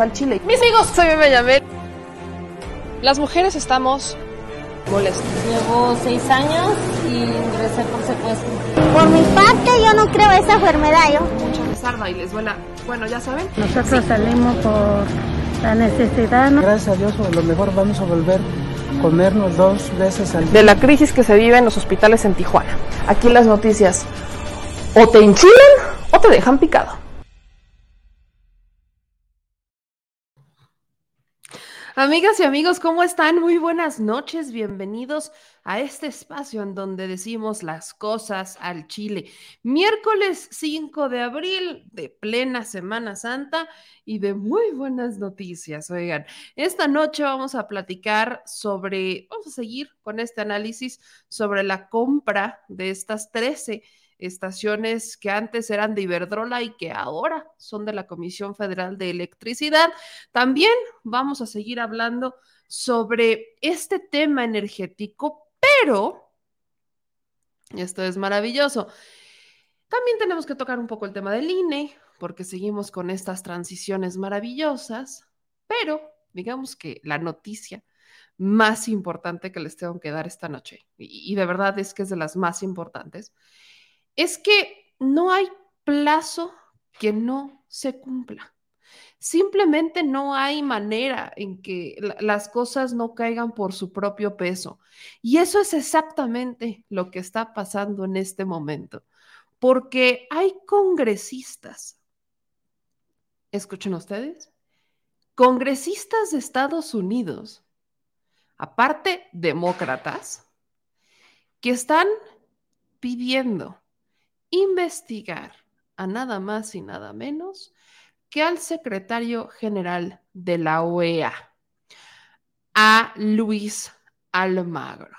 al Chile. Mis amigos, soy Bebe Las mujeres estamos molestas. Llevo seis años y ingresé por secuestro. Por mi parte, yo no creo esa enfermedad. Yo. Mucha rezarda y les duela. Bueno, ya saben. Nosotros salimos por la necesidad. ¿no? Gracias a Dios, a lo mejor vamos a volver a comernos dos veces al día. De la crisis que se vive en los hospitales en Tijuana. Aquí las noticias o te enchilan o te dejan picado. Amigas y amigos, ¿cómo están? Muy buenas noches, bienvenidos a este espacio en donde decimos las cosas al Chile. Miércoles 5 de abril de plena Semana Santa y de muy buenas noticias. Oigan, esta noche vamos a platicar sobre, vamos a seguir con este análisis sobre la compra de estas 13 estaciones que antes eran de Iberdrola y que ahora son de la Comisión Federal de Electricidad. También vamos a seguir hablando sobre este tema energético, pero esto es maravilloso. También tenemos que tocar un poco el tema del INE, porque seguimos con estas transiciones maravillosas, pero digamos que la noticia más importante que les tengo que dar esta noche, y, de verdad es que es de las más importantes, es que no hay plazo que no se cumpla. Simplemente no hay manera en que las cosas no caigan por su propio peso. Y eso es exactamente lo que está pasando en este momento, porque hay congresistas, escuchen ustedes, congresistas de Estados Unidos, aparte demócratas, que están pidiendo investigar a nada más y nada menos que al secretario general de la OEA, a Luis Almagro,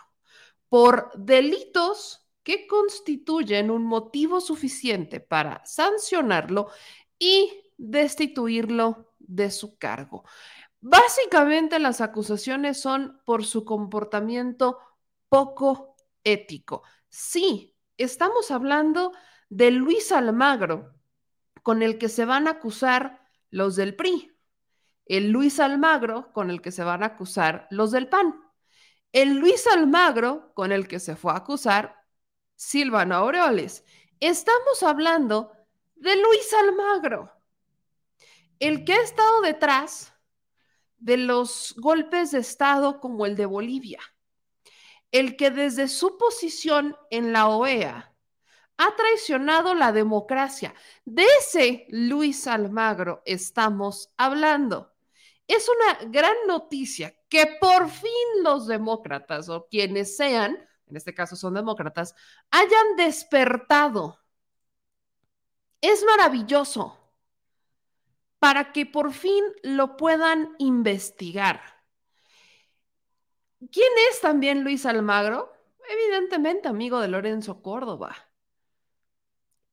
por delitos que constituyen un motivo suficiente para sancionarlo y destituirlo de su cargo. Básicamente las acusaciones son por su comportamiento poco ético. Sí, estamos hablando de Luis Almagro, con el que se van a acusar los del PRI, el Luis Almagro con el que se van a acusar los del PAN, el Luis Almagro con el que se fue a acusar Silvano Aureoles. Estamos hablando de Luis Almagro, el que ha estado detrás de los golpes de Estado como el de Bolivia el que desde su posición en la OEA ha traicionado la democracia. De ese Luis Almagro estamos hablando. Es una gran noticia que por fin los demócratas o quienes sean, en este caso son demócratas, hayan despertado. Es maravilloso para que por fin lo puedan investigar. ¿Quién es también Luis Almagro? Evidentemente amigo de Lorenzo Córdoba.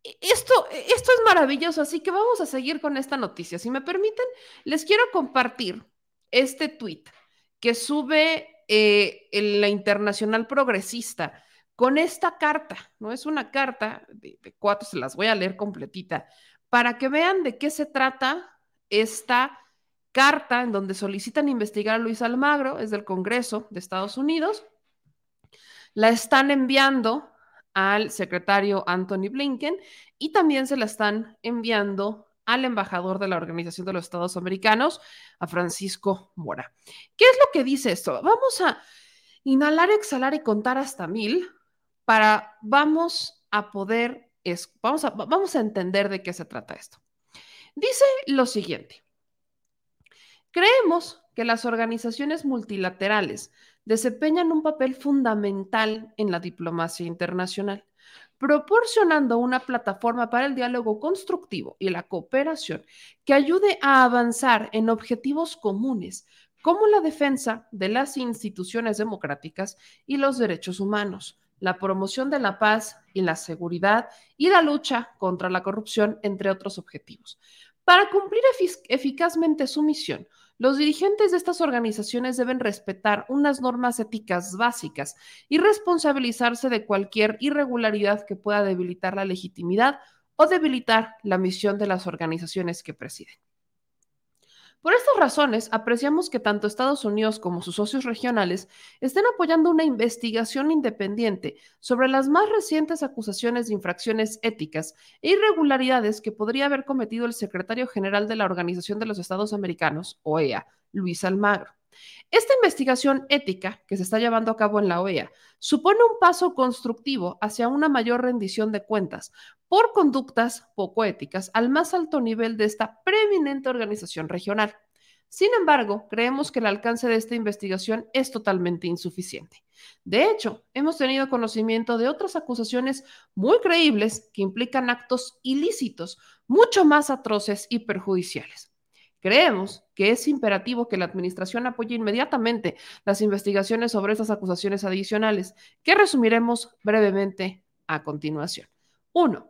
E, esto, esto es maravilloso, así que vamos a seguir con esta noticia. Si me permiten, les quiero compartir este tweet que sube eh, la Internacional Progresista con esta carta, ¿no? Es una carta de, de cuatro, se las voy a leer completita, para que vean de qué se trata esta carta en donde solicitan investigar a Luis Almagro, es del Congreso de Estados Unidos. La están enviando al secretario Anthony Blinken y también se la están enviando al embajador de la Organización de los Estados Americanos, a Francisco Mora. ¿Qué es lo que dice esto? Vamos a inhalar, exhalar y contar hasta mil para, vamos a poder, vamos a, vamos a entender de qué se trata esto. Dice lo siguiente. Creemos que las organizaciones multilaterales desempeñan un papel fundamental en la diplomacia internacional, proporcionando una plataforma para el diálogo constructivo y la cooperación que ayude a avanzar en objetivos comunes como la defensa de las instituciones democráticas y los derechos humanos, la promoción de la paz y la seguridad y la lucha contra la corrupción, entre otros objetivos. Para cumplir eficazmente su misión, los dirigentes de estas organizaciones deben respetar unas normas éticas básicas y responsabilizarse de cualquier irregularidad que pueda debilitar la legitimidad o debilitar la misión de las organizaciones que presiden. Por estas razones, apreciamos que tanto Estados Unidos como sus socios regionales estén apoyando una investigación independiente sobre las más recientes acusaciones de infracciones éticas e irregularidades que podría haber cometido el secretario general de la Organización de los Estados Americanos, OEA, Luis Almagro. Esta investigación ética que se está llevando a cabo en la OEA supone un paso constructivo hacia una mayor rendición de cuentas por conductas poco éticas al más alto nivel de esta preeminente organización regional. Sin embargo, creemos que el alcance de esta investigación es totalmente insuficiente. De hecho, hemos tenido conocimiento de otras acusaciones muy creíbles que implican actos ilícitos mucho más atroces y perjudiciales. Creemos que es imperativo que la Administración apoye inmediatamente las investigaciones sobre estas acusaciones adicionales, que resumiremos brevemente a continuación. 1.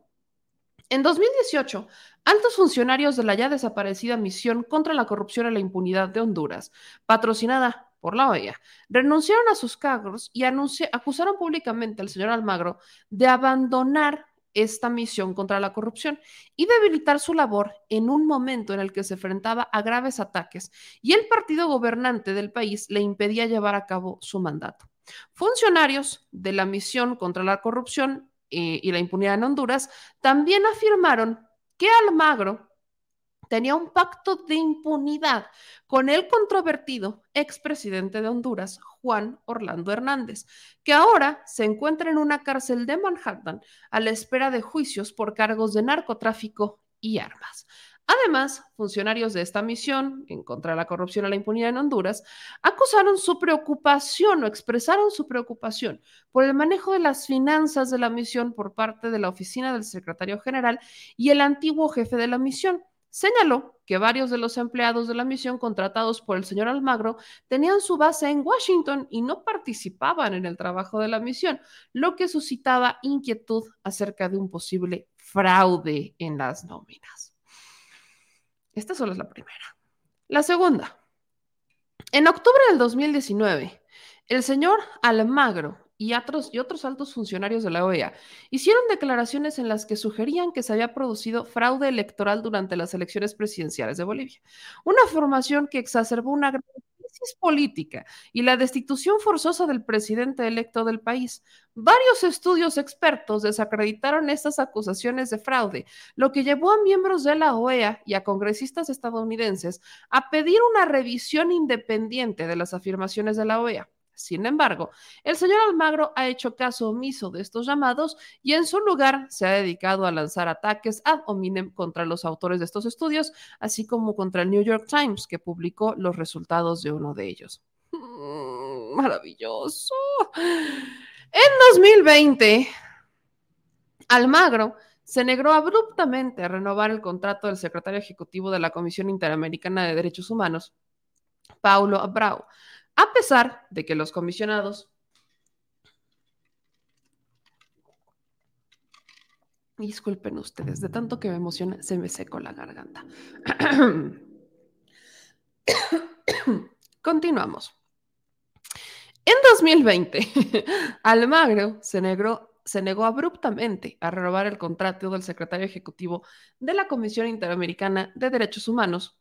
En 2018, altos funcionarios de la ya desaparecida Misión contra la Corrupción y la Impunidad de Honduras, patrocinada por la OEA, renunciaron a sus cargos y acusaron públicamente al señor Almagro de abandonar esta misión contra la corrupción y debilitar su labor en un momento en el que se enfrentaba a graves ataques y el partido gobernante del país le impedía llevar a cabo su mandato. Funcionarios de la misión contra la corrupción eh, y la impunidad en Honduras también afirmaron que Almagro tenía un pacto de impunidad con el controvertido expresidente de Honduras, Juan Orlando Hernández, que ahora se encuentra en una cárcel de Manhattan a la espera de juicios por cargos de narcotráfico y armas. Además, funcionarios de esta misión en contra de la corrupción y la impunidad en Honduras acusaron su preocupación o expresaron su preocupación por el manejo de las finanzas de la misión por parte de la oficina del secretario general y el antiguo jefe de la misión, Señaló que varios de los empleados de la misión contratados por el señor Almagro tenían su base en Washington y no participaban en el trabajo de la misión, lo que suscitaba inquietud acerca de un posible fraude en las nóminas. Esta solo es la primera. La segunda. En octubre del 2019, el señor Almagro y otros, y otros altos funcionarios de la OEA hicieron declaraciones en las que sugerían que se había producido fraude electoral durante las elecciones presidenciales de Bolivia, una formación que exacerbó una gran crisis política y la destitución forzosa del presidente electo del país. Varios estudios expertos desacreditaron estas acusaciones de fraude, lo que llevó a miembros de la OEA y a congresistas estadounidenses a pedir una revisión independiente de las afirmaciones de la OEA. Sin embargo, el señor Almagro ha hecho caso omiso de estos llamados y en su lugar se ha dedicado a lanzar ataques ad hominem contra los autores de estos estudios, así como contra el New York Times, que publicó los resultados de uno de ellos. Mm, maravilloso. En 2020, Almagro se negó abruptamente a renovar el contrato del secretario ejecutivo de la Comisión Interamericana de Derechos Humanos, Paulo Abrao, a pesar de que los comisionados Disculpen ustedes, de tanto que me emociona, se me secó la garganta. Continuamos. En 2020, Almagro se, se negó abruptamente a renovar el contrato del secretario ejecutivo de la Comisión Interamericana de Derechos Humanos,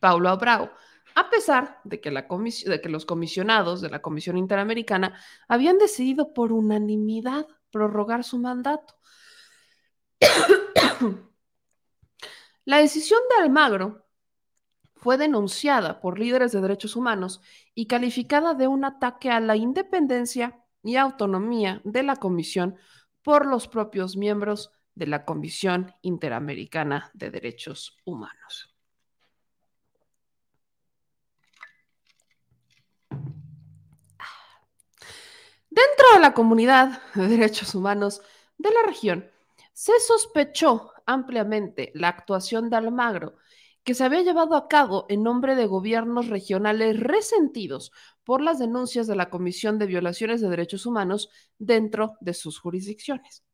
Paulo Abrao, a pesar de que, los comisionados de la Comisión Interamericana habían decidido por unanimidad prorrogar su mandato. la decisión de Almagro fue denunciada por líderes de derechos humanos y calificada de un ataque a la independencia y autonomía de la Comisión por los propios miembros de la Comisión Interamericana de Derechos Humanos. Dentro de la comunidad de derechos humanos de la región, se sospechó ampliamente la actuación de Almagro, que se había llevado a cabo en nombre de gobiernos regionales resentidos por las denuncias de la Comisión de Violaciones de Derechos Humanos dentro de sus jurisdicciones.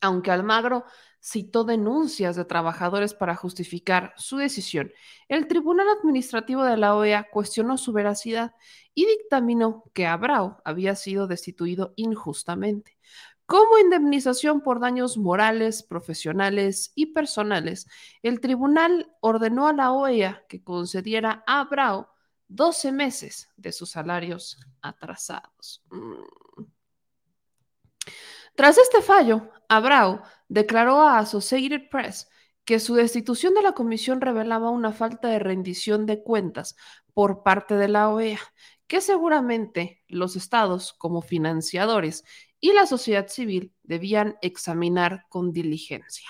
Aunque Almagro citó denuncias de trabajadores para justificar su decisión, el Tribunal Administrativo de la OEA cuestionó su veracidad y dictaminó que Abrao había sido destituido injustamente. Como indemnización por daños morales, profesionales y personales, el tribunal ordenó a la OEA que concediera a Brau 12 meses de sus salarios atrasados. Mm. Tras este fallo, Abrao declaró a Associated Press que su destitución de la comisión revelaba una falta de rendición de cuentas por parte de la OEA, que seguramente los estados como financiadores y la sociedad civil debían examinar con diligencia.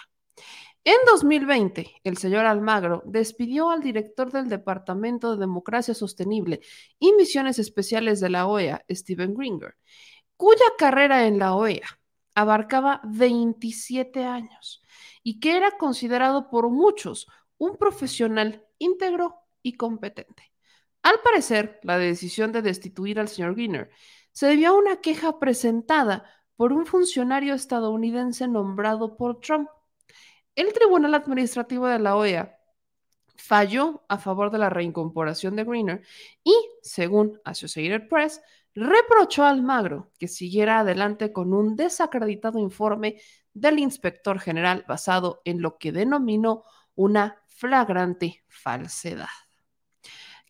En 2020, el señor Almagro despidió al director del Departamento de Democracia Sostenible y Misiones Especiales de la OEA, Steven Gringer, cuya carrera en la OEA abarcaba 27 años y que era considerado por muchos un profesional íntegro y competente. Al parecer, la decisión de destituir al señor Greener se debió a una queja presentada por un funcionario estadounidense nombrado por Trump. El Tribunal Administrativo de la OEA falló a favor de la reincorporación de Greener y, según Associated Press, reprochó al Magro que siguiera adelante con un desacreditado informe del inspector general basado en lo que denominó una flagrante falsedad.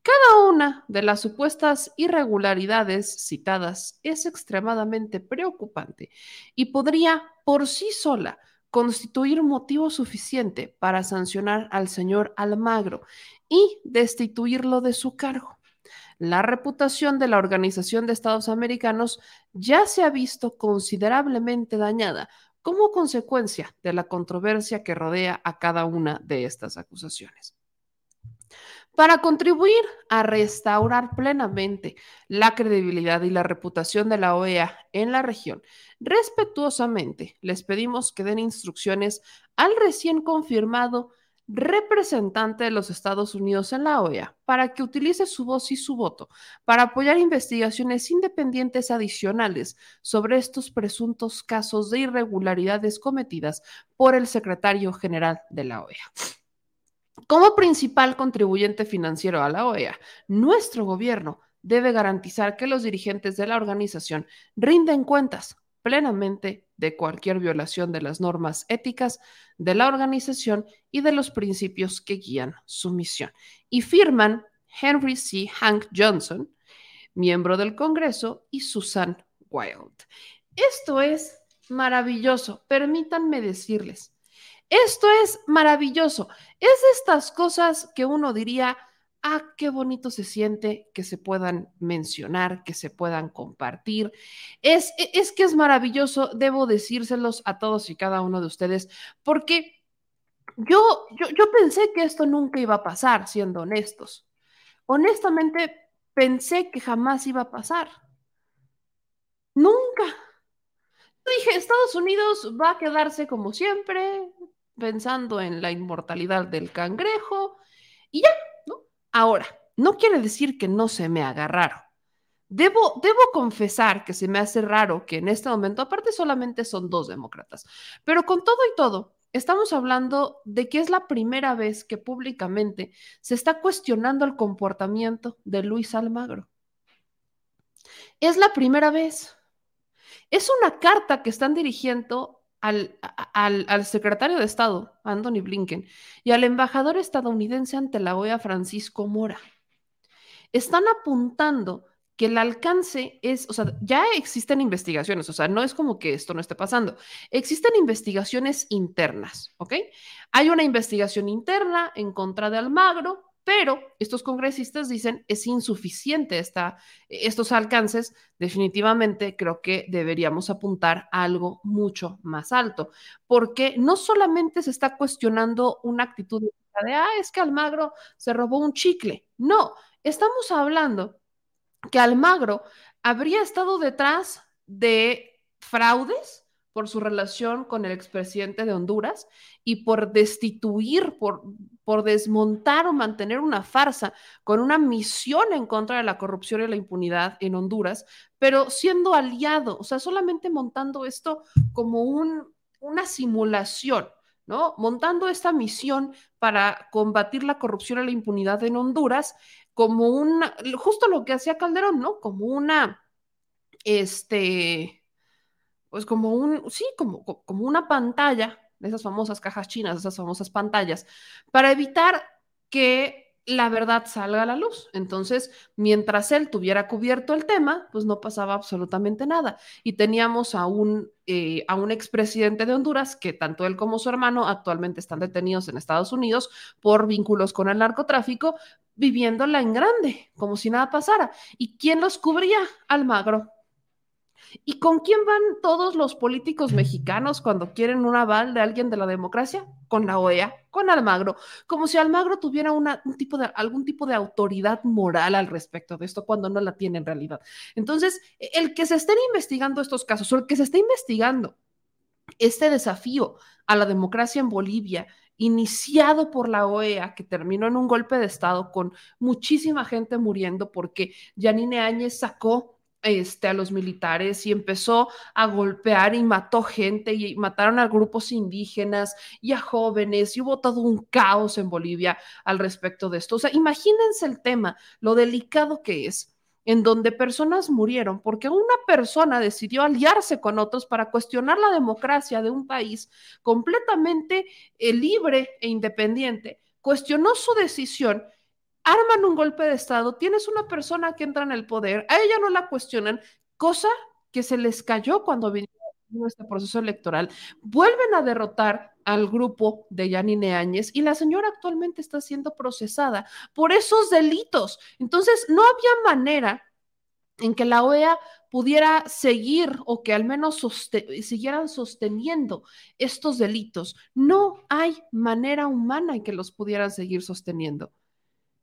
Cada una de las supuestas irregularidades citadas es extremadamente preocupante y podría por sí sola constituir motivo suficiente para sancionar al señor Almagro y destituirlo de su cargo la reputación de la Organización de Estados Americanos ya se ha visto considerablemente dañada como consecuencia de la controversia que rodea a cada una de estas acusaciones. Para contribuir a restaurar plenamente la credibilidad y la reputación de la OEA en la región, respetuosamente les pedimos que den instrucciones al recién confirmado representante de los Estados Unidos en la OEA para que utilice su voz y su voto para apoyar investigaciones independientes adicionales sobre estos presuntos casos de irregularidades cometidas por el secretario general de la OEA. Como principal contribuyente financiero a la OEA, nuestro gobierno debe garantizar que los dirigentes de la organización rinden cuentas plenamente de cualquier violación de las normas éticas de la organización y de los principios que guían su misión. Y firman Henry C. Hank Johnson, miembro del Congreso, y Susan Wild. Esto es maravilloso, permítanme decirles. Esto es maravilloso. Es de estas cosas que uno diría, ah, qué bonito se siente que se puedan mencionar, que se puedan compartir. Es, e, es que es maravilloso, debo decírselos a todos y cada uno de ustedes, porque yo, yo, yo pensé que esto nunca iba a pasar, siendo honestos. Honestamente, pensé que jamás iba a pasar. Nunca. Dije, Estados Unidos va a quedarse como siempre, pensando en la inmortalidad del cangrejo, y ya, Ahora, no quiere decir que no se me haga raro. Debo, debo confesar que se me hace raro que en este momento, aparte solamente son dos demócratas, pero con todo y todo, estamos hablando de que es la primera vez que públicamente se está cuestionando el comportamiento de Luis Almagro. Es la primera vez. Es una carta que están dirigiendo al, secretario de Estado, Anthony Blinken, y al embajador estadounidense ante la OEA, Francisco Mora. Están apuntando que el alcance es, o sea, ya existen investigaciones, o sea, no es como que esto no esté pasando. Existen investigaciones internas, ¿ok? Hay una investigación interna en contra de Almagro, pero estos congresistas dicen es insuficiente esta, estos alcances. Definitivamente creo que deberíamos apuntar a algo mucho más alto, porque no solamente se está cuestionando una actitud de, ah, es que Almagro se robó un chicle. No, estamos hablando que Almagro habría estado detrás de fraudes por su relación con el expresidente de Honduras y por destituir, por, por desmontar o mantener una farsa con una misión en contra de la corrupción y la impunidad en Honduras, pero siendo aliado, o sea, solamente montando esto como un, una simulación. ¿no? Montando esta misión para combatir la corrupción y la impunidad en Honduras como una, justo lo que hacía Calderón, ¿no? Como una, este, pues como un, sí, como, como una pantalla, de esas famosas cajas chinas, esas famosas pantallas, para evitar que la verdad salga a la luz. Entonces, mientras él tuviera cubierto el tema, pues no pasaba absolutamente nada. Y teníamos a un, eh, a un expresidente de Honduras, que tanto él como su hermano actualmente están detenidos en Estados Unidos por vínculos con el narcotráfico, viviéndola en grande, como si nada pasara. ¿Y quién los cubría? Almagro. ¿Y con quién van todos los políticos mexicanos cuando quieren un aval de alguien de la democracia? Con la OEA, con Almagro, como si Almagro tuviera un tipo de, algún tipo de autoridad moral al respecto de esto cuando no la tiene en realidad. Entonces, el que se estén investigando estos casos o el que se esté investigando este desafío a la democracia en Bolivia, iniciado por la OEA, que terminó en un golpe de Estado con muchísima gente muriendo porque Yanine Áñez sacó este, a los militares y empezó a golpear y mató gente y mataron a grupos indígenas y a jóvenes y hubo todo un caos en Bolivia al respecto de esto. O sea, imagínense el tema, lo delicado que es en donde personas murieron porque una persona decidió aliarse con otros para cuestionar la democracia de un país completamente eh, libre e independiente, cuestionó su decisión arman un golpe de Estado, tienes una persona que entra en el poder, a ella no la cuestionan, cosa que se les cayó cuando vino este proceso electoral, vuelven a derrotar al grupo de Yanine Áñez y la señora actualmente está siendo procesada por esos delitos. Entonces, no había manera en que la OEA pudiera seguir o que al menos siguieran sosteniendo estos delitos. No hay manera humana en que los pudieran seguir sosteniendo.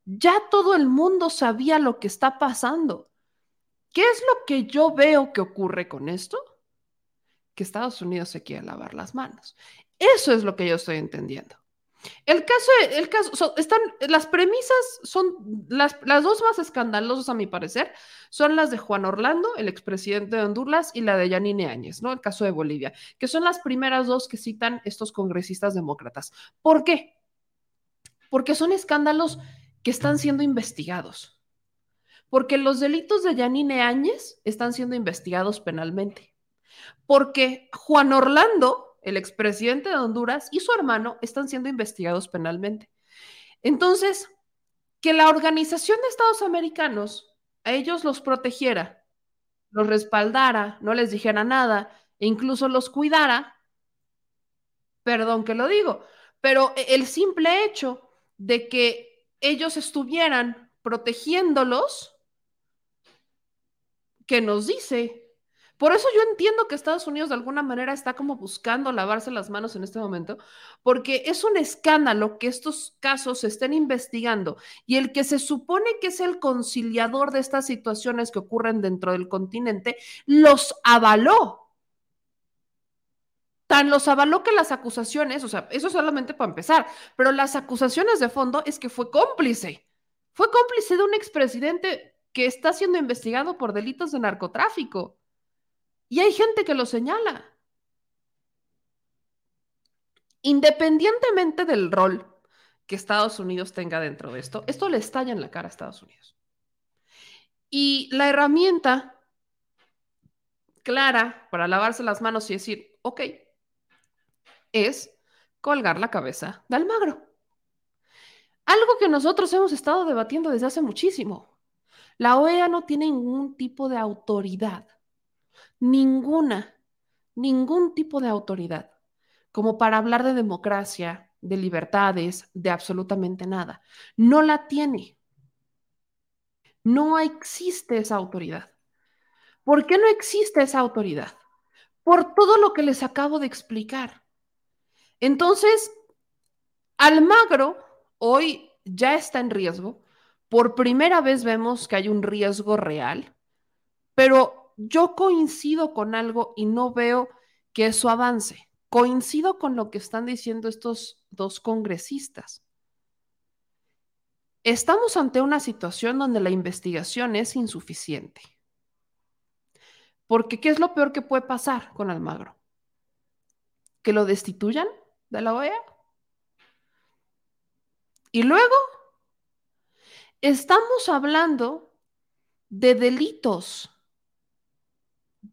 Ya todo el mundo sabía lo que está pasando. ¿Qué es lo que yo veo que ocurre con esto? Que Estados Unidos se quiere lavar las manos. Eso es lo que yo estoy entendiendo. El caso, el caso, están, las premisas son, las, las, dos más escandalosas a mi parecer, son las de Juan Orlando, el expresidente de Honduras, y la de Yanine Áñez, ¿no? El caso de Bolivia, que son las primeras dos que citan estos congresistas demócratas. ¿Por qué? Porque son escándalos que están siendo investigados. Porque los delitos de Yanine Áñez están siendo investigados penalmente. Porque Juan Orlando, el expresidente de Honduras, y su hermano están siendo investigados penalmente. Entonces, que la Organización de Estados Americanos a ellos los protegiera, los respaldara, no les dijera nada e incluso los cuidara, perdón que lo digo, pero el simple hecho de que ellos estuvieran protegiéndolos, ¿qué nos dice? Por eso yo entiendo que Estados Unidos de alguna manera está como buscando lavarse las manos en este momento, porque es un escándalo que estos casos se estén investigando y el que se supone que es el conciliador de estas situaciones que ocurren dentro del continente, los avaló Tan los avaló que las acusaciones, o sea, eso solamente para empezar, pero las acusaciones de fondo es que fue cómplice. Fue cómplice de un expresidente que está siendo investigado por delitos de narcotráfico. Y hay gente que lo señala. Independientemente del rol que Estados Unidos tenga dentro de esto, esto le estalla en la cara a Estados Unidos. Y la herramienta clara para lavarse las manos y decir, ok, es colgar la cabeza de Almagro. Algo que nosotros hemos estado debatiendo desde hace muchísimo. La OEA no tiene ningún tipo de autoridad, ninguna, ningún tipo de autoridad, como para hablar de democracia, de libertades, de absolutamente nada. No la tiene. No existe esa autoridad. ¿Por qué no existe esa autoridad? Por todo lo que les acabo de explicar. Entonces, Almagro hoy ya está en riesgo. Por primera vez vemos que hay un riesgo real, pero yo coincido con algo y no veo que eso avance. Coincido con lo que están diciendo estos dos congresistas. Estamos ante una situación donde la investigación es insuficiente. Porque, ¿qué es lo peor que puede pasar con Almagro? ¿Que lo destituyan? De la OEA. Y luego, estamos hablando de delitos,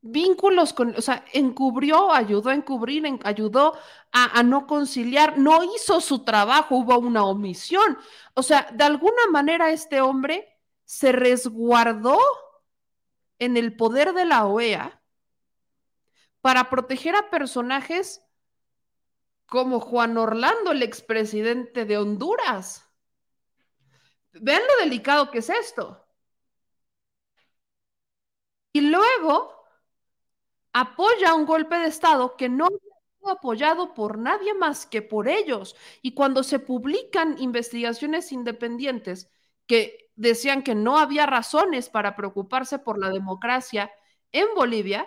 vínculos con, o sea, encubrió, ayudó a encubrir, en, ayudó a, no conciliar, no hizo su trabajo, hubo una omisión. O sea, de alguna manera este hombre se resguardó en el poder de la OEA para proteger a personajes como Juan Orlando, el expresidente de Honduras. Vean lo delicado que es esto. Y luego apoya un golpe de Estado que no ha apoyado por nadie más que por ellos. Y cuando se publican investigaciones independientes que decían que no había razones para preocuparse por la democracia en Bolivia,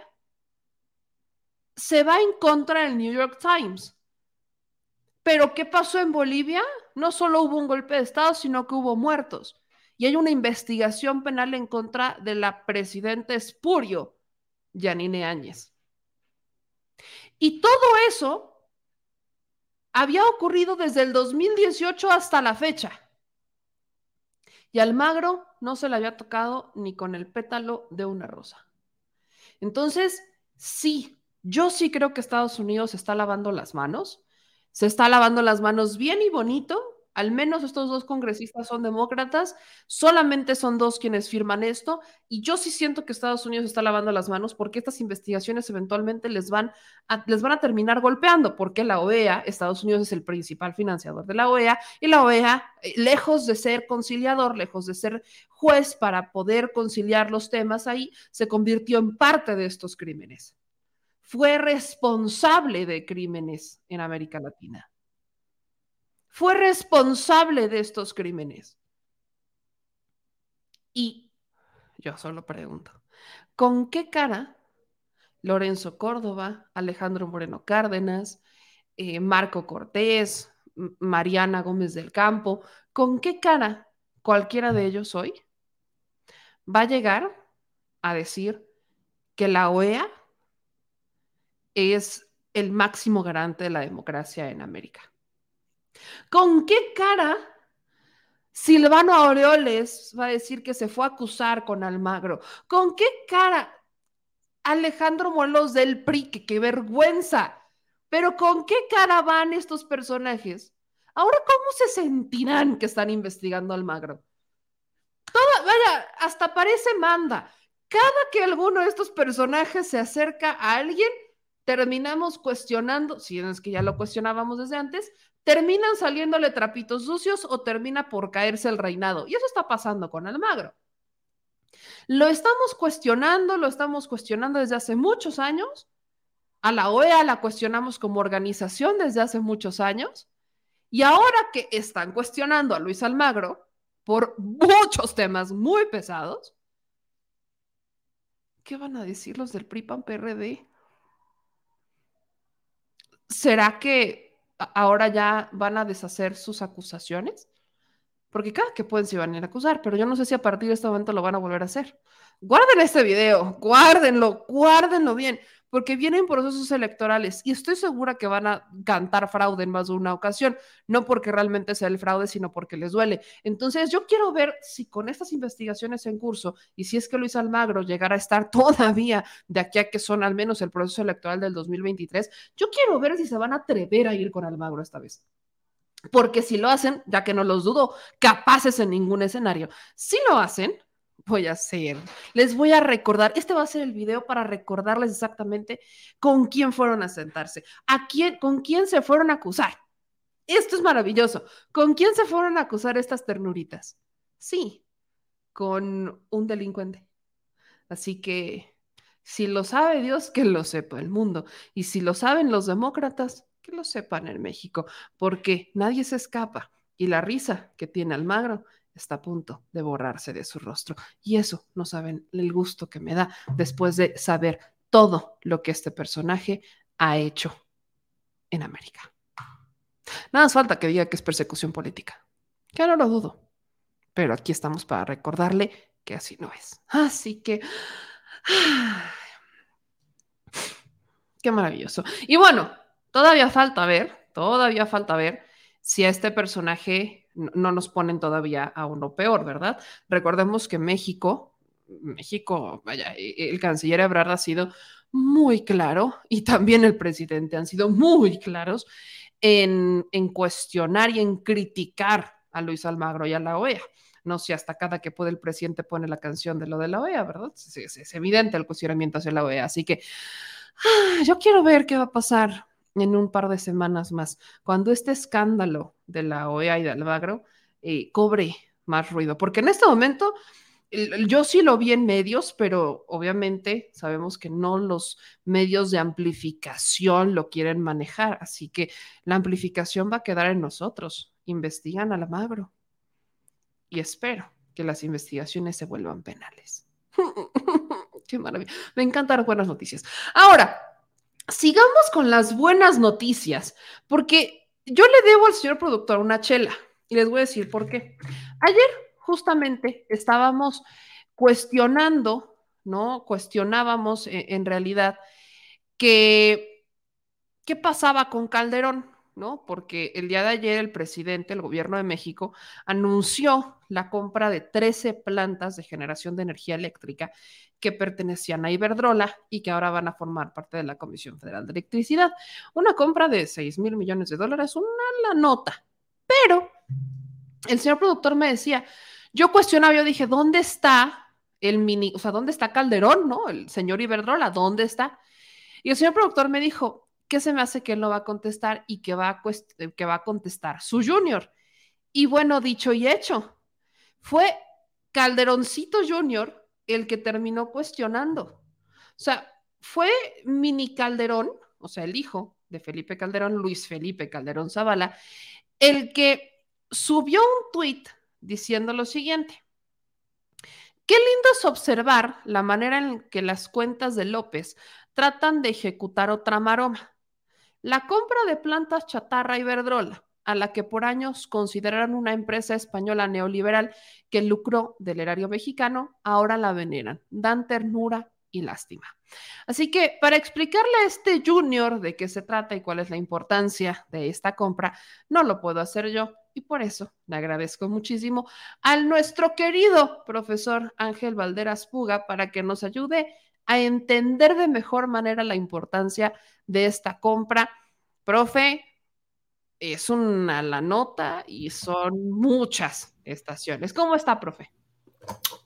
se va en contra del New York Times. Pero ¿qué pasó en Bolivia? No solo hubo un golpe de Estado, sino que hubo muertos. Y hay una investigación penal en contra de la presidenta espurio, Yanine Áñez. Y todo eso había ocurrido desde el 2018 hasta la fecha. Y Almagro no se le había tocado ni con el pétalo de una rosa. Entonces, sí, yo sí creo que Estados Unidos está lavando las manos, se está lavando las manos bien y bonito, al menos estos dos congresistas son demócratas, solamente son dos quienes firman esto, y yo sí siento que Estados Unidos está lavando las manos porque estas investigaciones eventualmente les van a, les van a terminar golpeando, porque la OEA, Estados Unidos es el principal financiador de la OEA, y la OEA, eh, lejos de ser conciliador, lejos de ser juez para poder conciliar los temas ahí, se convirtió en parte de estos crímenes. Fue responsable de crímenes en América Latina fue responsable de estos crímenes. Y yo solo pregunto, ¿con qué cara Lorenzo Córdoba, Alejandro Moreno Cárdenas, eh, Marco Cortés, Mariana Gómez del Campo, ¿con qué cara cualquiera de ellos hoy va a llegar a decir que la OEA es el máximo garante de la democracia en América? ¿Con qué cara Silvano Aureoles va a decir que se fue a acusar con Almagro? ¿Con qué cara Alejandro Molos del PRI? Que qué vergüenza. Pero ¿con qué cara van estos personajes? Ahora, ¿cómo se sentirán que están investigando Almagro? Toda, vaya, hasta parece manda. Cada que alguno de estos personajes se acerca a alguien, terminamos cuestionando, si es que ya lo cuestionábamos desde antes, terminan saliéndole trapitos sucios o termina por caerse el reinado. Y eso está pasando con Almagro. Lo estamos cuestionando, lo estamos cuestionando desde hace muchos años. A la OEA la cuestionamos como organización desde hace muchos años. Y ahora que están cuestionando a Luis Almagro por muchos temas muy pesados, ¿qué van a decir los del PRIPAN PRD? ¿Será que ahora ya van a deshacer sus acusaciones, porque cada que pueden se van a acusar, pero yo no sé si a partir de este momento lo van a volver a hacer. Guarden este video, guárdenlo, guárdenlo bien, porque vienen procesos electorales y estoy segura que van a cantar fraude en más de una ocasión, no porque realmente sea el fraude, sino porque les duele. Entonces, yo quiero ver si con estas investigaciones en curso y si es que Luis Almagro llegara a estar todavía de aquí a que son al menos el proceso electoral del 2023, yo quiero ver si se van a atrever a ir con Almagro esta vez. Porque si lo hacen, ya que no los dudo, capaces en ningún escenario, si lo hacen, voy a hacer? Les voy a recordar, este va a ser el video para recordarles exactamente con quién fueron a sentarse, a quién, con quién se fueron a acusar. Esto es maravilloso. ¿Con quién se fueron a acusar estas ternuritas? Sí, con un delincuente. Así que si lo sabe Dios, que lo sepa el mundo. Y si lo saben los demócratas, que lo sepan en México, porque nadie se escapa. Y la risa que tiene Almagro está a punto de borrarse de su rostro. Y eso no saben el gusto que me da después de saber todo lo que este personaje ha hecho en América. Nada más falta que diga que es persecución política, que no lo dudo, pero aquí estamos para recordarle que así no es. Así que... Qué maravilloso. Y bueno, todavía falta ver, todavía falta ver si a este personaje no nos ponen todavía a uno peor, ¿verdad? Recordemos que México México, vaya, e, el canciller Ebrard ha sido muy claro y también el presidente han sido muy claros en, en cuestionar y en criticar a Luis Almagro y a la OEA. No sé, hasta cada que puede el presidente pone la canción de lo de la OEA, ¿verdad? Es, evidente el cuestionamiento hacia la OEA. Así que ah, yo quiero ver qué va a pasar en un par de semanas más, cuando este escándalo de la OEA y de Almagro eh, cobre más ruido, porque en este momento yo sí lo vi en medios, pero obviamente sabemos que no los medios de amplificación lo quieren manejar, así que la amplificación va a quedar en nosotros. Investigan a la y espero que las investigaciones se vuelvan penales. Qué maravilla. Me encantan las buenas noticias. Ahora, sigamos con las buenas noticias, porque yo le debo al señor productor una chela y les voy a decir por qué. Ayer justamente estábamos cuestionando, ¿no? Cuestionábamos eh, en realidad que qué pasaba con Calderón, ¿no? Porque el día de ayer el presidente, el gobierno de México, anunció la compra de 13 plantas de generación de energía eléctrica que pertenecían a Iberdrola y que ahora van a formar parte de la Comisión Federal de Electricidad. Una compra de 6 mil millones de dólares, una la nota. Pero el señor productor me decía, yo cuestionaba, yo dije, ¿dónde está el mini, o sea, ¿dónde está Calderón, no? El señor Iberdrola, ¿dónde está? Y el señor productor me dijo, ¿qué se me hace que él no va a contestar y que va a, eh, que va a contestar su junior? Y bueno, dicho y hecho, fue Calderoncito Junior el que terminó cuestionando. O sea, fue Mini Calderón, o sea, el hijo de Felipe Calderón, Luis Felipe Calderón Zavala, el que subió un tuit diciendo lo siguiente. Qué lindo es observar la manera en que las cuentas de López tratan de ejecutar otra maroma. La compra de plantas chatarra y verdrola, a la que por años consideraron una empresa española neoliberal que lucró del erario mexicano, ahora la veneran, dan ternura y lástima. Así que para explicarle a este junior de qué se trata y cuál es la importancia de esta compra, no lo puedo hacer yo, y por eso le agradezco muchísimo al nuestro querido profesor Ángel Valderas Puga para que nos ayude a entender de mejor manera la importancia de esta compra. Profe, es una la nota y son muchas estaciones. ¿Cómo está, profe?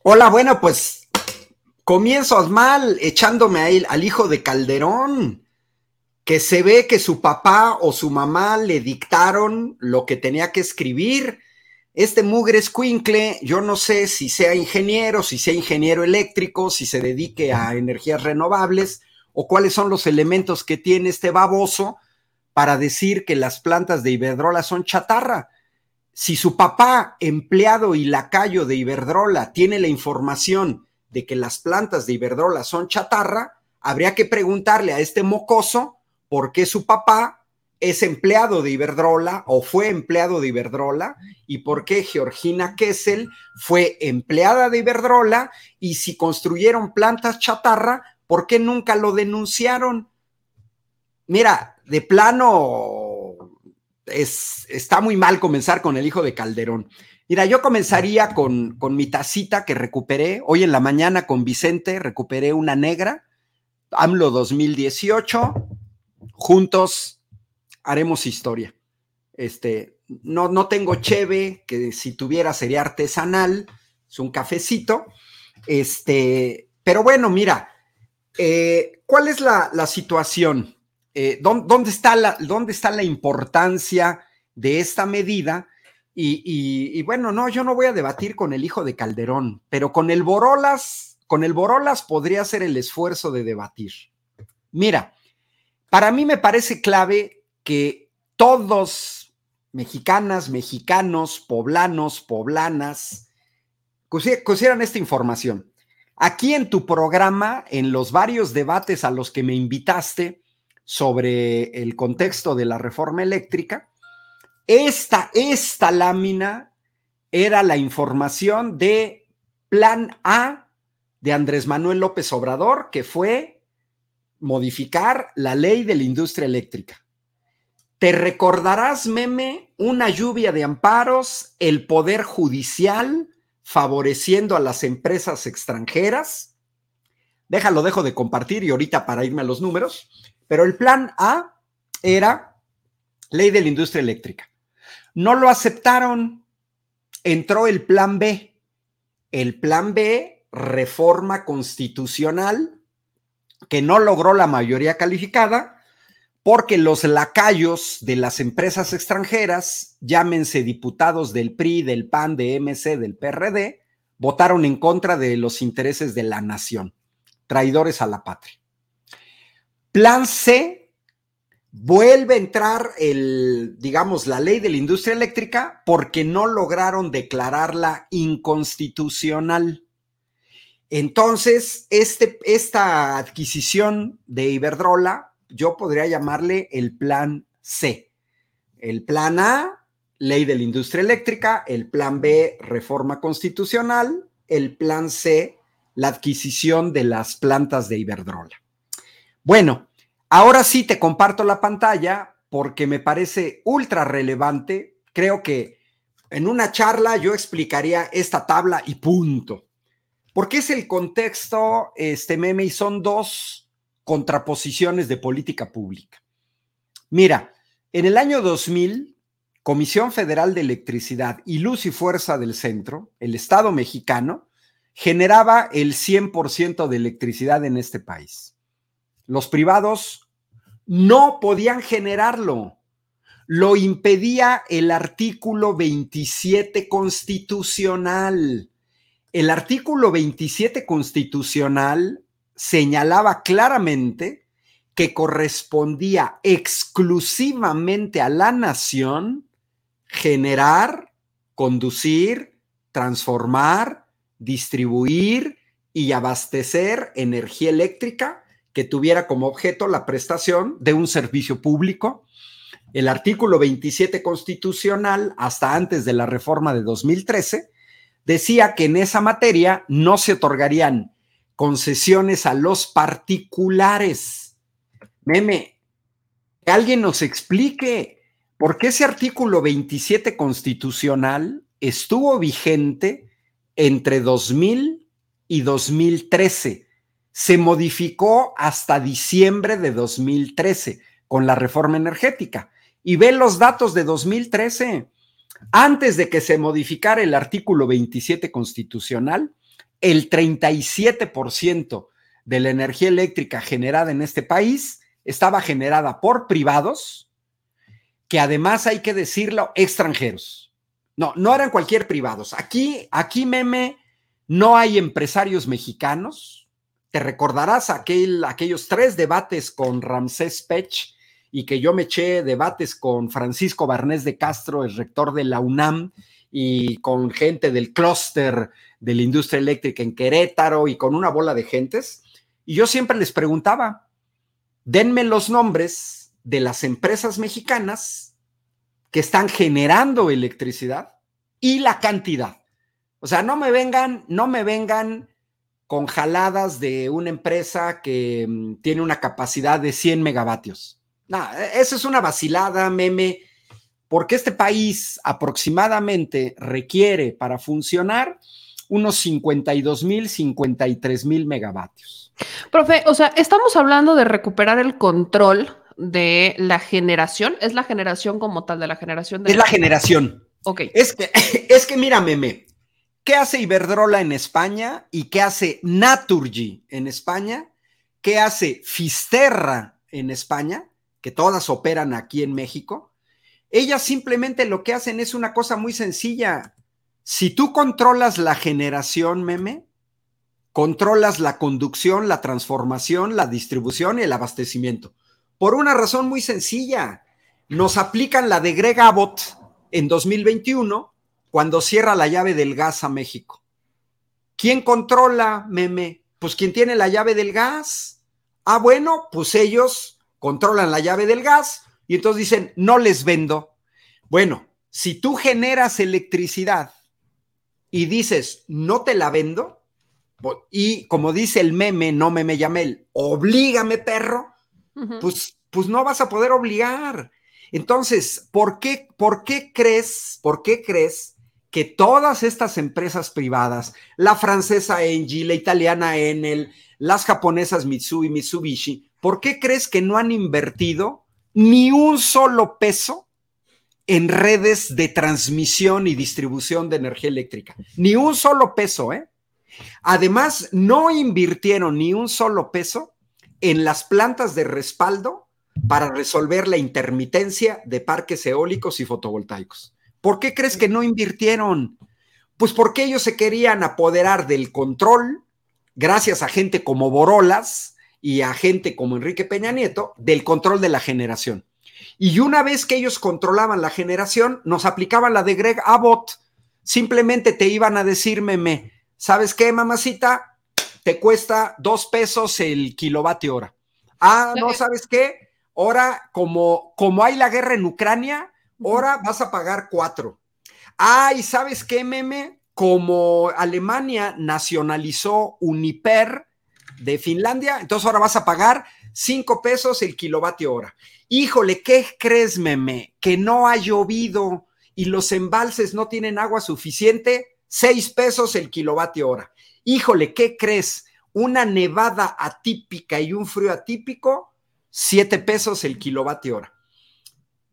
Hola, bueno, pues comienzo mal echándome a él, al hijo de Calderón que se ve que su papá o su mamá le dictaron lo que tenía que escribir. Este mugre escuincle, yo no sé si sea ingeniero, si sea ingeniero eléctrico, si se dedique a energías renovables o cuáles son los elementos que tiene este baboso para decir que las plantas de Iberdrola son chatarra. Si su papá, empleado y lacayo de Iberdrola, tiene la información de que las plantas de Iberdrola son chatarra, habría que preguntarle a este mocoso por qué su papá es empleado de Iberdrola o fue empleado de Iberdrola y por qué Georgina Kessel fue empleada de Iberdrola y si construyeron plantas chatarra, ¿por qué nunca lo denunciaron? Mira, de plano es, está muy mal comenzar con el hijo de Calderón. Mira, yo comenzaría con, con mi tacita que recuperé hoy en la mañana con Vicente, recuperé una negra, AMLO 2018 juntos haremos historia. Este, no, no tengo cheve, que si tuviera sería artesanal, es un cafecito. Este, pero bueno, mira, eh, ¿cuál es la, situación? Eh, ¿dónde, está la, ¿Dónde está la importancia de esta medida? Y, y, bueno, no, yo no voy a debatir con el hijo de Calderón, pero con el Borolas, con el Borolas podría hacer el esfuerzo de debatir. Mira, para mí me parece clave que todos, mexicanas, mexicanos, poblanos, poblanas, consideran esta información. Aquí en tu programa, en los varios debates a los que me invitaste sobre el contexto de la reforma eléctrica, esta, esta lámina era la información de Plan A de Andrés Manuel López Obrador, que fue modificar la ley de la industria eléctrica. Te recordarás, meme, una lluvia de amparos, el Poder Judicial favoreciendo a las empresas extranjeras. Déjalo, dejo de compartir y ahorita para irme a los números. Pero el plan A era ley de la industria eléctrica. No lo aceptaron. Entró el plan B. El plan B, reforma constitucional, que no logró la mayoría calificada porque los lacayos de las empresas extranjeras, llámense diputados del PRI, del PAN, de MC, del PRD, votaron en contra de los intereses de la nación, traidores a la patria. Plan C, vuelve a entrar el, digamos, la ley de la industria eléctrica porque no lograron declararla inconstitucional. Entonces, este, esta adquisición de Iberdrola yo podría llamarle el plan C. El plan A, ley de la industria eléctrica, el plan B, reforma constitucional, el plan C, la adquisición de las plantas de Iberdrola. Bueno, ahora sí te comparto la pantalla porque me parece ultra relevante. Creo que en una charla yo explicaría esta tabla y punto. Porque es el contexto, este meme, y son dos contraposiciones de política pública. Mira, en el año 2000, Comisión Federal de Electricidad y Luz y Fuerza del Centro, el Estado mexicano, generaba el 100% de electricidad en este país. Los privados no podían generarlo. Lo impedía el artículo 27 constitucional. El artículo 27 constitucional señalaba claramente que correspondía exclusivamente a la nación generar, conducir, transformar, distribuir y abastecer energía eléctrica que tuviera como objeto la prestación de un servicio público. El artículo 27 constitucional, hasta antes de la reforma de 2013, decía que en esa materia no se otorgarían concesiones a los particulares. Meme, que alguien nos explique por qué ese artículo 27 constitucional estuvo vigente entre 2000 y 2013. Se modificó hasta diciembre de 2013 con la reforma energética. Y ve los datos de 2013. Antes de que se modificara el artículo 27 constitucional, el 37% de la energía eléctrica generada en este país estaba generada por privados, que además hay que decirlo, extranjeros. No, no eran cualquier privados. Aquí, aquí, meme, no hay empresarios mexicanos. Te recordarás aquel, aquellos tres debates con Ramsés Pech y que yo me eché debates con Francisco Barnés de Castro, el rector de la UNAM, y con gente del clúster de la industria eléctrica en Querétaro y con una bola de gentes. Y yo siempre les preguntaba, denme los nombres de las empresas mexicanas que están generando electricidad y la cantidad. O sea, no me vengan, no me vengan con jaladas de una empresa que mm, tiene una capacidad de 100 megavatios. No, eso es una vacilada, meme porque este país aproximadamente requiere para funcionar unos 52 mil, 53 mil megavatios. Profe, o sea, estamos hablando de recuperar el control de la generación. ¿Es la generación como tal de la generación? De es la generación. Ok. Es que, es que mira, meme, ¿qué hace Iberdrola en España y qué hace Naturgy en España? ¿Qué hace Fisterra en España? Que todas operan aquí en México ellas simplemente lo que hacen es una cosa muy sencilla. Si tú controlas la generación, meme, controlas la conducción, la transformación, la distribución y el abastecimiento. Por una razón muy sencilla. Nos aplican la de Greg Abbott en 2021 cuando cierra la llave del gas a México. ¿Quién controla, meme? Pues quien tiene la llave del gas. Ah, bueno, pues ellos controlan la llave del gas, y entonces dicen, no les vendo. Bueno, si tú generas electricidad y dices, no te la vendo, y como dice el meme, no me llame el, oblígame perro, pues, pues no vas a poder obligar. Entonces, ¿por qué, ¿por qué crees, por qué crees que todas estas empresas privadas, la francesa Engie, la italiana Enel, las japonesas Mitsui, Mitsubishi, ¿por qué crees que no han invertido ni un solo peso en redes de transmisión y distribución de energía eléctrica? Ni un solo peso, ¿eh? Además, no invirtieron ni un solo peso en las plantas de respaldo para resolver la intermitencia de parques eólicos y fotovoltaicos. ¿Por qué crees que no invirtieron? Pues porque ellos se querían apoderar del control, gracias a gente como Borolas y a gente como Enrique Peña Nieto, del control de la generación. Y una vez que ellos controlaban la generación, nos aplicaban la de Greg Abbott. Simplemente te iban a decir, meme, ¿sabes qué, mamacita? Te cuesta dos pesos el kilovatio hora. Ah, no, ¿sabes qué? Ahora, como, como hay la guerra en Ucrania, ahora vas a pagar cuatro. Ah, y ¿sabes qué, meme? Como Alemania nacionalizó Uniper de Finlandia, entonces ahora vas a pagar cinco pesos el kilovatio hora. Híjole, ¿qué crees, meme? Que no ha llovido y los embalses no tienen agua suficiente, seis pesos el kilovatio hora. Híjole, ¿qué crees? Una nevada atípica y un frío atípico, siete pesos el kilovatio hora.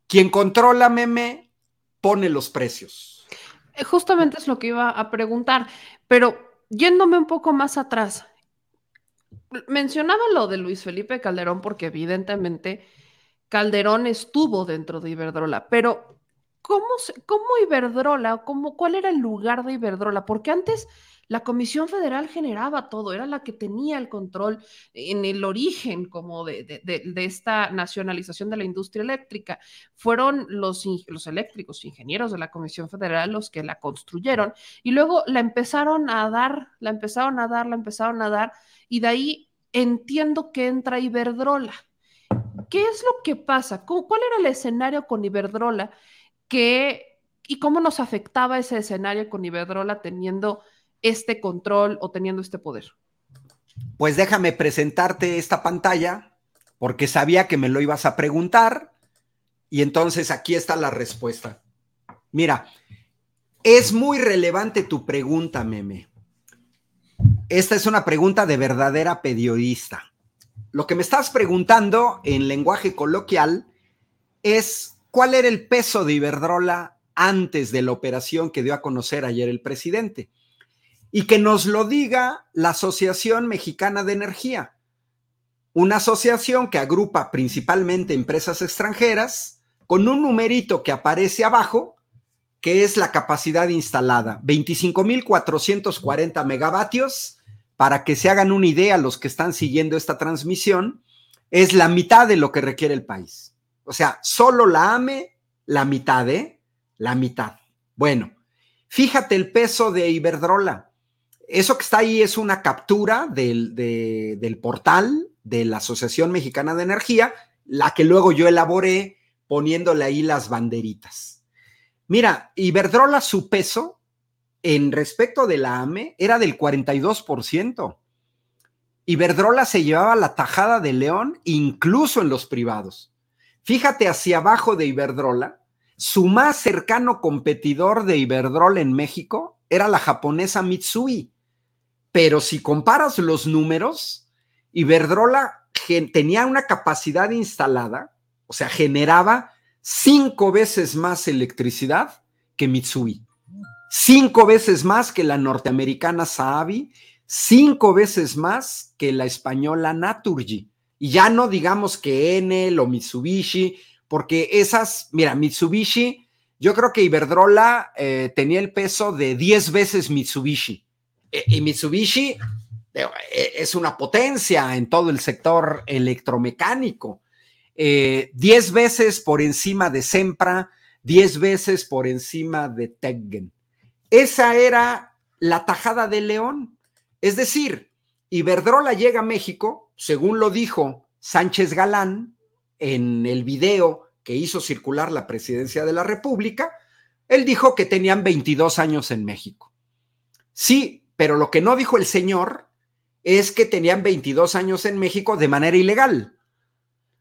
Quien controla meme pone los precios. Eh, justamente es lo que iba a preguntar, pero yéndome un poco más atrás, mencionaba lo de Luis Felipe Calderón porque evidentemente Calderón estuvo dentro de Iberdrola, pero ¿cómo, cómo Iberdrola, cómo, cuál era el lugar de Iberdrola? Porque antes la Comisión Federal generaba todo, era la que tenía el control en el origen como de, esta nacionalización de la industria eléctrica. Fueron los, los eléctricos, ingenieros de la Comisión Federal los que la construyeron y luego la empezaron a dar, la empezaron a dar, la empezaron a dar y de ahí entiendo que entra Iberdrola. ¿Qué es lo que pasa? ¿Cuál era el escenario con Iberdrola? Que, ¿Y cómo nos afectaba ese escenario con Iberdrola teniendo este control o teniendo este poder? Pues déjame presentarte esta pantalla porque sabía que me lo ibas a preguntar y entonces aquí está la respuesta. Mira, es muy relevante tu pregunta, meme. Esta es una pregunta de verdadera periodista. Lo que me estás preguntando en lenguaje coloquial es cuál era el peso de Iberdrola antes de la operación que dio a conocer ayer el presidente y que nos lo diga la Asociación Mexicana de Energía, una asociación que agrupa principalmente empresas extranjeras con un numerito que aparece abajo, que es la capacidad instalada, 25.440 megavatios, para que se hagan una idea los que están siguiendo esta transmisión, es la mitad de lo que requiere el país. O sea, solo la AME, la mitad, ¿eh? La mitad. Bueno, fíjate el peso de Iberdrola. Eso que está ahí es una captura del, portal de la Asociación Mexicana de Energía, la que luego yo elaboré poniéndole ahí las banderitas. Mira, Iberdrola, su peso en respecto de la AME era del 42%. Iberdrola se llevaba la tajada de León incluso en los privados. Fíjate hacia abajo de Iberdrola, su más cercano competidor de Iberdrola en México era la japonesa Mitsui, pero si comparas los números, Iberdrola tenía una capacidad instalada, o sea, generaba cinco veces más electricidad que Mitsui, cinco veces más que la norteamericana Saabi, cinco veces más que la española Naturgy. Y ya no digamos que Enel o Mitsubishi, porque esas, mira, Mitsubishi, yo creo que Iberdrola eh, tenía el peso de 10 veces Mitsubishi. Eh, y Mitsubishi eh, es una potencia en todo el sector electromecánico. Eh, diez veces por encima de Sempra, diez veces por encima de Teggen. Esa era la tajada de León. Es decir, Iberdrola llega a México, según lo dijo Sánchez Galán en el video que hizo circular la presidencia de la República, él dijo que tenían 22 años en México. Sí, pero lo que no dijo el señor es que tenían 22 años en México de manera ilegal,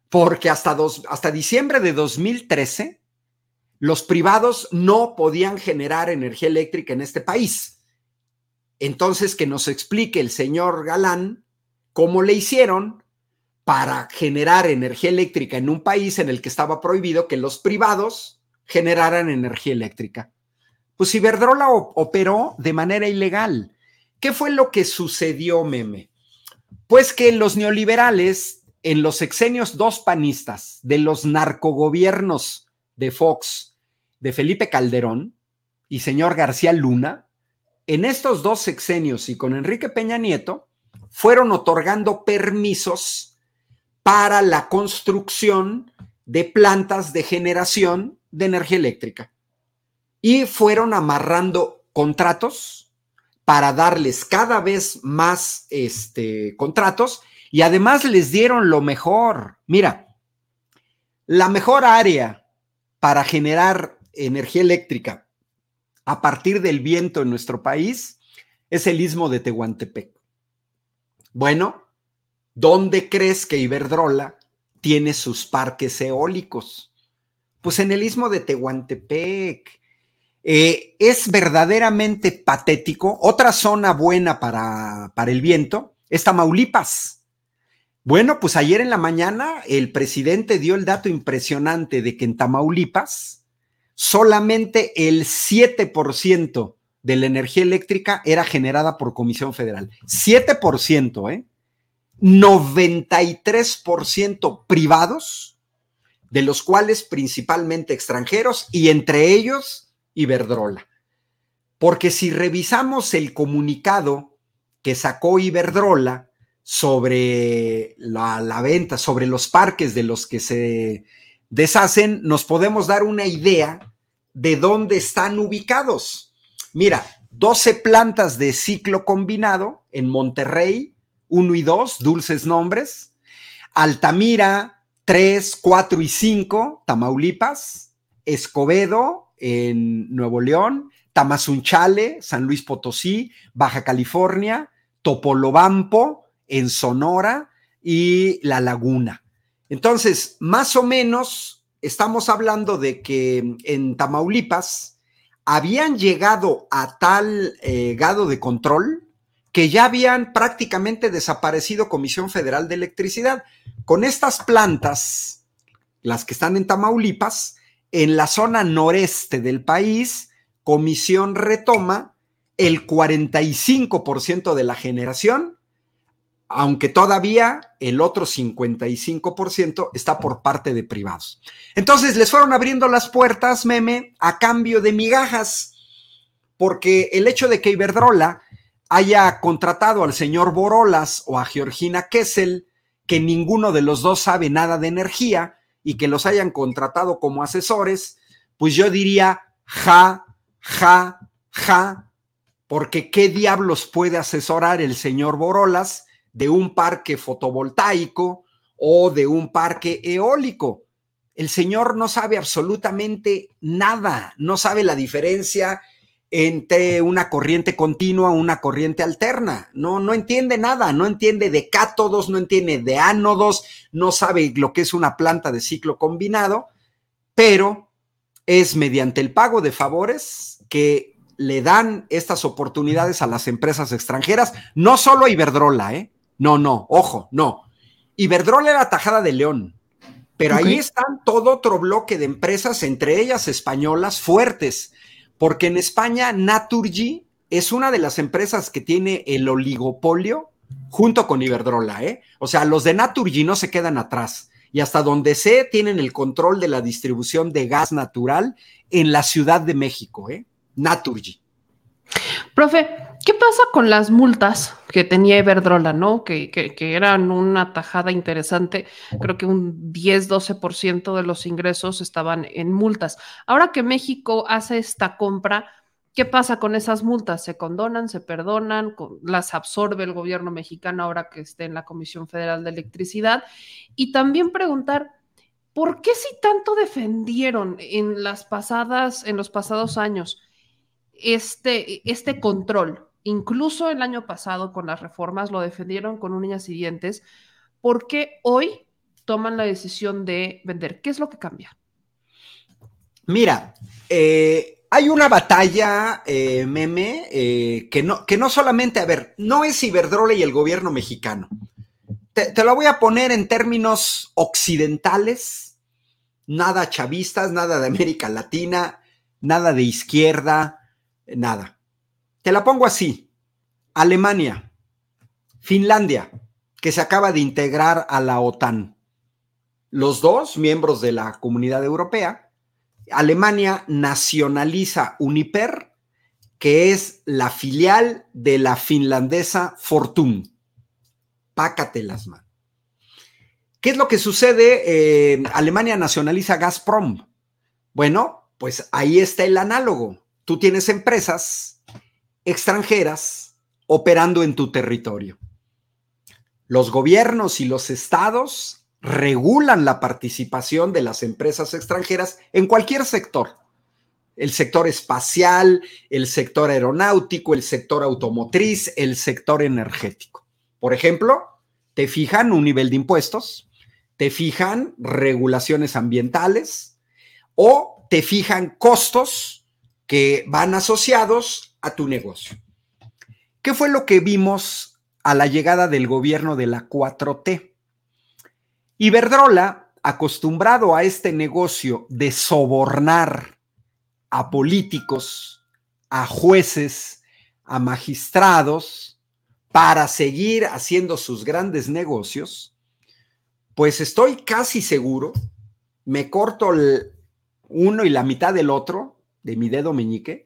porque hasta, hasta diciembre de 2013 los privados no podían generar energía eléctrica en este país. Entonces, que nos explique el señor Galán cómo le hicieron para generar energía eléctrica en un país en el que estaba prohibido que los privados generaran energía eléctrica. Pues Iberdrola operó de manera ilegal. ¿Qué fue lo que sucedió, meme? Pues que los neoliberales, en los sexenios dos panistas de los narcogobiernos de Fox, de Felipe Calderón y señor García Luna, en estos dos sexenios y con Enrique Peña Nieto, fueron otorgando permisos para la construcción de plantas de generación de energía eléctrica. Y fueron amarrando contratos para darles cada vez más este, contratos y además les dieron lo mejor. Mira, la mejor área para generar energía eléctrica a partir del viento en nuestro país es el istmo de Tehuantepec. Bueno, ¿dónde crees que Iberdrola tiene sus parques eólicos? Pues en el istmo de Tehuantepec. Eh, es verdaderamente patético. Otra zona buena para, para el viento es Tamaulipas. Bueno, pues ayer en la mañana el presidente dio el dato impresionante de que en Tamaulipas solamente el 7% de la energía eléctrica era generada por Comisión Federal. 7%, ¿eh? 93% privados, de los cuales principalmente extranjeros y entre ellos Iberdrola. Porque si revisamos el comunicado que sacó Iberdrola sobre la, venta, sobre los parques de los que se deshacen, nos podemos dar una idea de dónde están ubicados. Mira, 12 plantas de ciclo combinado en Monterrey, 1 y 2, dulces nombres. Altamira, 3, 4 y 5, Tamaulipas. Escobedo, en Nuevo León, Tamazunchale, San Luis Potosí, Baja California, Topolobampo, en Sonora y La Laguna. Entonces, más o menos estamos hablando de que en Tamaulipas habían llegado a tal eh, grado de control que ya habían prácticamente desaparecido Comisión Federal de Electricidad. Con estas plantas, las que están en Tamaulipas, en la zona noreste del país, Comisión retoma el 45% de la generación, aunque todavía el otro 55% está por parte de privados. Entonces les fueron abriendo las puertas, meme, a cambio de migajas, porque el hecho de que Iberdrola haya contratado al señor Borolas o a Georgina Kessel, que ninguno de los dos sabe nada de energía, y que los hayan contratado como asesores, pues yo diría ja, ja, ja, porque qué diablos puede asesorar el señor Borolas de un parque fotovoltaico o de un parque eólico. El señor no sabe absolutamente nada, no sabe la diferencia entre una corriente continua, una corriente alterna. No, no entiende nada, no entiende de cátodos, no entiende de ánodos, no sabe lo que es una planta de ciclo combinado, pero es mediante el pago de favores que le dan estas oportunidades a las empresas extranjeras, no solo a Iberdrola, ¿eh? No, no, ojo, no. Iberdrola era tajada de León, pero ahí están todo otro bloque de empresas, entre ellas españolas, fuertes porque en España Naturgy es una de las empresas que tiene el oligopolio junto con Iberdrola, ¿eh? O sea, los de Naturgy no se quedan atrás y hasta donde sé tienen el control de la distribución de gas natural en la Ciudad de México, ¿eh? Naturgy. Profe, ¿qué pasa con las multas que tenía Iberdrola, no? Que, eran una tajada interesante. Creo que un 10-12% de los ingresos estaban en multas. Ahora que México hace esta compra, ¿qué pasa con esas multas? ¿Se condonan, se perdonan? ¿Las absorbe el gobierno mexicano ahora que esté en la Comisión Federal de Electricidad? Y también preguntar, ¿por qué si tanto defendieron en las pasadas, en los pasados años? este, este control. Incluso el año pasado con las reformas lo defendieron con uñas y dientes, porque hoy toman la decisión de vender. ¿Qué es lo que cambia? Mira, eh, hay una batalla, eh, meme, eh, que, no, que no solamente, a ver, no es Iberdrola y el gobierno mexicano. Te, te lo voy a poner en términos occidentales, nada chavistas, nada de América Latina, nada de izquierda, nada. Te la pongo así. Alemania, Finlandia, que se acaba de integrar a la OTAN. Los dos miembros de la comunidad europea. Alemania nacionaliza Uniper, que es la filial de la finlandesa Fortum. Pácate las manos. ¿Qué es lo que sucede? Eh, Alemania nacionaliza Gazprom. Bueno, pues ahí está el análogo. Tú tienes empresas extranjeras operando en tu territorio. Los gobiernos y los estados regulan la participación de las empresas extranjeras en cualquier sector. El sector espacial, el sector aeronáutico, el sector automotriz, el sector energético. Por ejemplo, te fijan un nivel de impuestos, te fijan regulaciones ambientales o te fijan costos que van asociados a tu negocio. ¿Qué fue lo que vimos a la llegada del gobierno de la 4T? Iberdrola, acostumbrado a este negocio de sobornar a políticos, a jueces, a magistrados, para seguir haciendo sus grandes negocios, pues estoy casi seguro, me corto el uno y la mitad del otro de mi dedo meñique,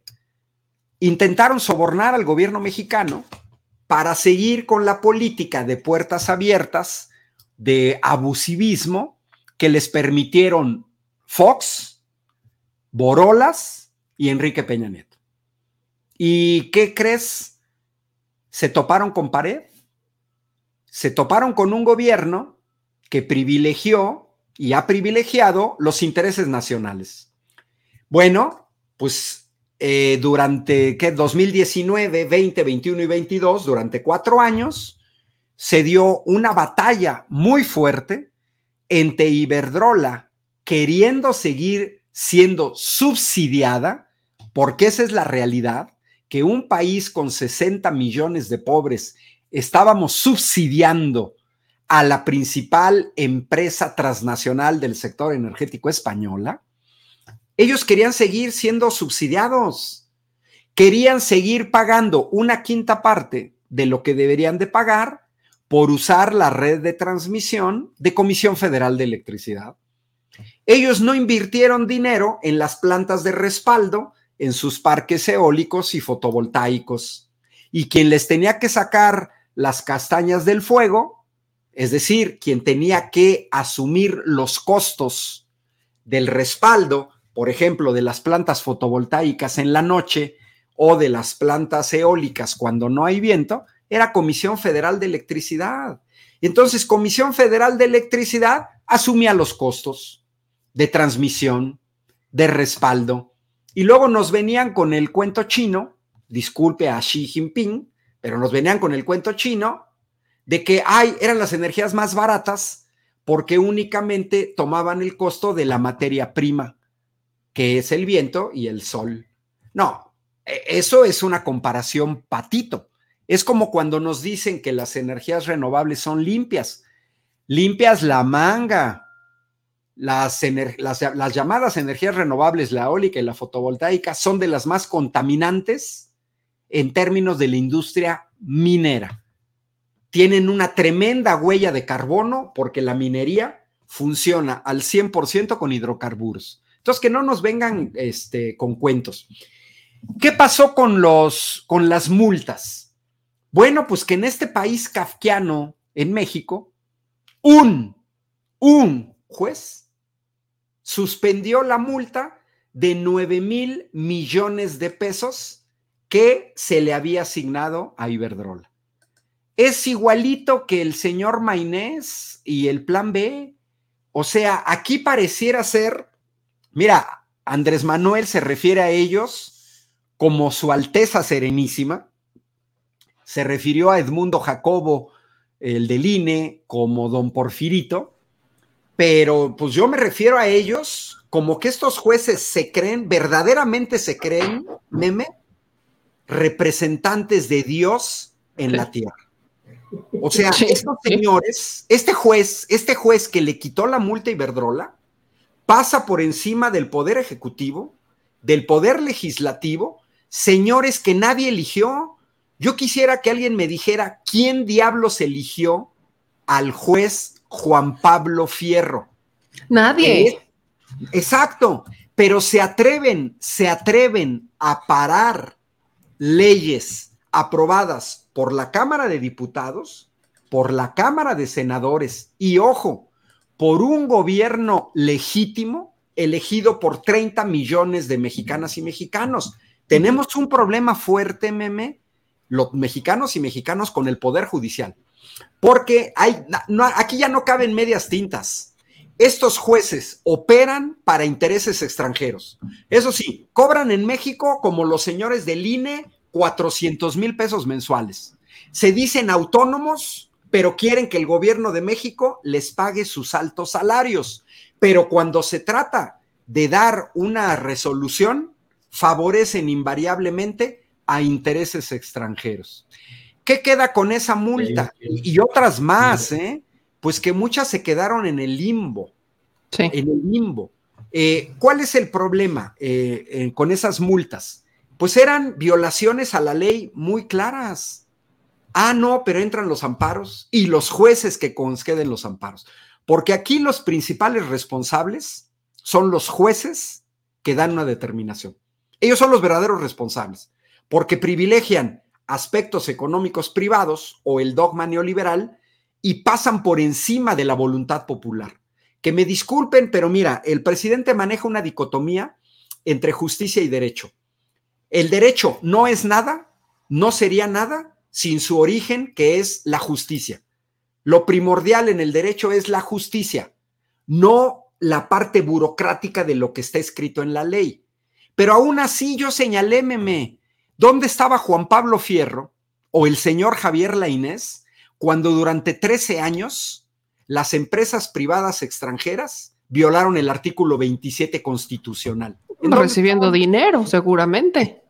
intentaron sobornar al gobierno mexicano para seguir con la política de puertas abiertas, de abusivismo, que les permitieron Fox, Borolas y Enrique Peña Nieto. ¿Y qué crees? Se toparon con pared. Se toparon con un gobierno que privilegió y ha privilegiado los intereses nacionales. Bueno, pues eh, durante ¿qué? 2019, 20, 21 y 22, durante cuatro años, se dio una batalla muy fuerte entre Iberdrola queriendo seguir siendo subsidiada, porque esa es la realidad, que un país con 60 millones de pobres estábamos subsidiando a la principal empresa transnacional del sector energético española, ellos querían seguir siendo subsidiados, querían seguir pagando una quinta parte de lo que deberían de pagar por usar la red de transmisión de Comisión Federal de Electricidad. Ellos no invirtieron dinero en las plantas de respaldo, en sus parques eólicos y fotovoltaicos. Y quien les tenía que sacar las castañas del fuego, es decir, quien tenía que asumir los costos del respaldo por ejemplo, de las plantas fotovoltaicas en la noche o de las plantas eólicas cuando no hay viento, era Comisión Federal de Electricidad. Entonces, Comisión Federal de Electricidad asumía los costos de transmisión, de respaldo, y luego nos venían con el cuento chino, disculpe a Xi Jinping, pero nos venían con el cuento chino de que ay, eran las energías más baratas porque únicamente tomaban el costo de la materia prima que es el viento y el sol. No, e, eso es una comparación patito. Es como cuando nos dicen que las energías renovables son limpias. Limpias la manga. Las, las, llamadas energías renovables, la eólica y la fotovoltaica, son de las más contaminantes en términos de la industria minera. Tienen una tremenda huella de carbono porque la minería funciona al 100% con hidrocarburos. Entonces, que no nos vengan este, con cuentos. ¿Qué pasó con, los, con las multas? Bueno, pues que en este país kafkiano, en México, un, un juez suspendió la multa de 9 mil millones de pesos que se le había asignado a Iberdrola. Es igualito que el señor Mainés y el plan B. O sea, aquí pareciera ser Mira, Andrés Manuel se refiere a ellos como su Alteza Serenísima, se refirió a Edmundo Jacobo, el del INE, como don Porfirito, pero pues yo me refiero a ellos como que estos jueces se creen, verdaderamente se creen, meme, representantes de Dios en la tierra. O sea, estos señores, este juez, este juez que le quitó la multa a Iberdrola, pasa por encima del poder ejecutivo, del poder legislativo, señores que nadie eligió. Yo quisiera que alguien me dijera quién diablos eligió al juez Juan Pablo Fierro. Nadie. Exacto, pero se atreven, se atreven a parar leyes aprobadas por la Cámara de Diputados, por la Cámara de Senadores y, ojo, por un gobierno legítimo elegido por 30 millones de mexicanas y mexicanos. Tenemos un problema fuerte, meme, los mexicanos y mexicanos con el Poder Judicial, porque hay, aquí ya no caben medias tintas estos jueces operan para intereses extranjeros. Eso sí, cobran en México como los señores del INE 400 mil pesos mensuales. Se dicen autónomos, pero quieren que el gobierno de México les pague sus altos salarios. Pero cuando se trata de dar una resolución, favorecen invariablemente a intereses extranjeros. ¿Qué queda con esa multa? Y, y otras más, ¿eh? pues que muchas se quedaron en el limbo. Sí. En el limbo. Eh, ¿Cuál es el problema eh, eh, con esas multas? Pues eran violaciones a la ley muy claras. Ah, no, pero entran los amparos y los jueces que conceden los amparos. Porque aquí los principales responsables son los jueces que dan una determinación. Ellos son los verdaderos responsables, porque privilegian aspectos económicos privados o el dogma neoliberal y pasan por encima de la voluntad popular. Que me disculpen, pero mira, el presidente maneja una dicotomía entre justicia y derecho. El derecho no es nada, no sería nada sin su origen, que es la justicia. Lo primordial en el derecho es la justicia, no la parte burocrática de lo que está escrito en la ley. Pero aún así yo señalé, meme, ¿dónde estaba Juan Pablo Fierro o el señor Javier Lainés cuando durante 13 años las empresas privadas extranjeras violaron el artículo 27 constitucional? Recibiendo dinero, seguramente.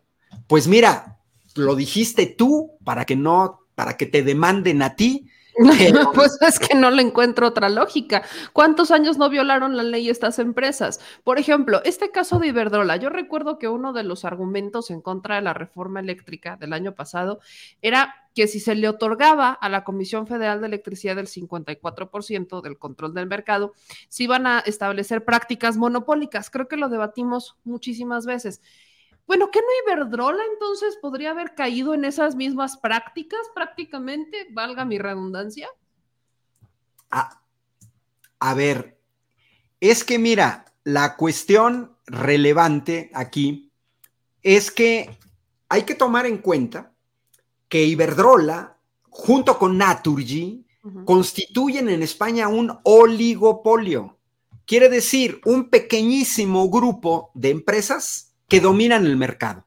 Pues mira, lo dijiste tú para que no, para que te demanden a ti. Pero... pues es que no le encuentro otra lógica. ¿Cuántos años no violaron la ley estas empresas? Por ejemplo, este caso de Iberdrola, yo recuerdo que uno de los argumentos en contra de la reforma eléctrica del año pasado era que si se le otorgaba a la Comisión Federal de Electricidad el 54% del control del mercado, se iban a establecer prácticas monopólicas. Creo que lo debatimos muchísimas veces. Bueno, ¿qué no Iberdrola entonces podría haber caído en esas mismas prácticas prácticamente? Valga mi redundancia. A, a, ver, es que mira, la cuestión relevante aquí es que hay que tomar en cuenta que Iberdrola, junto con Naturgy, uh -huh. constituyen en España un oligopolio. Quiere decir, un pequeñísimo grupo de empresas que dominan el mercado.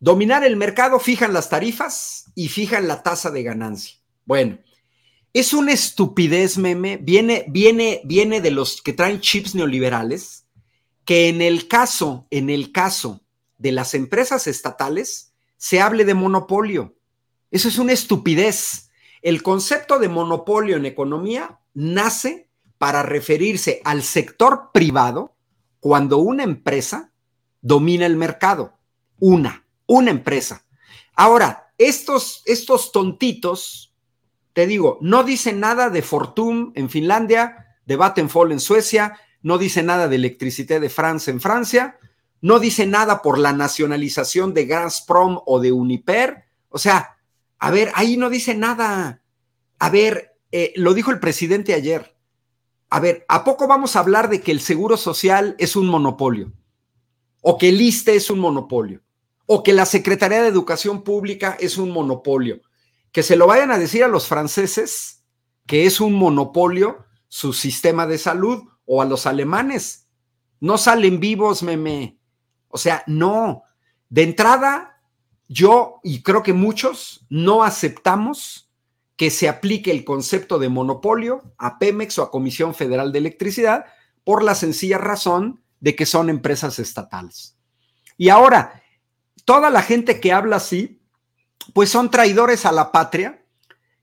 Dominar el mercado, fijan las tarifas y fijan la tasa de ganancia. Bueno, es una estupidez, meme, viene, viene, viene de los que traen chips neoliberales, que en el caso, en el caso de las empresas estatales, se hable de monopolio. Eso es una estupidez. El concepto de monopolio en economía nace para referirse al sector privado cuando una empresa domina el mercado. Una, una empresa. Ahora, estos, estos tontitos, te digo, no dicen nada de Fortum en Finlandia, de Vattenfall en Suecia, no dice nada de Electricité de France en Francia, no dice nada por la nacionalización de Gazprom o de Uniper. O sea, a ver, ahí no dice nada. A ver, eh, lo dijo el presidente ayer. A ver, ¿a poco vamos a hablar de que el seguro social es un monopolio? O que el ISTE es un monopolio? O que la Secretaría de Educación Pública es un monopolio? Que se lo vayan a decir a los franceses que es un monopolio su sistema de salud o a los alemanes. No salen vivos, meme. O sea, no. De entrada, yo y creo que muchos no aceptamos que se aplique el concepto de monopolio a Pemex o a Comisión Federal de Electricidad por la sencilla razón de que son empresas estatales. Y ahora, toda la gente que habla así, pues son traidores a la patria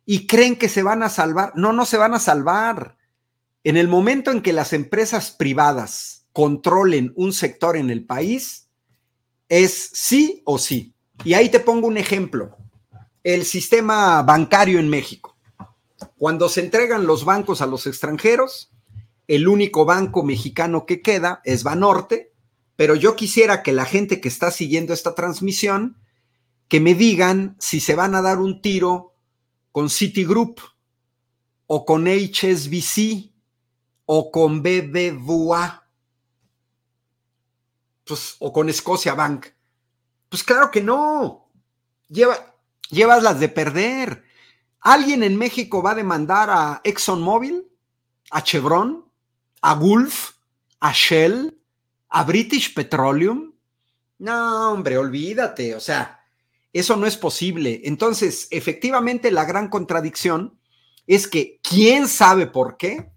y creen que se van a salvar. No, no se van a salvar. En el momento en que las empresas privadas controlen un sector en el país, es sí o sí. Y ahí te pongo un ejemplo. El sistema bancario en México. Cuando se entregan los bancos a los extranjeros, el único banco mexicano que queda es Banorte, pero yo quisiera que la gente que está siguiendo esta transmisión, que me digan si se van a dar un tiro con Citigroup o con HSBC o con BBVA pues, o con Scotia Bank. Pues claro que no. Lleva, llevas las de perder. ¿Alguien en México va a demandar a ExxonMobil, a Chevron, a Gulf, a Shell, a British Petroleum? No, hombre, olvídate. O sea, eso no es posible. Entonces, efectivamente, la gran contradicción es que quién sabe por qué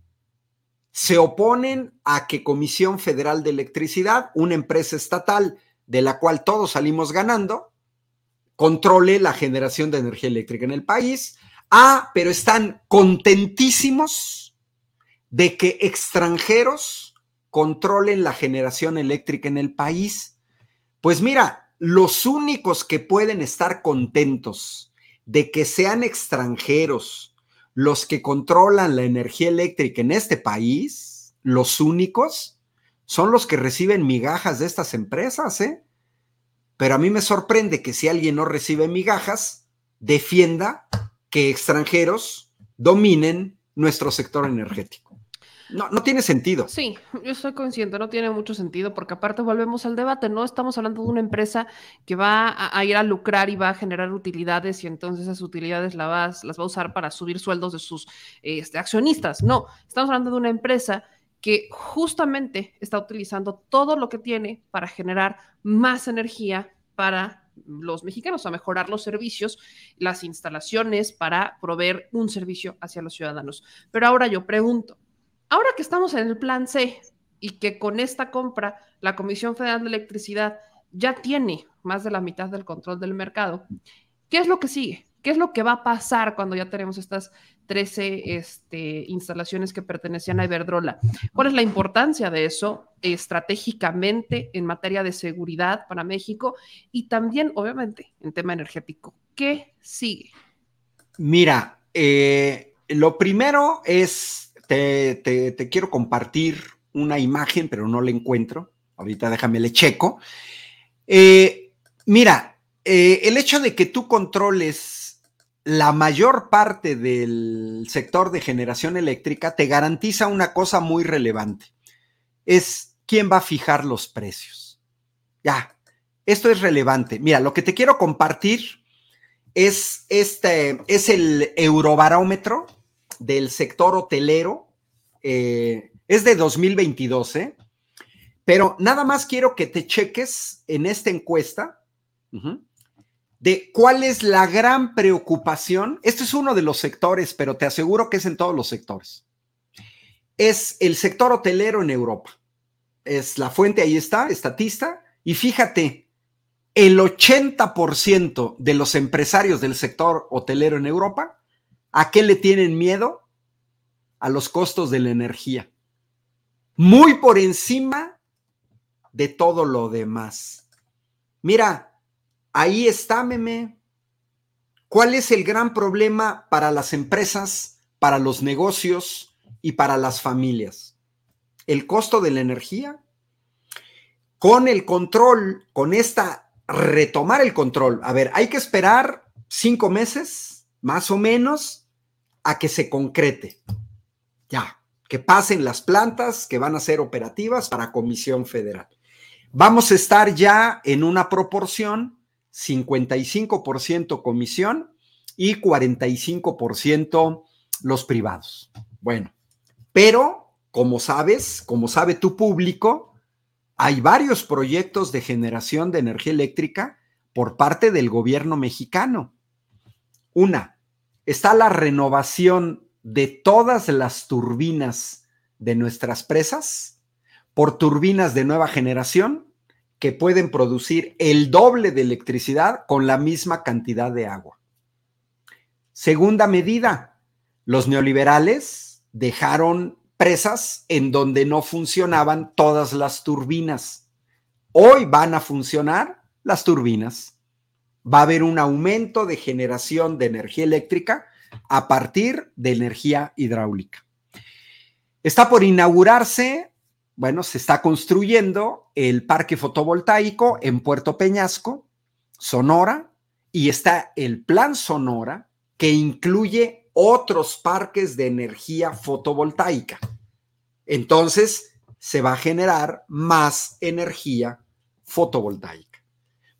se oponen a que Comisión Federal de Electricidad, una empresa estatal de la cual todos salimos ganando, controle la generación de energía eléctrica en el país. Ah, pero están contentísimos de que extranjeros controlen la generación eléctrica en el país. Pues mira, los únicos que pueden estar contentos de que sean extranjeros los que controlan la energía eléctrica en este país, los únicos, son los que reciben migajas de estas empresas, ¿eh? Pero a mí me sorprende que si alguien no recibe migajas, defienda que extranjeros dominen nuestro sector energético. No, no tiene sentido. Sí, yo estoy consciente, no tiene mucho sentido, porque aparte volvemos al debate, no estamos hablando de una empresa que va a, ir a lucrar y va a generar utilidades y entonces esas utilidades las, las va a usar para subir sueldos de sus este, accionistas. No, estamos hablando de una empresa que justamente está utilizando todo lo que tiene para generar más energía para los mexicanos, a mejorar los servicios, las instalaciones para proveer un servicio hacia los ciudadanos. Pero ahora yo pregunto, Ahora que estamos en el plan C y que con esta compra la Comisión Federal de Electricidad ya tiene más de la mitad del control del mercado, ¿qué es lo que sigue? ¿Qué es lo que va a pasar cuando ya tenemos estas 13 este, instalaciones que pertenecían a Iberdrola? ¿Cuál es la importancia de eso estratégicamente en materia de seguridad para México y también, obviamente, en tema energético? ¿Qué sigue? Mira, eh, lo primero es te, quiero compartir una imagen, pero no la encuentro. Ahorita déjame le checo. Eh, mira, eh, el hecho de que tú controles la mayor parte del sector de generación eléctrica te garantiza una cosa muy relevante. Es quién va a fijar los precios. Ya, esto es relevante. Mira, lo que te quiero compartir es este, es el eurobarómetro del sector hotelero. Eh, es de 2022, ¿eh? Pero nada más quiero que te cheques en esta encuesta de cuál es la gran preocupación. Este es uno de los sectores, pero te aseguro que es en todos los sectores. Es el sector hotelero en Europa. Es la fuente, ahí está, estatista. Y fíjate, el 80% de los empresarios del sector hotelero en Europa ¿A qué le tienen miedo? A los costos de la energía. Muy por encima de todo lo demás. Mira, ahí está, meme. ¿Cuál es el gran problema para las empresas, para los negocios y para las familias? El costo de la energía. Con el control, con esta, retomar el control. A ver, hay que esperar cinco meses más o menos, a que se concrete. Ya, que pasen las plantas que van a ser operativas para Comisión Federal. Vamos a estar ya en una proporción 55% comisión y 45% los privados. Bueno, pero como sabes, como sabe tu público, hay varios proyectos de generación de energía eléctrica por parte del gobierno mexicano. Una, está la renovación de todas las turbinas de nuestras presas, por turbinas de nueva generación que pueden producir el doble de electricidad con la misma cantidad de agua. Segunda medida, los neoliberales dejaron presas en donde no funcionaban todas las turbinas. Hoy van a funcionar las turbinas. Va a haber un aumento de generación de energía eléctrica a partir de energía hidráulica. Está por inaugurarse, bueno, se está construyendo el parque fotovoltaico en Puerto Peñasco, Sonora, y está el plan Sonora que incluye otros parques de energía fotovoltaica. Entonces, se va a generar más energía fotovoltaica.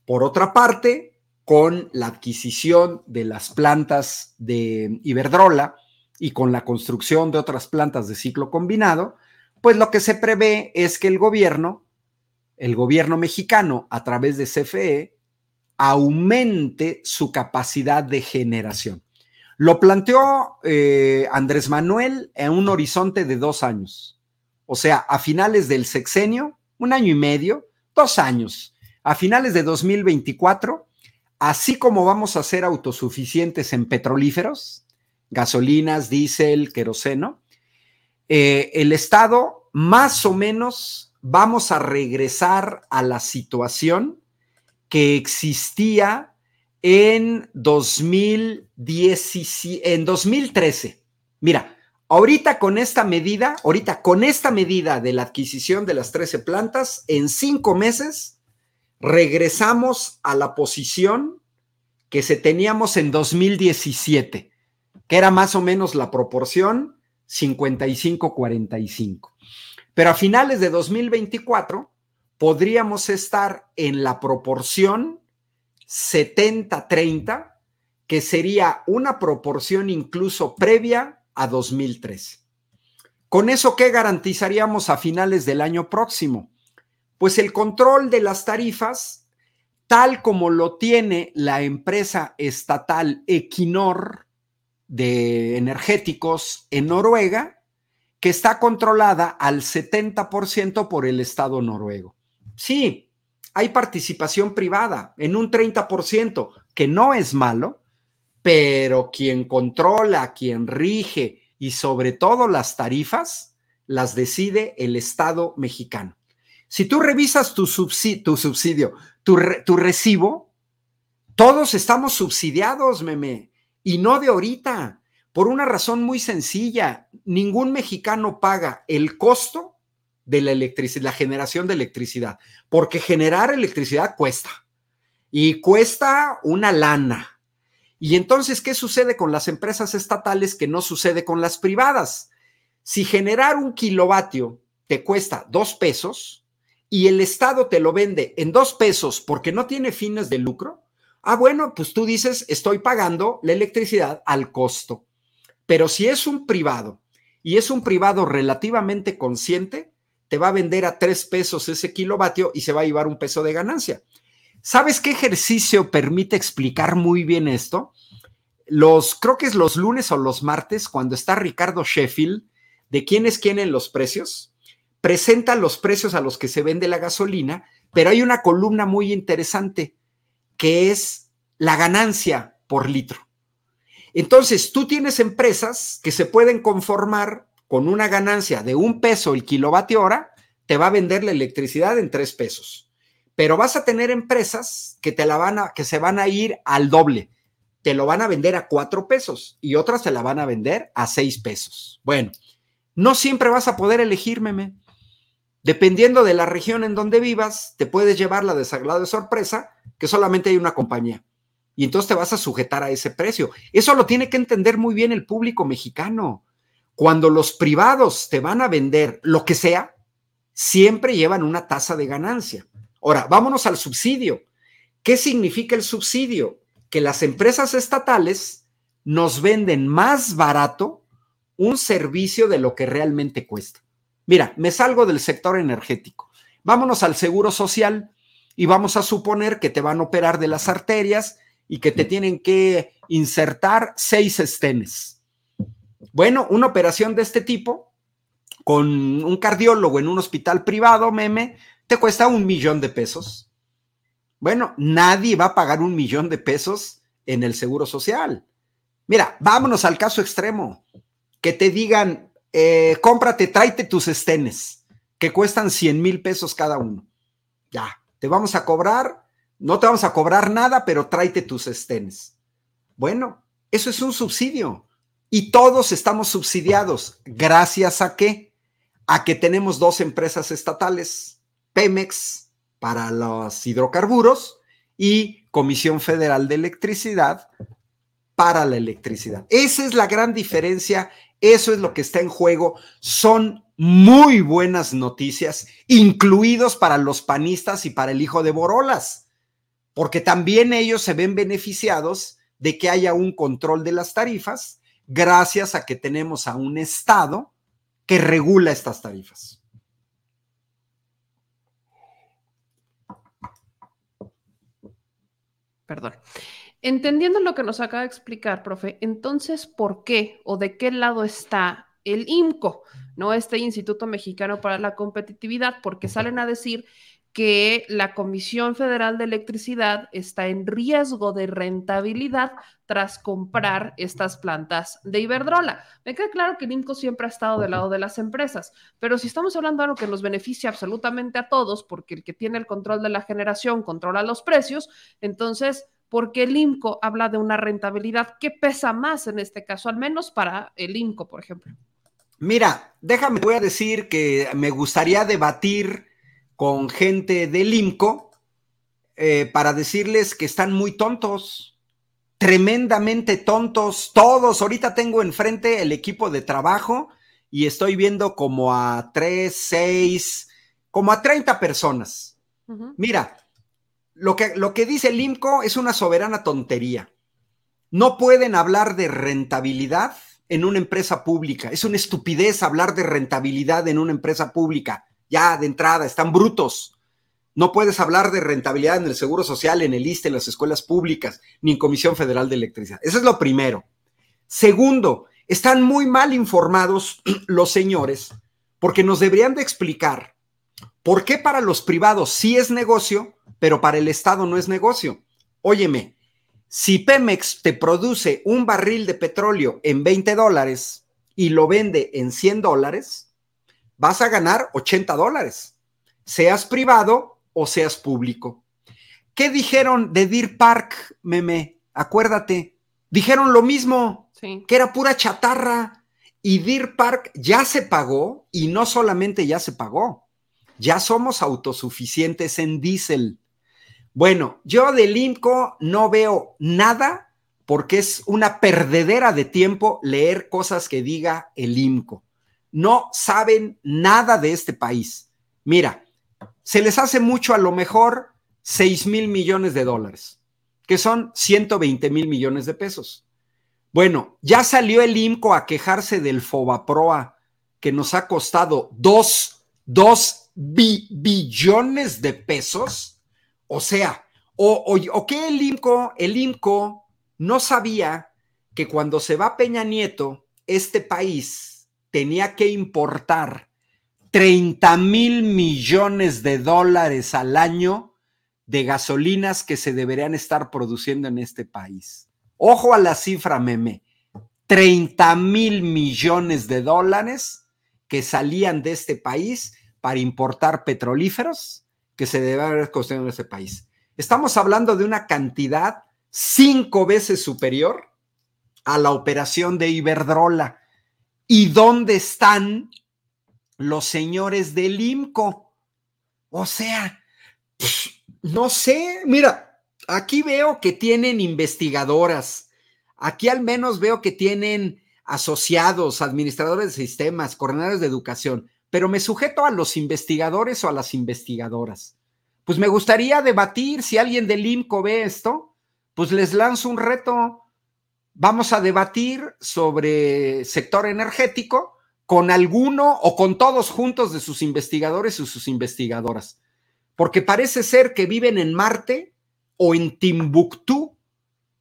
Por otra parte, con la adquisición de las plantas de Iberdrola y con la construcción de otras plantas de ciclo combinado, pues lo que se prevé es que el gobierno, el gobierno mexicano a través de CFE, aumente su capacidad de generación. Lo planteó eh, Andrés Manuel en un horizonte de dos años, o sea, a finales del sexenio, un año y medio, dos años, a finales de 2024, así como vamos a ser autosuficientes en petrolíferos, gasolinas, diésel, queroseno, eh, el Estado más o menos vamos a regresar a la situación que existía en, 2017, en 2013. Mira, ahorita con esta medida, ahorita con esta medida de la adquisición de las 13 plantas, en cinco meses regresamos a la posición que se teníamos en 2017, que era más o menos la proporción 55-45. Pero a finales de 2024 podríamos estar en la proporción 70-30, que sería una proporción incluso previa a 2013. ¿Con eso qué garantizaríamos a finales del año próximo? Pues el control de las tarifas, tal como lo tiene la empresa estatal Equinor de energéticos en Noruega, que está controlada al 70% por el Estado noruego. Sí, hay participación privada en un 30%, que no es malo, pero quien controla, quien rige y sobre todo las tarifas, las decide el Estado mexicano. Si tú revisas tu, subsidio, tu, recibo, todos estamos subsidiados, meme, y no de ahorita, por una razón muy sencilla. Ningún mexicano paga el costo de la electricidad, la generación de electricidad, porque generar electricidad cuesta y cuesta una lana. Y entonces, ¿qué sucede con las empresas estatales que no sucede con las privadas? Si generar un kilovatio te cuesta dos pesos y el Estado te lo vende en dos pesos porque no tiene fines de lucro, ah, bueno, pues tú dices, estoy pagando la electricidad al costo. Pero si es un privado y es un privado relativamente consciente, te va a vender a tres pesos ese kilovatio y se va a llevar un peso de ganancia. ¿Sabes qué ejercicio permite explicar muy bien esto? Los, creo que es los lunes o los martes, cuando está Ricardo Sheffield, de quién es quién en los precios, presenta los precios a los que se vende la gasolina, pero hay una columna muy interesante que es la ganancia por litro. Entonces, tú tienes empresas que se pueden conformar con una ganancia de un peso el kilovatio hora, te va a vender la electricidad en tres pesos. Pero vas a tener empresas que te la van a, que se van a ir al doble. Te lo van a vender a cuatro pesos y otras te la van a vender a seis pesos. Bueno, no siempre vas a poder elegir, meme. Dependiendo de la región en donde vivas, te puedes llevar la desagrado de sorpresa que solamente hay una compañía. Y entonces te vas a sujetar a ese precio. Eso lo tiene que entender muy bien el público mexicano. Cuando los privados te van a vender lo que sea, siempre llevan una tasa de ganancia. Ahora, vámonos al subsidio. ¿Qué significa el subsidio? Que las empresas estatales nos venden más barato un servicio de lo que realmente cuesta. Mira, me salgo del sector energético. Vámonos al seguro social y vamos a suponer que te van a operar de las arterias y que te tienen que insertar seis estenes bueno, una operación de este tipo con un cardiólogo en un hospital privado, meme, te cuesta un millón de pesos. Bueno, nadie va a pagar un millón de pesos en el seguro social. Mira, vámonos al caso extremo. Que te digan, eh, cómprate, tráete tus estenes, que cuestan 100 mil pesos cada uno. Ya, te vamos a cobrar, no te vamos a cobrar nada, pero tráete tus estenes. Bueno, eso es un subsidio. Y todos estamos subsidiados. ¿Gracias a qué? A que tenemos dos empresas estatales, Pemex para los hidrocarburos y Comisión Federal de Electricidad para la electricidad. Esa es la gran diferencia, eso es lo que está en juego. Son muy buenas noticias, incluidos para los panistas y para el hijo de Borolas, porque también ellos se ven beneficiados de que haya un control de las tarifas gracias a que tenemos a un Estado que regula estas tarifas. Perdón. Entendiendo lo que nos acaba de explicar, profe, entonces, ¿por qué o de qué lado está el IMCO, no este Instituto Mexicano para la Competitividad? Porque salen a decir que la Comisión Federal de Electricidad está en riesgo de rentabilidad tras comprar estas plantas de Iberdrola. Me queda claro que el INCO siempre ha estado del lado de las empresas, pero si estamos hablando de algo que nos beneficia absolutamente a todos, porque el que tiene el control de la generación controla los precios, entonces, ¿por qué el INCO habla de una rentabilidad? ¿Qué pesa más en este caso, al menos para el INCO, por ejemplo? Mira, déjame, voy a decir que me gustaría debatir con gente del IMCO eh, para decirles que están muy tontos, tremendamente tontos, todos. Ahorita tengo enfrente el equipo de trabajo y estoy viendo como a tres, seis, como a 30 personas. Mira, lo que, lo que dice el IMCO es una soberana tontería. No pueden hablar de rentabilidad en una empresa pública. Es una estupidez hablar de rentabilidad en una empresa pública ya de entrada, están brutos. No puedes hablar de rentabilidad en el Seguro Social, en el ISTE, en las escuelas públicas, ni en Comisión Federal de Electricidad. Eso es lo primero. Segundo, están muy mal informados los señores porque nos deberían de explicar por qué para los privados sí es negocio, pero para el Estado no es negocio. Óyeme, si Pemex te produce un barril de petróleo en 20 dólares y lo vende en 100 dólares, vas a ganar 80 dólares, seas privado o seas público. ¿Qué dijeron de Deer Park, meme? Acuérdate, dijeron lo mismo, que era pura chatarra. Y Deer Park ya se pagó y no solamente ya se pagó, ya somos autosuficientes en diésel. Bueno, yo del IMCO no veo nada porque es una perdedera de tiempo leer cosas que diga el IMCO no saben nada de este país. Mira, se les hace mucho a lo mejor 6 mil millones de dólares, que son 120 mil millones de pesos. Bueno, ya salió el IMCO a quejarse del Fobaproa, que nos ha costado 2, billones de pesos. O sea, o, o, que el IMCO, el IMCO no sabía que cuando se va Peña Nieto, este país tenía que importar 30 mil millones de dólares al año de gasolinas que se deberían estar produciendo en este país. Ojo a la cifra, meme. 30 mil millones de dólares que salían de este país para importar petrolíferos que se debe haber construido en este país. Estamos hablando de una cantidad cinco veces superior a la operación de Iberdrola. ¿Y dónde están los señores del IMCO? O sea, no sé, mira, aquí veo que tienen investigadoras, aquí al menos veo que tienen asociados, administradores de sistemas, coordinadores de educación, pero me sujeto a los investigadores o a las investigadoras. Pues me gustaría debatir si alguien del IMCO ve esto, pues les lanzo un reto vamos a debatir sobre sector energético con alguno o con todos juntos de sus investigadores y sus investigadoras, porque parece ser que viven en Marte o en Timbuktu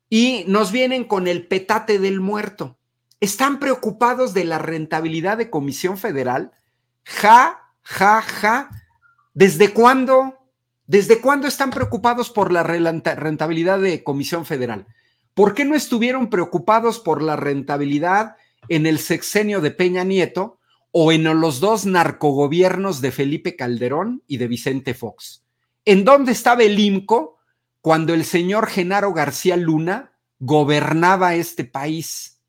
y nos vienen con el petate del muerto. Están preocupados de la rentabilidad de Comisión Federal. Ja, ja, ja. ¿Desde cuándo? ¿Desde cuándo están preocupados por la rentabilidad de Comisión Federal? ¿Por qué no estuvieron preocupados por la rentabilidad en el sexenio de Peña Nieto o en los dos narcogobiernos de Felipe Calderón y de Vicente Fox? ¿En dónde estaba el IMCO cuando el señor Genaro García Luna gobernaba este país?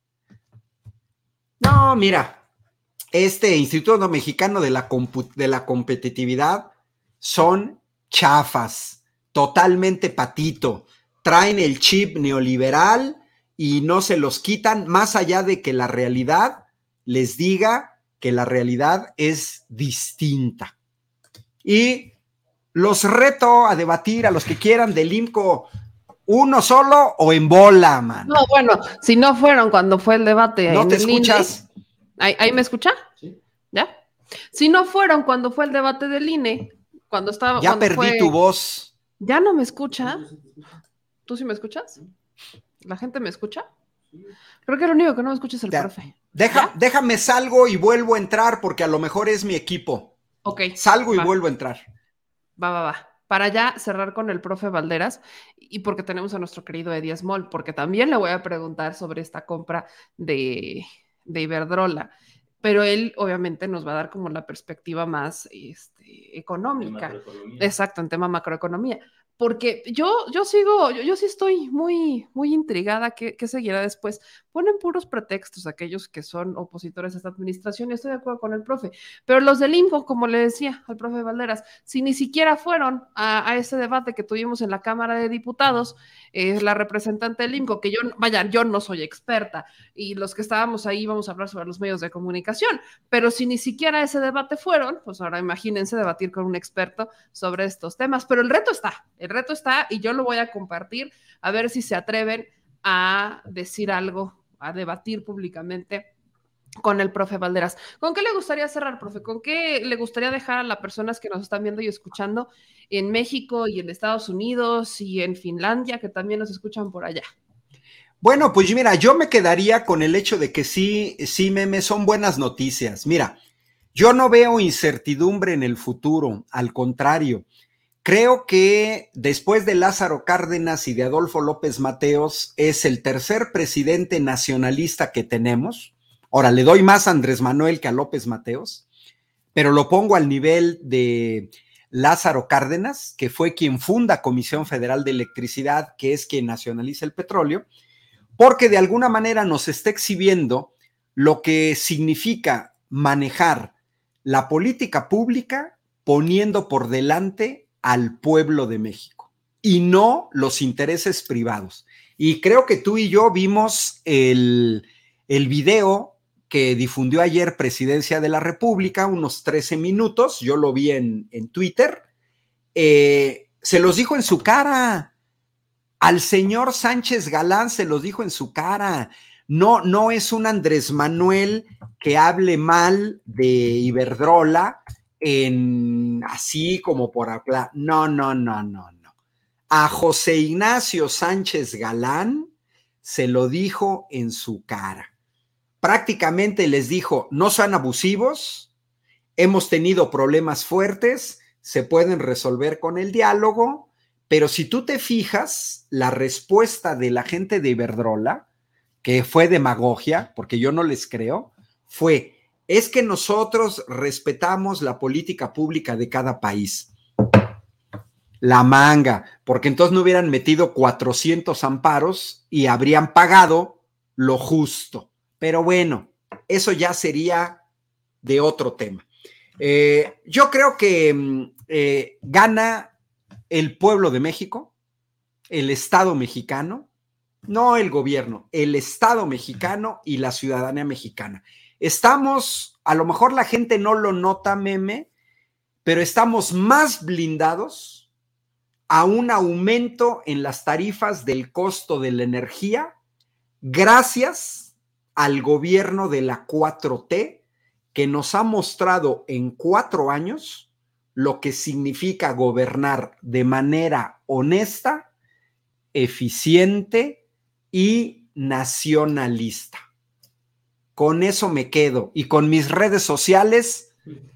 No, mira, este Instituto Mexicano de la, de la Competitividad son chafas, totalmente patito. Traen el chip neoliberal y no se los quitan, más allá de que la realidad les diga que la realidad es distinta. Y los reto a debatir a los que quieran del IMCO uno solo o en bola, man. No, bueno, si no fueron cuando fue el debate. ¿No te escuchas? ¿Ahí, me escucha? Sí. ¿Ya? Si no fueron cuando fue el debate del INE, cuando estaba. Ya perdí tu voz. ¿Ya no me escucha? ¿Tú sí me escuchas? ¿La gente me escucha? Creo que lo único que no me escucha es el profe. déjame salgo y vuelvo a entrar porque a lo mejor es mi equipo. Ok. Salgo y vuelvo a entrar. Va, va, va. Para ya cerrar con el profe Valderas y porque tenemos a nuestro querido Eddie Small, porque también le voy a preguntar sobre esta compra de, de Iberdrola pero él obviamente nos va a dar como la perspectiva más este, económica. Exacto, en tema macroeconomía porque yo, yo sigo, yo, sí estoy muy, muy intrigada qué, seguirá después. Ponen puros pretextos aquellos que son opositores a esta administración, y estoy de acuerdo con el profe, pero los del INCO, como le decía al profe Valderas, si ni siquiera fueron a, ese debate que tuvimos en la Cámara de Diputados, es la representante del INCO, que yo, vaya, yo no soy experta, y los que estábamos ahí vamos a hablar sobre los medios de comunicación, pero si ni siquiera a ese debate fueron, pues ahora imagínense debatir con un experto sobre estos temas, pero el reto está, el reto está y yo lo voy a compartir a ver si se atreven a decir algo, a debatir públicamente con el profe Valderas. ¿Con qué le gustaría cerrar, profe? ¿Con qué le gustaría dejar a las personas que nos están viendo y escuchando en México y en Estados Unidos y en Finlandia, que también nos escuchan por allá? Bueno, pues mira, yo me quedaría con el hecho de que sí, sí, meme, son buenas noticias. Mira, yo no veo incertidumbre en el futuro, al contrario. Creo que después de Lázaro Cárdenas y de Adolfo López Mateos es el tercer presidente nacionalista que tenemos. Ahora, le doy más a Andrés Manuel que a López Mateos, pero lo pongo al nivel de Lázaro Cárdenas, que fue quien funda Comisión Federal de Electricidad, que es quien nacionaliza el petróleo, porque de alguna manera nos está exhibiendo lo que significa manejar la política pública poniendo por delante al pueblo de México y no los intereses privados. Y creo que tú y yo vimos el, el video que difundió ayer Presidencia de la República, unos 13 minutos, yo lo vi en, en Twitter, eh, se los dijo en su cara, al señor Sánchez Galán se los dijo en su cara, no, no es un Andrés Manuel que hable mal de Iberdrola, en así como por hablar. No, no, no, no, no. A José Ignacio Sánchez Galán se lo dijo en su cara. Prácticamente les dijo, no sean abusivos, hemos tenido problemas fuertes, se pueden resolver con el diálogo, pero si tú te fijas, la respuesta de la gente de Iberdrola, que fue demagogia, porque yo no les creo, fue, es que nosotros respetamos la política pública de cada país. La manga, porque entonces no hubieran metido 400 amparos y habrían pagado lo justo. Pero bueno, eso ya sería de otro tema. Eh, yo creo que mm, eh, gana el pueblo de México, el Estado mexicano, no el gobierno, el Estado mexicano y la ciudadanía mexicana. Estamos, a lo mejor la gente no lo nota, meme, pero estamos más blindados a un aumento en las tarifas del costo de la energía gracias al gobierno de la 4T que nos ha mostrado en cuatro años lo que significa gobernar de manera honesta, eficiente y nacionalista. Con eso me quedo y con mis redes sociales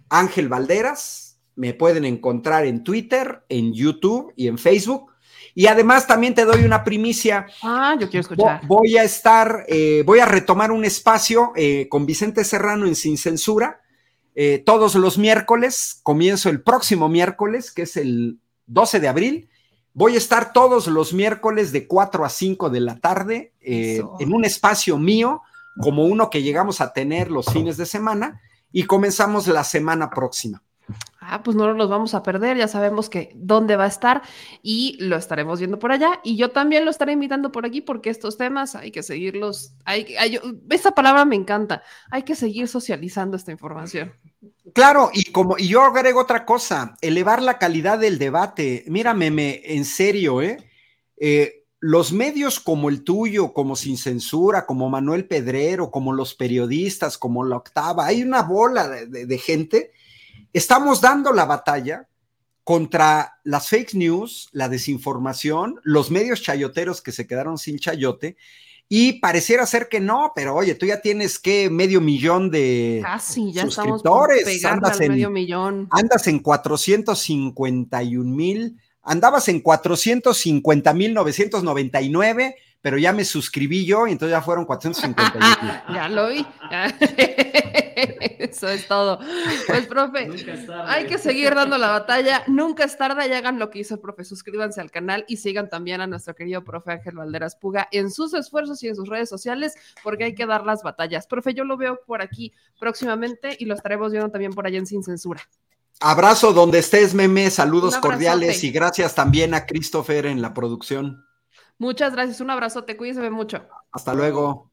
Ángel Valderas. Me pueden encontrar en Twitter, en YouTube y en Facebook. Y además también te doy una primicia. Ah, yo quiero escuchar. Voy a estar, eh, voy a retomar un espacio eh, con Vicente Serrano en Sin Censura. Eh, todos los miércoles, comienzo el próximo miércoles, que es el 12 de abril. Voy a estar todos los miércoles de 4 a 5 de la tarde en un espacio mío, como uno que llegamos a tener los fines de semana, y comenzamos la semana próxima. Ah, pues no nos los vamos a perder, ya sabemos que dónde va a estar y lo estaremos viendo por allá. Y yo también lo estaré invitando por aquí porque estos temas hay que seguirlos. Hay, esta palabra me encanta. Hay que seguir socializando esta información. Claro, y como y yo agrego otra cosa, elevar la calidad del debate. Mírame, me, en serio, ¿eh? ¿eh? Los medios como el tuyo, como Sin Censura, como Manuel Pedrero, como los periodistas, como La Octava, hay una bola de gente Estamos dando la batalla contra las fake news, la desinformación, los medios chayoteros que se quedaron sin chayote. Y pareciera ser que no, pero oye, tú ya tienes que medio millón de Casi, ya suscriptores. Estamos andas, en, medio millón. andas en 451 mil, andabas en 450 mil 999 pero ya me suscribí yo y entonces ya fueron 450. ya lo vi. Eso es todo. Pues, profe, hay que seguir dando la batalla. Nunca es tarde y hagan lo que hizo el profe. Suscríbanse al canal y sigan también a nuestro querido profe Ángel Valderas Puga en sus esfuerzos y en sus redes sociales, porque hay que dar las batallas. Profe, yo lo veo por aquí próximamente y lo estaremos viendo también por allá en Sin Censura. Abrazo donde estés, meme. Saludos cordiales y gracias también a Christopher en la producción. Muchas gracias, un abrazote, cuídense mucho. Hasta luego.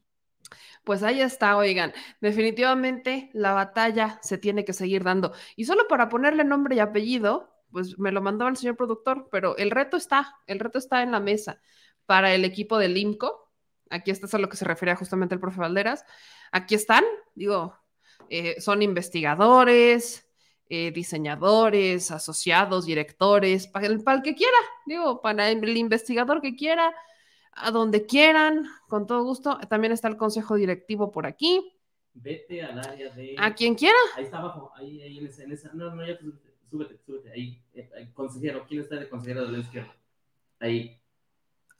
Pues ahí está, oigan, definitivamente la batalla se tiene que seguir dando. Y solo para ponerle nombre y apellido, pues me lo mandaba el señor productor, pero el reto está, el reto está en la mesa para el equipo del IMCO. Aquí está a lo que se refería justamente el profe Valderas. Aquí están, digo, eh, son investigadores, eh, diseñadores, asociados, directores, para el, para el que quiera, digo, para el investigador que quiera, a donde quieran, con todo gusto. También está el consejo directivo por aquí. Vete al área de. A quien quiera. Ahí está abajo, ahí, ahí en, esa, en. No, no, ya súbete, súbete, ahí. Eh, eh, consejero, ¿quién está de consejero de la izquierda? Ahí.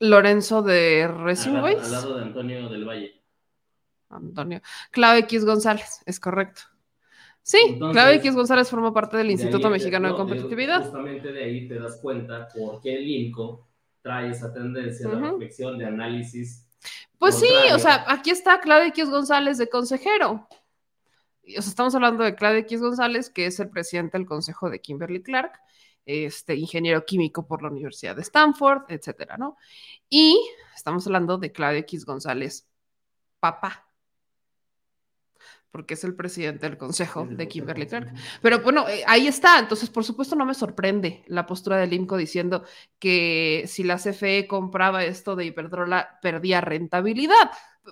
Lorenzo de Racing al, al lado de Antonio del Valle. Antonio. Claudio X González, es correcto. Sí, claro, X González forma parte del Instituto Mexicano de Competitividad. Justamente de ahí te das cuenta por qué el INCO trae esa tendencia de reflexión, de análisis. Pues sí, o sea, aquí está Claudio X González de consejero. O sea, estamos hablando de Claudio X González, que es el presidente del consejo de Kimberly Clark, este ingeniero químico por la Universidad de Stanford, etcétera, ¿no? Y estamos hablando de Claudio X González, papá porque es el presidente del consejo de Kimberly Clark. Pero bueno, eh, ahí está. Entonces, por supuesto, no me sorprende la postura del IMCO diciendo que si la CFE compraba esto de Iberdrola, perdía rentabilidad.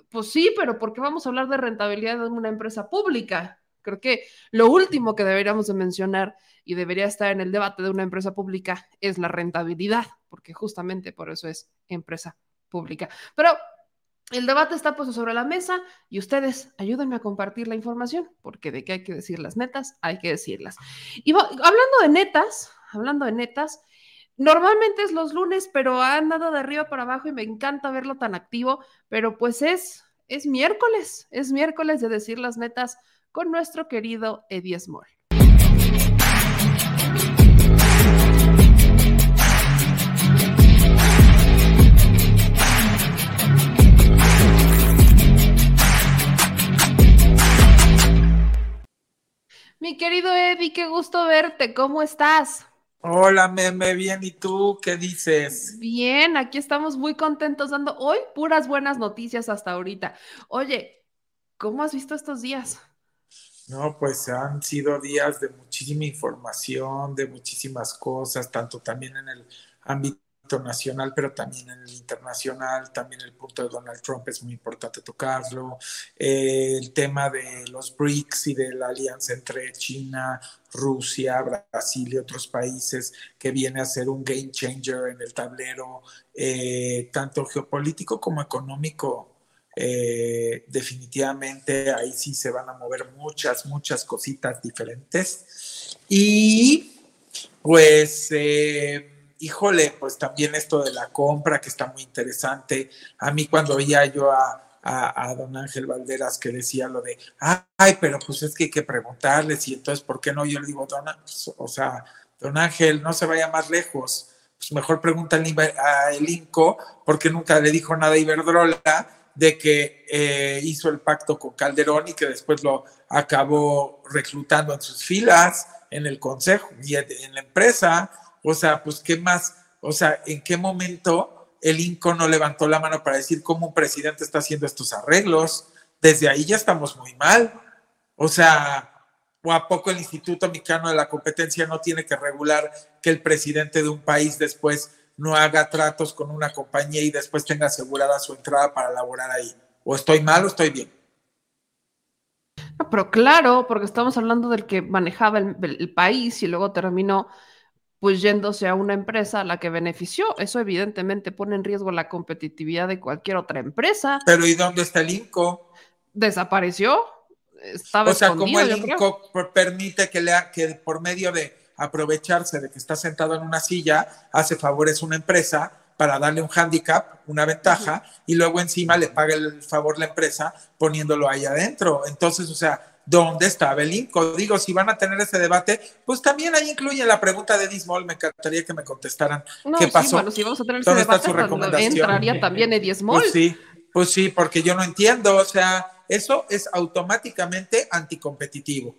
Pues sí, pero ¿por qué vamos a hablar de rentabilidad de una empresa pública? Creo que lo último que deberíamos de mencionar y debería estar en el debate de una empresa pública es la rentabilidad, porque justamente por eso es empresa pública. Pero el debate está puesto sobre la mesa y ustedes ayúdenme a compartir la información, porque de qué hay que decir las netas, hay que decirlas. Y hablando de netas, hablando de netas, normalmente es los lunes, pero ha andado de arriba para abajo y me encanta verlo tan activo, pero pues es, es miércoles, es miércoles de decir las netas con nuestro querido Eddie Small. Mi querido Eddie, qué gusto verte. ¿Cómo estás? Hola, meme, bien. ¿Y tú qué dices? Bien, aquí estamos muy contentos dando hoy puras buenas noticias hasta ahorita. Oye, ¿cómo has visto estos días? No, pues han sido días de muchísima información, de muchísimas cosas, tanto también en el ámbito nacional, pero también en el internacional, también el punto de Donald Trump es muy importante tocarlo, eh, el tema de los BRICS y de la alianza entre China, Rusia, Brasil y otros países, que viene a ser un game changer en el tablero, eh, tanto geopolítico como económico eh, definitivamente ahí sí se van a mover muchas, muchas cositas diferentes. Y pues, híjole, pues también esto de la compra que está muy interesante. A mí cuando veía yo a, don Ángel Valderas que decía lo de, ay, pero pues es que hay que preguntarles y entonces, ¿por qué no? Yo le digo, don, pues, o sea, don Ángel, no se vaya más lejos, pues mejor pregunta a el INCO, porque nunca le dijo nada a Iberdrola de que eh, hizo el pacto con Calderón y que después lo acabó reclutando en sus filas, en el consejo y en la empresa. O sea, pues, ¿qué más? O sea, ¿en qué momento el INCO no levantó la mano para decir cómo un presidente está haciendo estos arreglos. Desde ahí ya estamos muy mal. O sea, ¿o a poco el Instituto Mexicano de la Competencia no tiene que regular que el presidente de un país después no haga tratos con una compañía y después tenga asegurada su entrada para laborar ahí? ¿O estoy mal o estoy bien? No, pero claro, porque estamos hablando del que manejaba el país y luego terminó pues yéndose a una empresa a la que benefició. Eso evidentemente pone en riesgo la competitividad de cualquier otra empresa. Pero ¿y dónde está el INCO? Desapareció. Estaba o sea, como el INCO permite que, lea, que por medio de aprovecharse de que está sentado en una silla, hace favores a una empresa para darle un handicap, una ventaja, y luego encima le paga el favor la empresa poniéndolo ahí adentro. Entonces, o sea, dónde estaba el INCO. Digo, si van a tener ese debate, pues también ahí incluye la pregunta de Dismol. Me encantaría que me contestaran qué pasó. bueno, si vamos a tener ese debate, entraría también Eddie Small. Pues sí, pues sí, porque yo no entiendo. O sea, eso es automáticamente anticompetitivo.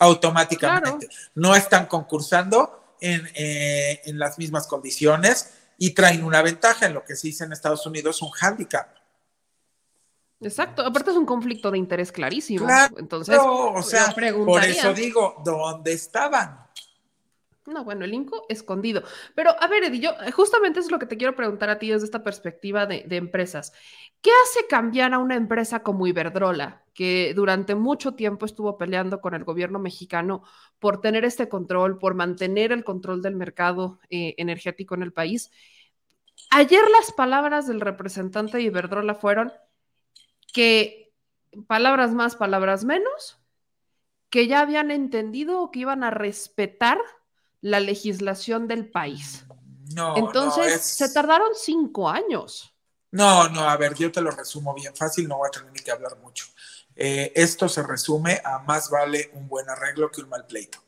Automáticamente. No están concursando en, eh, en las mismas condiciones y traen una ventaja en lo que se dice en Estados Unidos, un handicap. Exacto, aparte es un conflicto de interés clarísimo. Claro, Entonces, o sea, por eso digo, ¿dónde estaban? No, bueno, el INCO escondido. Pero a ver, Eddie, yo justamente es lo que te quiero preguntar a ti desde esta perspectiva de, de, empresas. ¿Qué hace cambiar a una empresa como Iberdrola, que durante mucho tiempo estuvo peleando con el gobierno mexicano por tener este control, por mantener el control del mercado eh, energético en el país? Ayer las palabras del representante de Iberdrola fueron, que palabras más, palabras menos, que ya habían entendido que iban a respetar la legislación del país. No, Entonces, se tardaron cinco años. No, no, a ver, yo te lo resumo bien fácil, no voy a tener ni que hablar mucho. Eh, esto se resume a más vale un buen arreglo que un mal pleito.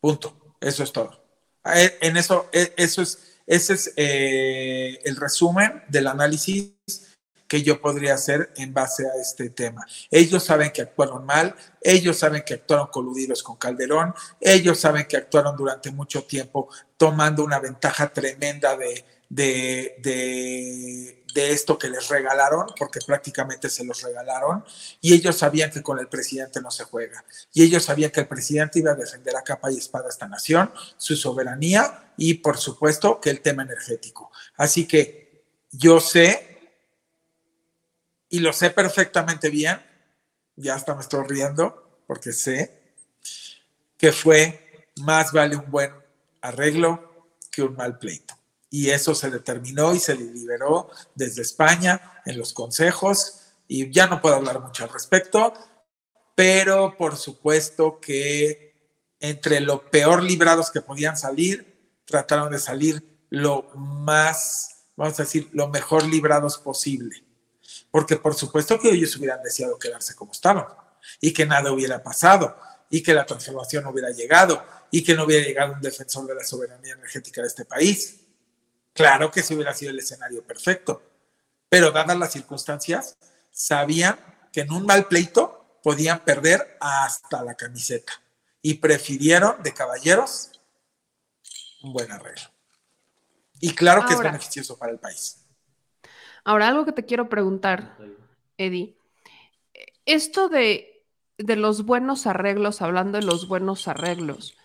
Punto. Eso es todo. Eh, en eso, eh, eso es, ese es el resumen del análisis que yo podría hacer en base a este tema. Ellos saben que actuaron mal, ellos saben que actuaron coludidos con Calderón, ellos saben que actuaron durante mucho tiempo tomando una ventaja tremenda de, de, de, de esto que les regalaron, porque prácticamente se los regalaron, y ellos sabían que con el presidente no se juega, y ellos sabían que el presidente iba a defender a capa y espada esta nación, su soberanía y por supuesto que el tema energético. Así que yo sé y lo sé perfectamente bien, ya hasta me estoy riendo porque sé que fue más vale un buen arreglo que un mal pleito. Y eso se determinó y se liberó desde España en los consejos y ya no puedo hablar mucho al respecto, pero por supuesto que entre lo peor librados que podían salir, trataron de salir lo más, vamos a decir, lo mejor librados posible porque por supuesto que ellos hubieran deseado quedarse como estaban y que nada hubiera pasado y que la transformación no hubiera llegado y que no hubiera llegado un defensor de la soberanía energética de este país. Claro que ese hubiera sido el escenario perfecto, pero dadas las circunstancias, sabían que en un mal pleito podían perder hasta la camiseta y prefirieron de caballeros un buen arreglo. Y claro que es beneficioso para el país. Ahora, algo que te quiero preguntar, Eddie. Esto de, de los buenos arreglos, hablando de los buenos arreglos,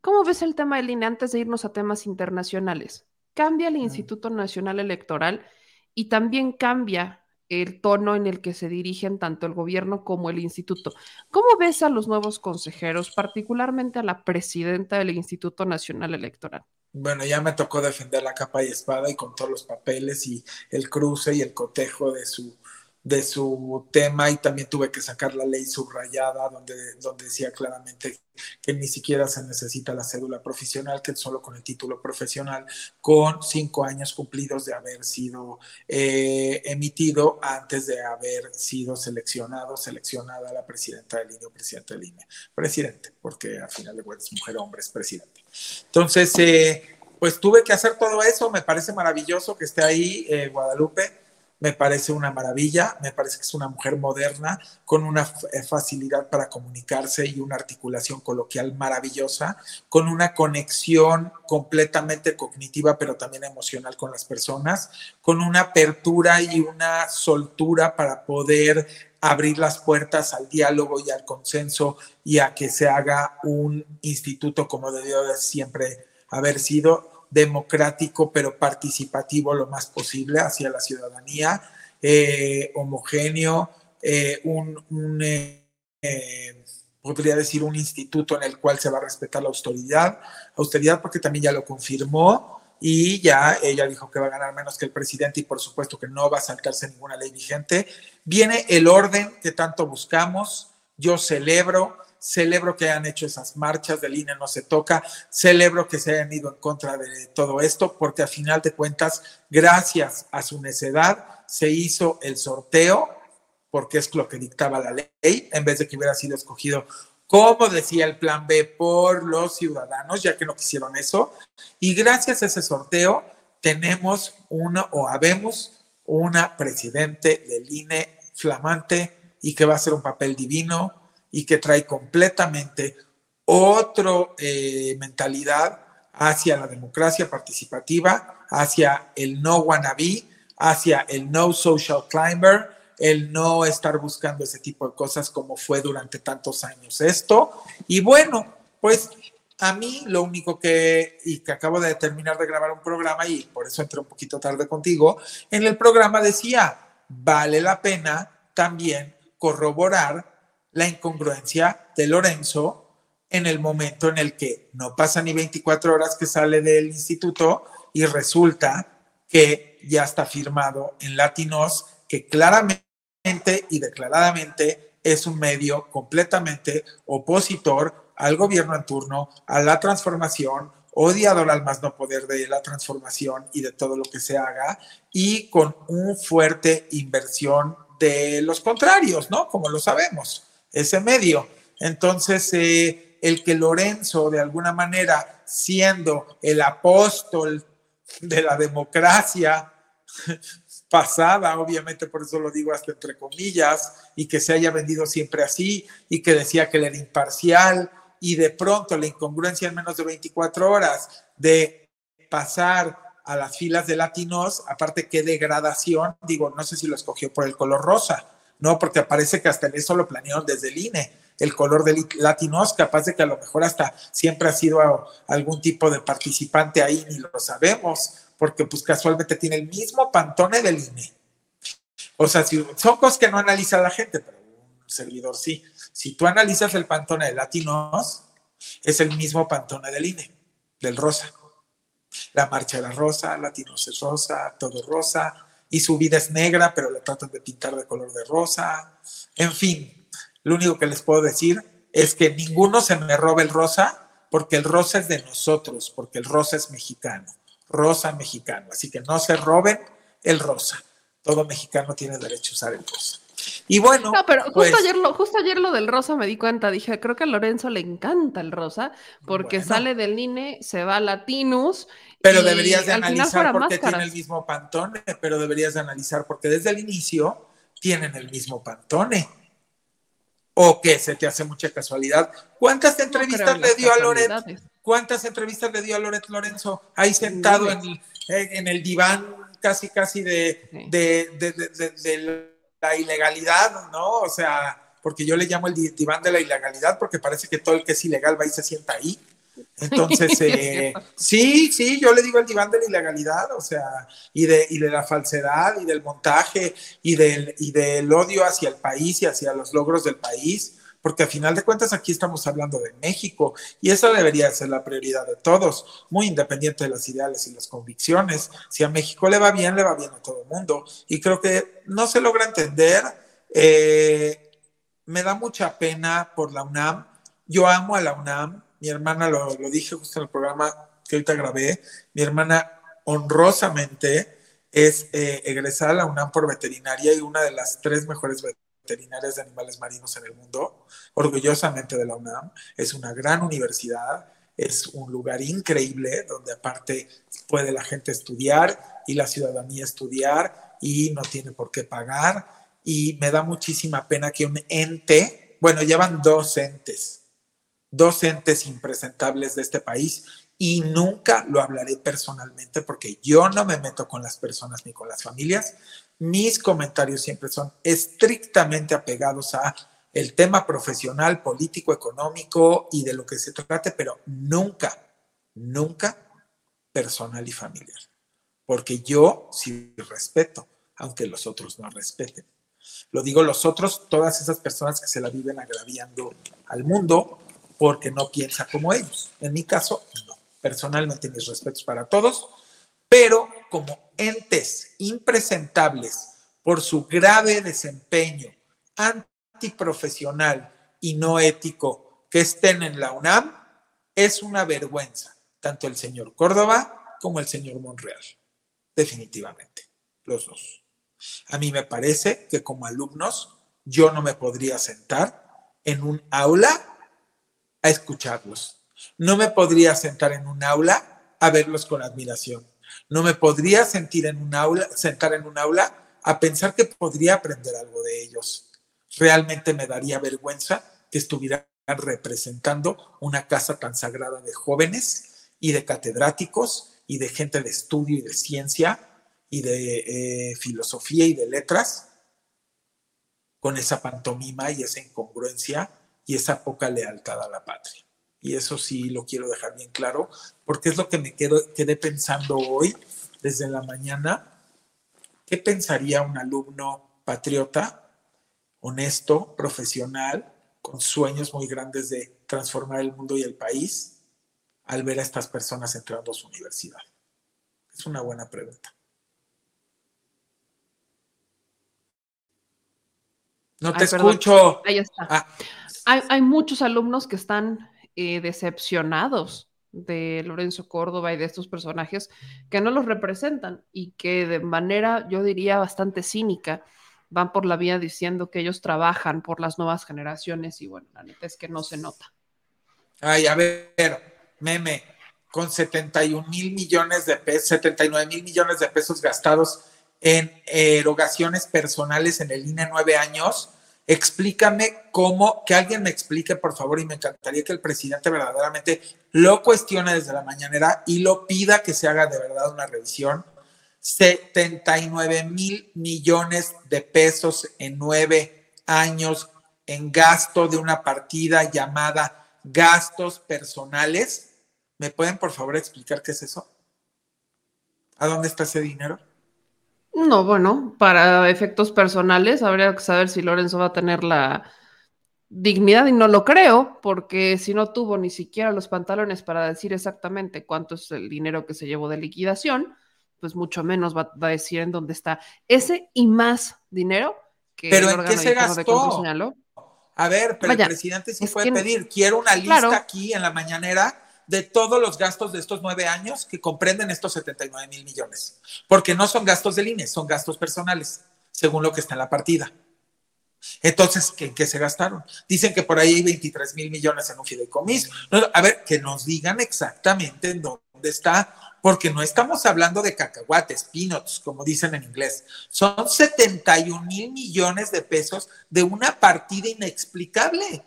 ¿cómo ves el tema del INE antes de irnos a temas internacionales? ¿Cambia el Instituto Nacional Electoral y también cambia el tono en el que se dirigen tanto el gobierno como el instituto. ¿Cómo ves a los nuevos consejeros, particularmente a la presidenta del Instituto Nacional Electoral? Bueno, ya me tocó defender la capa y espada y con todos los papeles y el cruce y el cotejo de su, de su tema y también tuve que sacar la ley subrayada donde, donde decía claramente que ni siquiera se necesita la cédula profesional, que solo con el título profesional, con cinco años cumplidos de haber sido eh, emitido antes de haber sido seleccionado, seleccionada la presidenta del INE o presidente del INE. Presidente, porque al final de cuentas mujer hombre es presidente. Entonces, eh, pues tuve que hacer todo eso, me parece maravilloso que esté ahí eh, Guadalupe me parece una maravilla, me parece que es una mujer moderna, con una eh, facilidad para comunicarse y una articulación coloquial maravillosa, con una conexión completamente cognitiva, pero también emocional con las personas, con una apertura y una soltura para poder abrir las puertas al diálogo y al consenso y a que se haga un instituto como debió de siempre haber sido democrático pero participativo lo más posible hacia la ciudadanía, eh, homogéneo, eh, un, eh, podría decir, un instituto en el cual se va a respetar la austeridad, austeridad porque también ya lo confirmó y ya ella dijo que va a ganar menos que el presidente y por supuesto que no va a saltarse ninguna ley vigente. Viene el orden que tanto buscamos, yo celebro, celebro que hayan hecho esas marchas del INE no se toca, celebro que se hayan ido en contra de todo esto, porque a final de cuentas, gracias a su necedad, se hizo el sorteo, porque es lo que dictaba la ley, en vez de que hubiera sido escogido, como decía el plan B, por los ciudadanos, ya que no quisieron eso. Y gracias a ese sorteo, tenemos una o habemos una presidente del INE flamante y que va a ser un papel divino, y que trae completamente otra eh, mentalidad hacia la democracia participativa, hacia el no wannabe, hacia el no social climber, el no estar buscando ese tipo de cosas como fue durante tantos años esto. Y bueno, pues a mí lo único que, y que acabo de terminar de grabar un programa y por eso entré un poquito tarde contigo, en el programa decía, vale la pena también corroborar la incongruencia de Lorenzo en el momento en el que no pasa ni 24 horas que sale del instituto y resulta que ya está firmado en Latinos que claramente y declaradamente es un medio completamente opositor al gobierno en turno, a la transformación, odiador al más no poder de la transformación y de todo lo que se haga, y con un fuerte inversión de los contrarios, ¿no? Como lo sabemos ese medio. Entonces, eh, el que Lorenzo, de alguna manera, siendo el apóstol de la democracia pasada, obviamente por eso lo digo hasta entre comillas, y que se haya vendido siempre así, y que decía que él era imparcial, y de pronto la incongruencia en menos de 24 horas de pasar a las filas de latinos, aparte qué degradación, digo, no sé si lo escogió por el color rosa, no, porque parece que hasta en eso lo planearon desde el INE, el color del latinos, capaz de que a lo mejor hasta siempre ha sido algún tipo de participante ahí, ni lo sabemos, porque pues casualmente tiene el mismo pantone del INE. O sea, si, son cosas que no analiza la gente, pero un servidor sí. Si tú analizas el pantone de latinos, es el mismo pantone del INE, del rosa. La marcha de la rosa, latinos es rosa, todo rosa, y su vida es negra, pero la tratan de pintar de color de rosa. En fin, lo único que les puedo decir es que ninguno se me robe el rosa, porque el rosa es de nosotros, porque el rosa es mexicano, rosa mexicano. Así que no se roben el rosa. Todo mexicano tiene derecho a usar el rosa. Y bueno. No, pero justo, pues ayer lo, justo ayer lo del rosa me di cuenta. Dije, creo que a Lorenzo le encanta el rosa, porque Bueno. sale del INE, se va a Latinus. Pero y deberías de analizar por qué tiene el mismo pantone, pero deberías de analizar porque desde el inicio tienen el mismo pantone. O que se te hace mucha casualidad. ¿Cuántas No entrevistas le dio a Loret? ¿Cuántas entrevistas le dio a Loret Lorenzo? Ahí sentado en, el- en el diván casi casi de, Sí. de, de- de- la ilegalidad, ¿no? O sea, porque yo le llamo el di- diván de la ilegalidad porque parece que todo el que es ilegal va y se sienta ahí. Entonces, eh, sí, sí, yo le digo el diván de la ilegalidad, o sea, y de, y de la falsedad, y del montaje, y del, y del odio hacia el país y hacia los logros del país, porque a final de cuentas aquí estamos hablando de México y esa debería ser la prioridad de todos, muy independiente de las ideales y las convicciones. Si a México le va bien, le va bien a todo el mundo. Y creo que no se logra entender. Eh, me da mucha pena por la UNAM. Yo amo a la UNAM. Mi hermana lo, dije justo en el programa que ahorita grabé. Mi hermana honrosamente es eh, egresada a la UNAM por veterinaria y una de las tres mejores veterinarias de animales marinos en el mundo, orgullosamente de la UNAM. Es una gran universidad, es un lugar increíble donde aparte puede la gente estudiar y la ciudadanía estudiar y no tiene por qué pagar. Y me da muchísima pena que un ente, bueno, llevan dos entes, dos entes impresentables de este país y nunca lo hablaré personalmente porque yo no me meto con las personas ni con las familias. Mis comentarios siempre son estrictamente apegados a el tema profesional, político, económico y de lo que se trate, pero nunca, nunca personal y familiar. Porque yo sí respeto, aunque los otros no respeten. Lo digo los otros, todas esas personas que se la viven agraviando al mundo porque no piensa como ellos. En mi caso, no. Personalmente mis respetos para todos, pero como entes impresentables por su grave desempeño antiprofesional y no ético que estén en la UNAM, es una vergüenza, tanto el señor Córdoba como el señor Monreal. Definitivamente, los dos. A mí me parece que como alumnos yo no me podría sentar en un aula a escucharlos no me podría sentar en un aula a verlos con admiración. No me podría sentir en un aula, sentar en un aula a pensar que podría aprender algo de ellos. Realmente me daría vergüenza que estuvieran representando una casa tan sagrada de jóvenes y de catedráticos y de gente de estudio y de ciencia y de eh, filosofía y de letras con esa pantomima y esa incongruencia y esa poca lealtad a la patria y eso sí lo quiero dejar bien claro, porque es lo que me quedé pensando hoy desde la mañana. ¿Qué pensaría un alumno patriota, honesto, profesional, con sueños muy grandes de transformar el mundo y el país al ver a estas personas entrando a su universidad? Es una buena pregunta. No te escucho. Ahí está. Ah. Hay, hay, muchos alumnos que están eh, decepcionados de Lorenzo Córdoba y de estos personajes que no los representan y que de manera, yo diría, bastante cínica van por la vía diciendo que ellos trabajan por las nuevas generaciones y bueno, la neta es que no se nota. Ay, a ver, meme, con 71 mil millones de pesos, 79 mil millones de pesos gastados en erogaciones personales en el INE nueve años, Explícame cómo, que alguien me explique, por favor, y me encantaría que el presidente verdaderamente lo cuestione desde la mañanera y lo pida que se haga de verdad una revisión. 79 mil millones de pesos en nueve años en gasto de una partida llamada gastos personales. ¿Me pueden, por favor, explicar qué es eso? ¿A dónde está ese dinero? No, bueno, para efectos personales habría que saber si Lorenzo va a tener la dignidad y no lo creo, porque si no tuvo ni siquiera los pantalones para decir exactamente cuánto es el dinero que se llevó de liquidación, pues mucho menos va, a decir en dónde está ese y más dinero que ¿Pero en qué se gastó? A ver, pero el presidente sí puede pedir, quiero una lista aquí en la mañanera de todos los gastos de estos nueve años que comprenden estos 79 mil millones, porque no son gastos del INE, son gastos personales, según lo que está en la partida. Entonces, ¿en qué se gastaron? Dicen que por ahí hay 23 mil millones en un fideicomiso. a ver, que nos digan exactamente en dónde está, porque no estamos hablando de cacahuates, peanuts, como dicen en inglés. Son 71 mil millones de pesos de una partida inexplicable.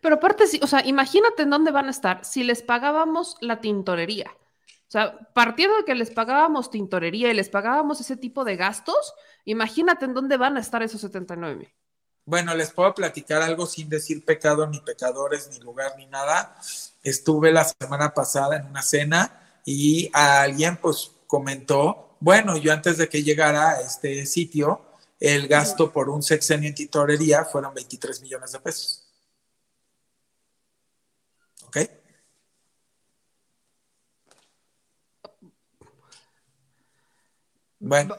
Pero aparte, o sea, imagínate en dónde van a estar si les pagábamos la tintorería. O sea, partiendo de que les pagábamos tintorería y les pagábamos ese tipo de gastos, imagínate en dónde van a estar esos 79 mil. Bueno, les puedo platicar algo sin decir pecado, ni pecadores, ni lugar, ni nada. Estuve la semana pasada en una cena y alguien pues comentó, bueno, yo antes de que llegara a este sitio, el gasto por un sexenio en tintorería fueron 23 millones de pesos. Bueno,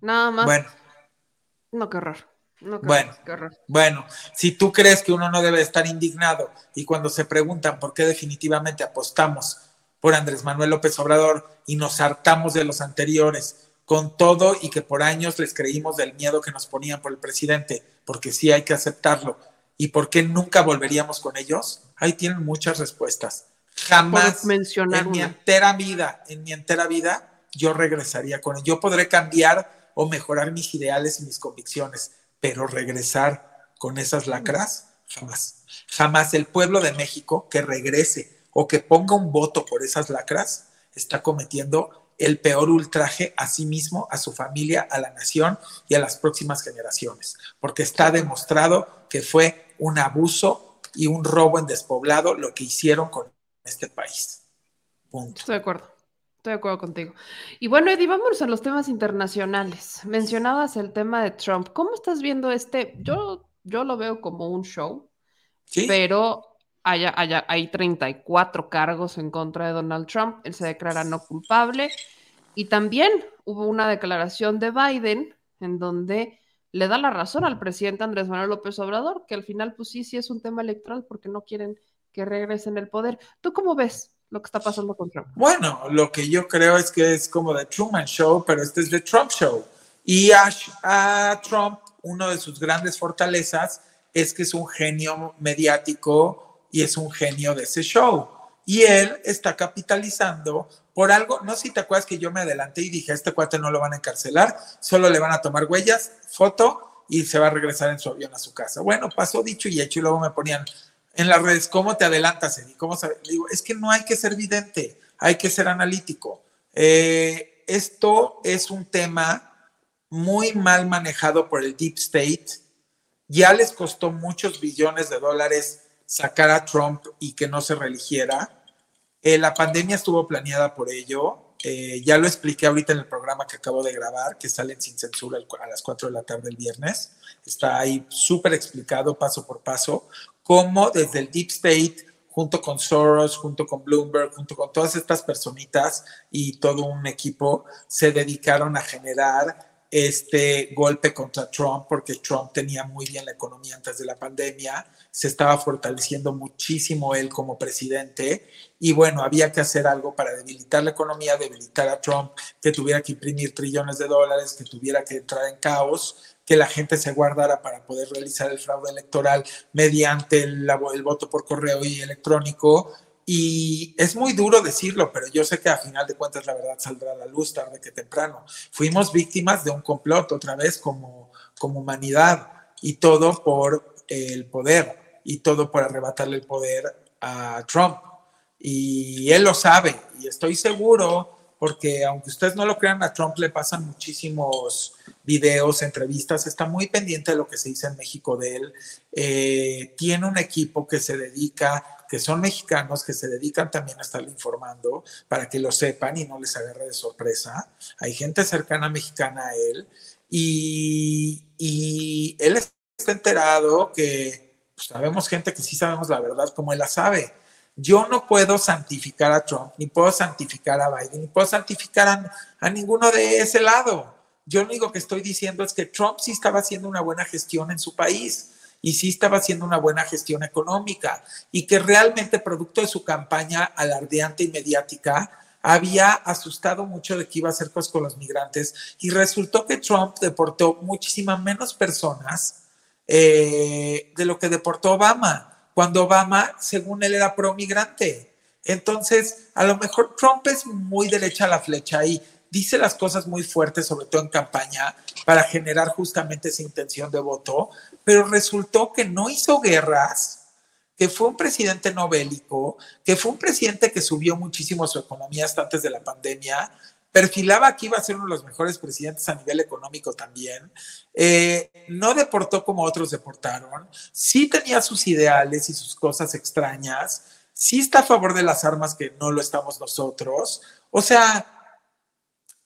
Nada más. bueno, No, qué horror. No, qué Bueno. horror, qué horror. bueno. Si tú crees que uno no debe estar indignado y cuando se preguntan por qué definitivamente apostamos por Andrés Manuel López Obrador y nos hartamos de los anteriores con todo y que por años les creímos del miedo que nos ponían por el presidente, porque sí hay que aceptarlo. ¿Y por qué nunca volveríamos con ellos? Ahí tienen muchas respuestas. Jamás mencionar en mi entera vida, en mi entera vida, yo regresaría con él. Yo podré cambiar o mejorar mis ideales y mis convicciones, pero regresar con esas lacras, jamás. Jamás el pueblo de México que regrese o que ponga un voto por esas lacras está cometiendo el peor ultraje a sí mismo, a su familia, a la nación y a las próximas generaciones, porque está demostrado que fue un abuso y un robo en despoblado lo que hicieron con este país. Punto. Estoy de acuerdo. Estoy de acuerdo contigo. Y bueno, Eddie, vámonos a los temas internacionales. Mencionabas el tema de Trump. ¿Cómo estás viendo este? Yo, yo lo veo como un show, ¿Sí? pero hay, hay, hay 34 cargos en contra de Donald Trump. Él se declara no culpable. Y también hubo una declaración de Biden en donde le da la razón al presidente Andrés Manuel López Obrador, que al final, pues sí, sí es un tema electoral porque no quieren que regresen el poder. ¿Tú cómo ves lo que está pasando con Trump? Bueno, lo que yo creo es que es como The Truman Show, pero este es The Trump Show. Y a, Trump, uno de sus grandes fortalezas es que es un genio mediático y es un genio de ese show. Y él está capitalizando por algo, no sé si te acuerdas que yo me adelanté y dije, este cuate no lo van a encarcelar, solo le van a tomar huellas, foto y se va a regresar en su avión a su casa. Bueno, pasó dicho y hecho y luego me ponían en las redes, ¿cómo te adelantas? ¿Cómo es que no hay que ser vidente, hay que ser analítico. Eh, esto es un tema muy mal manejado por el Deep State. Ya les costó muchos billones de dólares sacar a Trump y que no se religiera. Eh, la pandemia estuvo planeada por ello. Eh, ya lo expliqué ahorita en el programa que acabo de grabar, que salen sin censura a las 4 de la tarde el viernes. Está ahí súper explicado paso por paso cómo desde el Deep State, junto con Soros, junto con Bloomberg, junto con todas estas personitas y todo un equipo, se dedicaron a generar este golpe contra Trump, porque Trump tenía muy bien la economía antes de la pandemia, se estaba fortaleciendo muchísimo él como presidente y bueno, había que hacer algo para debilitar la economía, debilitar a Trump, que tuviera que imprimir trillones de dólares, que tuviera que entrar en caos, que la gente se guardara para poder realizar el fraude electoral mediante el, voto por correo y electrónico. Y es muy duro decirlo, pero yo sé que a final de cuentas la verdad saldrá a la luz tarde que temprano. Fuimos víctimas de un complot otra vez como, como humanidad y todo por el poder y todo por arrebatarle el poder a Trump. Y él lo sabe y estoy seguro porque aunque ustedes no lo crean, a Trump le pasan muchísimos videos, entrevistas, está muy pendiente de lo que se dice en México de él. Eh, tiene un equipo que se dedica, que son mexicanos, que se dedican también a estarle informando para que lo sepan y no les agarre de sorpresa. Hay gente cercana mexicana a él y, y él está enterado que pues, sabemos gente que sí sabemos la verdad como él la sabe. Yo no puedo santificar a Trump, ni puedo santificar a Biden, ni puedo santificar a, ninguno de ese lado. Yo lo único que estoy diciendo es que Trump sí estaba haciendo una buena gestión en su país y sí estaba haciendo una buena gestión económica y que realmente producto de su campaña alardeante y mediática había asustado mucho de que iba a hacer cosas con los migrantes y resultó que Trump deportó muchísimas menos personas eh, de lo que deportó Obama cuando Obama, según él, era pro migrante. Entonces, a lo mejor Trump es muy derecha a la flecha y dice las cosas muy fuertes, sobre todo en campaña, para generar justamente esa intención de voto, pero resultó que no hizo guerras, que fue un presidente no bélico, que fue un presidente que subió muchísimo su economía hasta antes de la pandemia, perfilaba que iba a ser uno de los mejores presidentes a nivel económico también, eh, no deportó como otros deportaron, sí tenía sus ideales y sus cosas extrañas, sí está a favor de las armas que no lo estamos nosotros, o sea,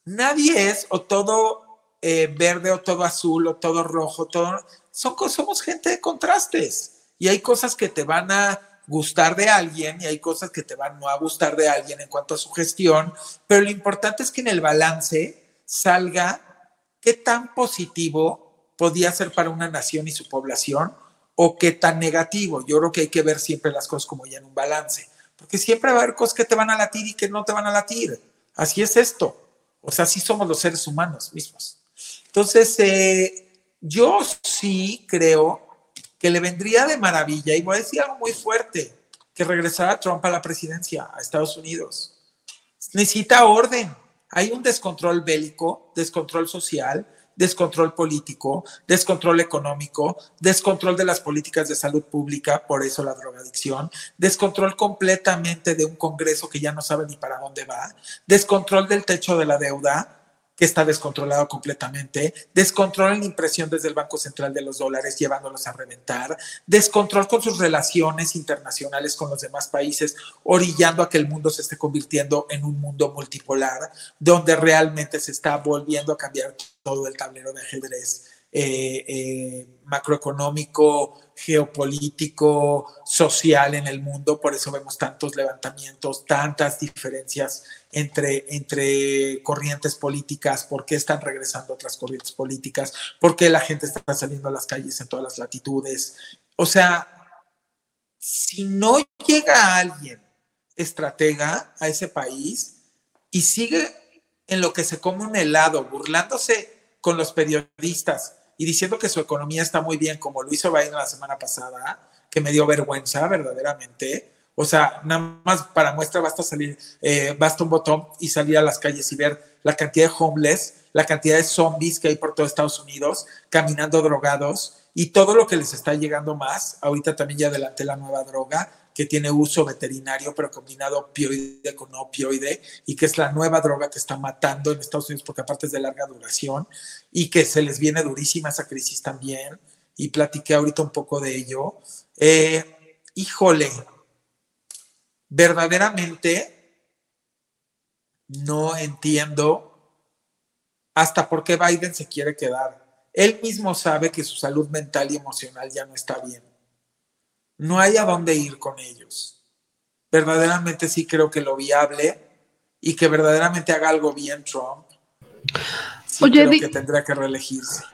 nadie es o todo eh, verde o todo azul o todo rojo, todo, son, somos gente de contrastes y hay cosas que te van a gustar de alguien y hay cosas que te van no a gustar de alguien en cuanto a su gestión, pero lo importante es que en el balance salga qué tan positivo podía ser para una nación y su población o qué tan negativo. Yo creo que hay que ver siempre las cosas como ya en un balance, porque siempre va a haber cosas que te van a latir y que no te van a latir. Así es esto. O sea, así somos los seres humanos mismos. Entonces, eh, yo sí creo que le vendría de maravilla, y voy a decir algo muy fuerte, que regresara Trump a la presidencia, a Estados Unidos. Necesita orden. Hay un descontrol bélico, descontrol social, descontrol político, descontrol económico, descontrol de las políticas de salud pública, por eso la drogadicción, descontrol completamente de un Congreso que ya no sabe ni para dónde va, descontrol del techo de la deuda, que está descontrolado completamente, descontrol en la impresión desde el Banco Central de los dólares, llevándolos a reventar, descontrol con sus relaciones internacionales con los demás países, orillando a que el mundo se esté convirtiendo en un mundo multipolar, donde realmente se está volviendo a cambiar todo el tablero de ajedrez eh, eh, macroeconómico, geopolítico, social en el mundo. Por eso vemos tantos levantamientos, tantas diferencias entre, entre corrientes políticas, por qué están regresando otras corrientes políticas, por qué la gente está saliendo a las calles en todas las latitudes. O sea, si no llega alguien estratega a ese país y sigue en lo que se come un helado, burlándose con los periodistas y diciendo que su economía está muy bien, como lo hizo Biden la semana pasada, que me dio vergüenza verdaderamente, o sea, nada más para muestra basta salir, eh, basta un botón y salir a las calles y ver la cantidad de homeless, la cantidad de zombies que hay por todo Estados Unidos, caminando drogados y todo lo que les está llegando más. Ahorita también ya adelanté la nueva droga que tiene uso veterinario, pero combinado opioide con no opioide, y que es la nueva droga que está matando en Estados Unidos porque aparte es de larga duración y que se les viene durísima esa crisis también. Y platiqué ahorita un poco de ello. Eh, híjole, verdaderamente no entiendo hasta por qué Biden se quiere quedar. Él mismo sabe que su salud mental y emocional ya no está bien. No hay a dónde ir con ellos. Verdaderamente sí creo que lo viable y que verdaderamente haga algo bien Trump. Oye, creo que tendrá que reelegirse.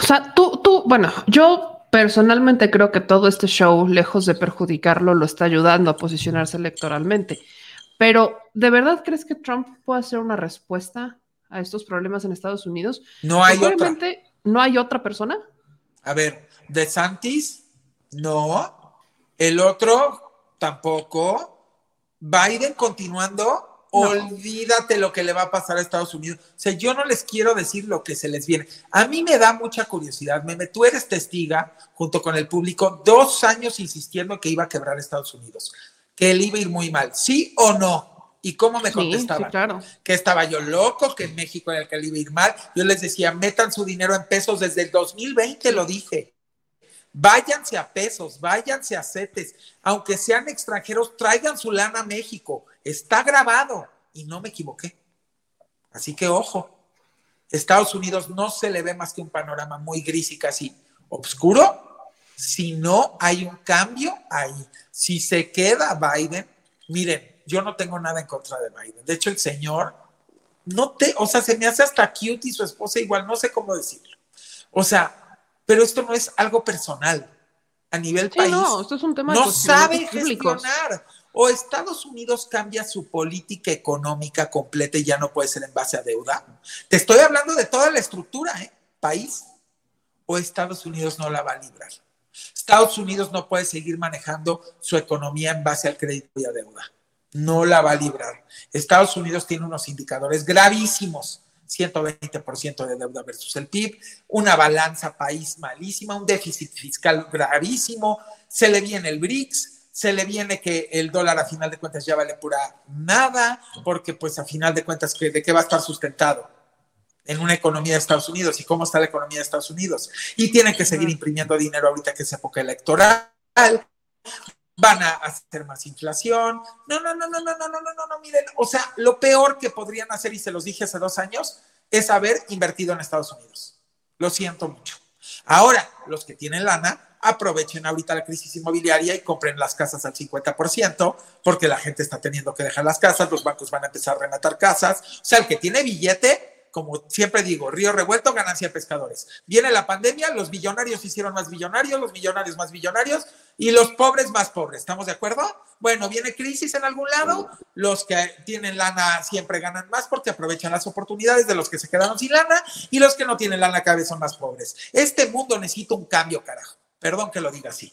O sea, tú, tú, bueno, yo Personalmente creo que todo este show, lejos de perjudicarlo, lo está ayudando a posicionarse electoralmente. Pero, ¿de verdad crees que Trump puede hacer una respuesta a estos problemas en Estados Unidos? No hay otra. ¿No hay otra persona? A ver, de Santis, no. El otro, tampoco. Biden continuando Olvídate lo que le va a pasar a Estados Unidos. O sea, yo no les quiero decir lo que se les viene. A mí me da mucha curiosidad. Meme, tú eres testiga, junto con el público, dos años insistiendo que iba a quebrar Estados Unidos, que él iba a ir muy mal. ¿Sí o no? ¿Y cómo me contestaban? claro. Que estaba yo loco, que en México era el que le iba a ir mal. Yo les decía, metan su dinero en pesos desde el 2020, lo dije. Váyanse a pesos, váyanse a CETES, aunque sean extranjeros, traigan su lana a México Está grabado y no me equivoqué. Así que ojo, Estados Unidos no se le ve más que un panorama muy gris y casi oscuro si no hay un cambio ahí. Si se queda Biden, miren, yo no tengo nada en contra de Biden. De hecho, el señor no te, o sea, se me hace hasta cute y su esposa igual, no sé cómo decirlo. O sea, pero esto no es algo personal. A nivel país. No, esto es un tema no sabe gestionar o Estados Unidos cambia su política económica completa y ya no puede ser en base a deuda. Te estoy hablando de toda la estructura, ¿eh? País. O Estados Unidos no la va a librar. Estados Unidos no puede seguir manejando su economía en base al crédito y a deuda. No la va a librar. Estados Unidos tiene unos indicadores gravísimos. 120% de deuda versus el PIB, una balanza país malísima, un déficit fiscal gravísimo, se le viene el BRICS, se le viene que el dólar a final de cuentas ya vale pura nada, porque pues a final de cuentas, ¿de qué va a estar sustentado? En una economía de Estados Unidos. ¿Y cómo está la economía de Estados Unidos? Y tienen que seguir imprimiendo dinero ahorita que es época electoral. Van a hacer más inflación. No, no, no, no, no, no, no, no, no, no, miren. O sea, lo peor que podrían hacer, y se los dije hace dos años, es haber invertido en Estados Unidos. Lo siento mucho. Ahora, los que tienen lana, aprovechen ahorita la crisis inmobiliaria y compren las casas al 50%, porque la gente está teniendo que dejar las casas, los bancos van a empezar a rematar casas. O sea, el que tiene billete, como siempre digo, río revuelto, ganancia de pescadores. Viene la pandemia, los millonarios se hicieron más millonarios, los millonarios más millonarios y los pobres más pobres. ¿Estamos de acuerdo? Bueno, viene crisis en algún lado, los que tienen lana siempre ganan más porque aprovechan las oportunidades de los que se quedaron sin lana y los que no tienen lana cada vez son más pobres. Este mundo necesita un cambio, carajo. Perdón que lo diga así.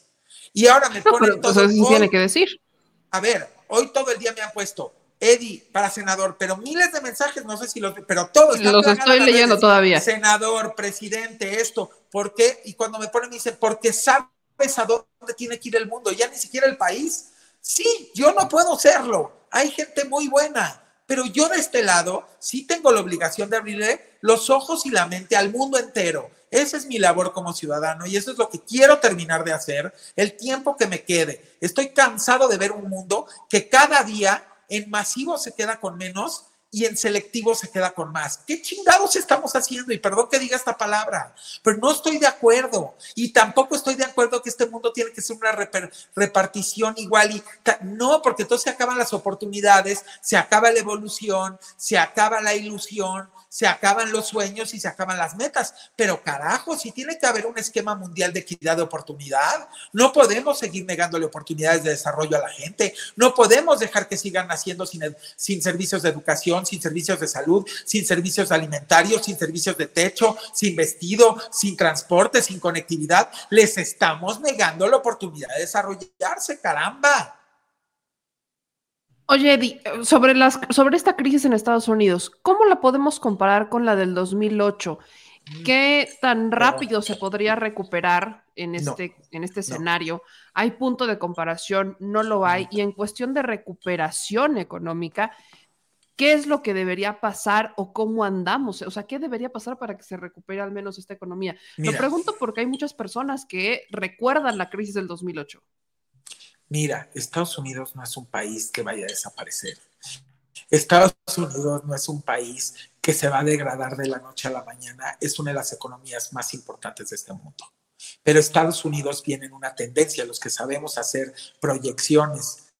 Y ahora me No, ponen pero todo. eso sí hoy- tiene que decir. a ver, hoy todo el día me han puesto Eddie para senador, pero miles de mensajes, no sé si los, pero todos. Los estoy leyendo todavía. Senador, presidente, esto, ¿por qué? Y cuando me ponen me dicen, porque sabes a dónde tiene que ir el mundo, ya ni siquiera el país. Sí, yo no puedo serlo. Hay gente muy buena, pero yo de este lado sí tengo la obligación de abrirle los ojos y la mente al mundo entero. Esa es mi labor como ciudadano y eso es lo que quiero terminar de hacer el tiempo que me quede. Estoy cansado de ver un mundo que cada día en masivo se queda con menos y en selectivo se queda con más. ¿Qué chingados estamos haciendo? Y perdón que diga esta palabra, pero no estoy de acuerdo. Y tampoco estoy de acuerdo que este mundo tiene que ser una repartición igual y no, porque entonces se acaban las oportunidades, se acaba la evolución, se acaba la ilusión, se acaban los sueños y se acaban las metas. Pero carajo, si tiene que haber un esquema mundial de equidad de oportunidad, no podemos seguir negándole oportunidades de desarrollo a la gente, no podemos dejar que sigan naciendo sin, sin servicios de educación, sin servicios de salud, sin servicios alimentarios, sin servicios de techo, sin vestido, sin transporte, sin conectividad. Les estamos negando la oportunidad de desarrollarse, caramba. Oye, Eddie, sobre, las, sobre esta crisis en Estados Unidos, ¿cómo la podemos comparar con la del 2008? ¿Qué tan rápido se podría recuperar en No. este, en este escenario? ¿Hay punto de comparación? No lo hay. Y en cuestión de recuperación económica, ¿qué es lo que debería pasar o cómo andamos? O sea, ¿qué debería pasar para que se recupere al menos esta economía? Mira. Lo pregunto porque hay muchas personas que recuerdan la crisis del 2008. Mira, Estados Unidos no es un país que vaya a desaparecer. Estados Unidos no es un país que se va a degradar de la noche a la mañana. Es una de las economías más importantes de este mundo. Pero Estados Unidos viene en una tendencia, los que sabemos hacer proyecciones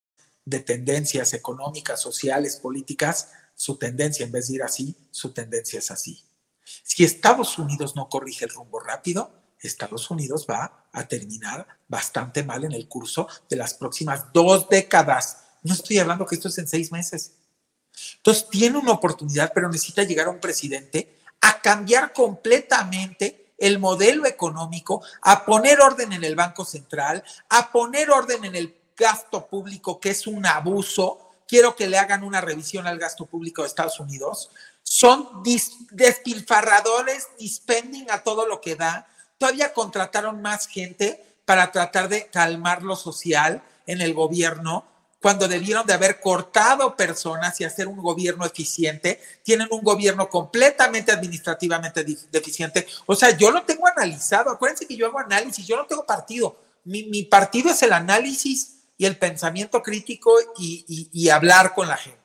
de tendencias económicas, sociales, políticas, su tendencia en vez de ir así, su tendencia es así. Si Estados Unidos no corrige el rumbo rápido, Estados Unidos va a terminar bastante mal en el curso de las próximas dos décadas. No estoy hablando que esto es en seis meses. Entonces tiene una oportunidad, pero necesita llegar a un presidente a cambiar completamente el modelo económico, a poner orden en el Banco Central, a poner orden en el gasto público, que es un abuso. Quiero que le hagan una revisión al gasto público de Estados Unidos. Son despilfarradores, dispending a todo lo que da. Todavía contrataron más gente para tratar de calmar lo social en el gobierno cuando debieron de haber cortado personas y hacer un gobierno eficiente, tienen un gobierno completamente administrativamente deficiente. O sea, yo lo tengo analizado. Acuérdense que yo hago análisis, yo no tengo partido. Mi, mi partido es el análisis y el pensamiento crítico y, y- y hablar con la gente.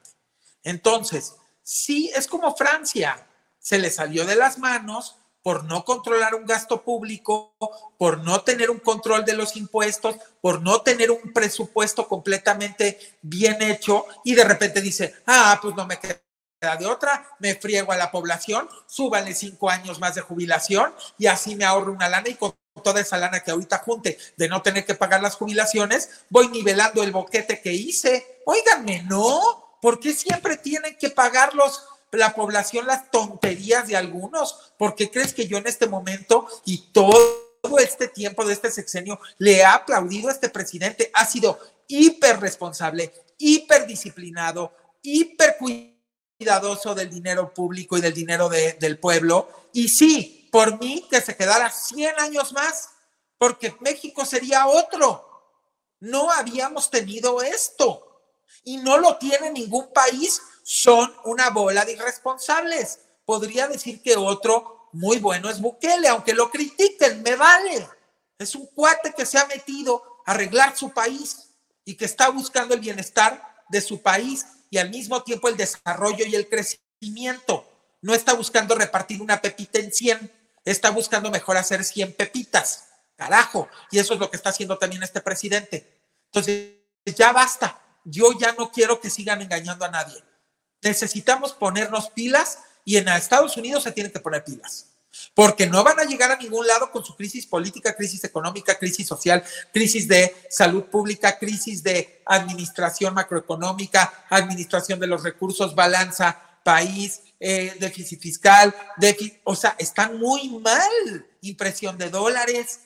Entonces, sí, es como Francia. Se le salió de las manos por no controlar un gasto público, por no tener un control de los impuestos, por no tener un presupuesto completamente bien hecho y de repente dice, ah, pues no me queda de otra, me friego a la población, súbanle cinco años más de jubilación y así me ahorro una lana y con toda esa lana que ahorita junte de no tener que pagar las jubilaciones, voy nivelando el boquete que hice. Óiganme, no, ¿por qué siempre tienen que pagarlos la población las tonterías de algunos? ¿Por qué crees que yo en este momento y todo este tiempo de este sexenio le he aplaudido a este presidente? Ha sido hiper responsable, hiper disciplinado, hiper cuidadoso del dinero público y del dinero de- del pueblo. Y sí, por mí que se quedara 100 años más, porque México sería otro. No habíamos tenido esto y no lo tiene ningún país. Son una bola de irresponsables. Podría decir que otro muy bueno es Bukele, aunque lo critiquen, me vale. Es un cuate que se ha metido a arreglar su país y que está buscando el bienestar de su país y al mismo tiempo el desarrollo y el crecimiento. No está buscando repartir una pepita en 100, está buscando mejor hacer 100 pepitas. Carajo. Y eso es lo que está haciendo también este presidente. Entonces, ya basta. Yo ya no quiero que sigan engañando a nadie. Necesitamos ponernos pilas y en Estados Unidos se tienen que poner pilas. Porque no van a llegar a ningún lado con su crisis política, crisis económica, crisis social, crisis de salud pública, crisis de administración macroeconómica, administración de los recursos, balanza, país, eh, déficit fiscal, déficit, o sea, están muy mal. Impresión de dólares.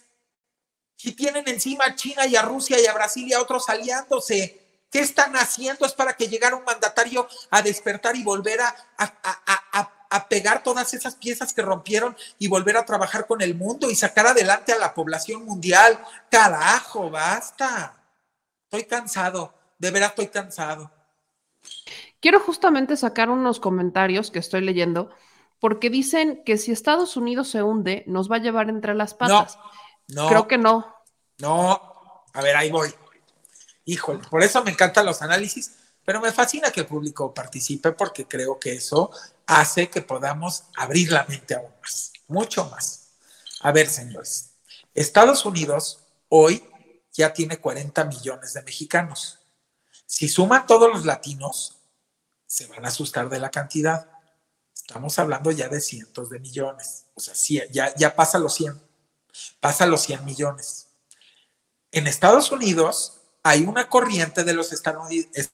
Y tienen encima a China y a Rusia y a Brasil y a otros aliándose. ¿Qué están haciendo? Es para que llegara un mandatario a despertar y volver a, a, pegar todas esas piezas que rompieron y volver a trabajar con el mundo y sacar adelante a la población mundial. Carajo, basta. Estoy cansado, de verdad estoy cansado. Quiero justamente sacar unos comentarios que estoy leyendo, porque dicen que si Estados Unidos se hunde, nos va a llevar entre las patas. No, no. Creo que no. No, a ver, ahí voy. Híjole, por eso me encantan los análisis, pero me fascina que el público participe porque creo que eso hace que podamos abrir la mente aún más, mucho más. A ver, señores, Estados Unidos hoy ya tiene 40 millones de mexicanos. Si suman todos los latinos, se van a asustar de la cantidad. Estamos hablando ya de cientos de millones. O sea, ya, ya pasa los 100. Pasa los 100 millones. En Estados Unidos, hay una corriente de los estadounidenses,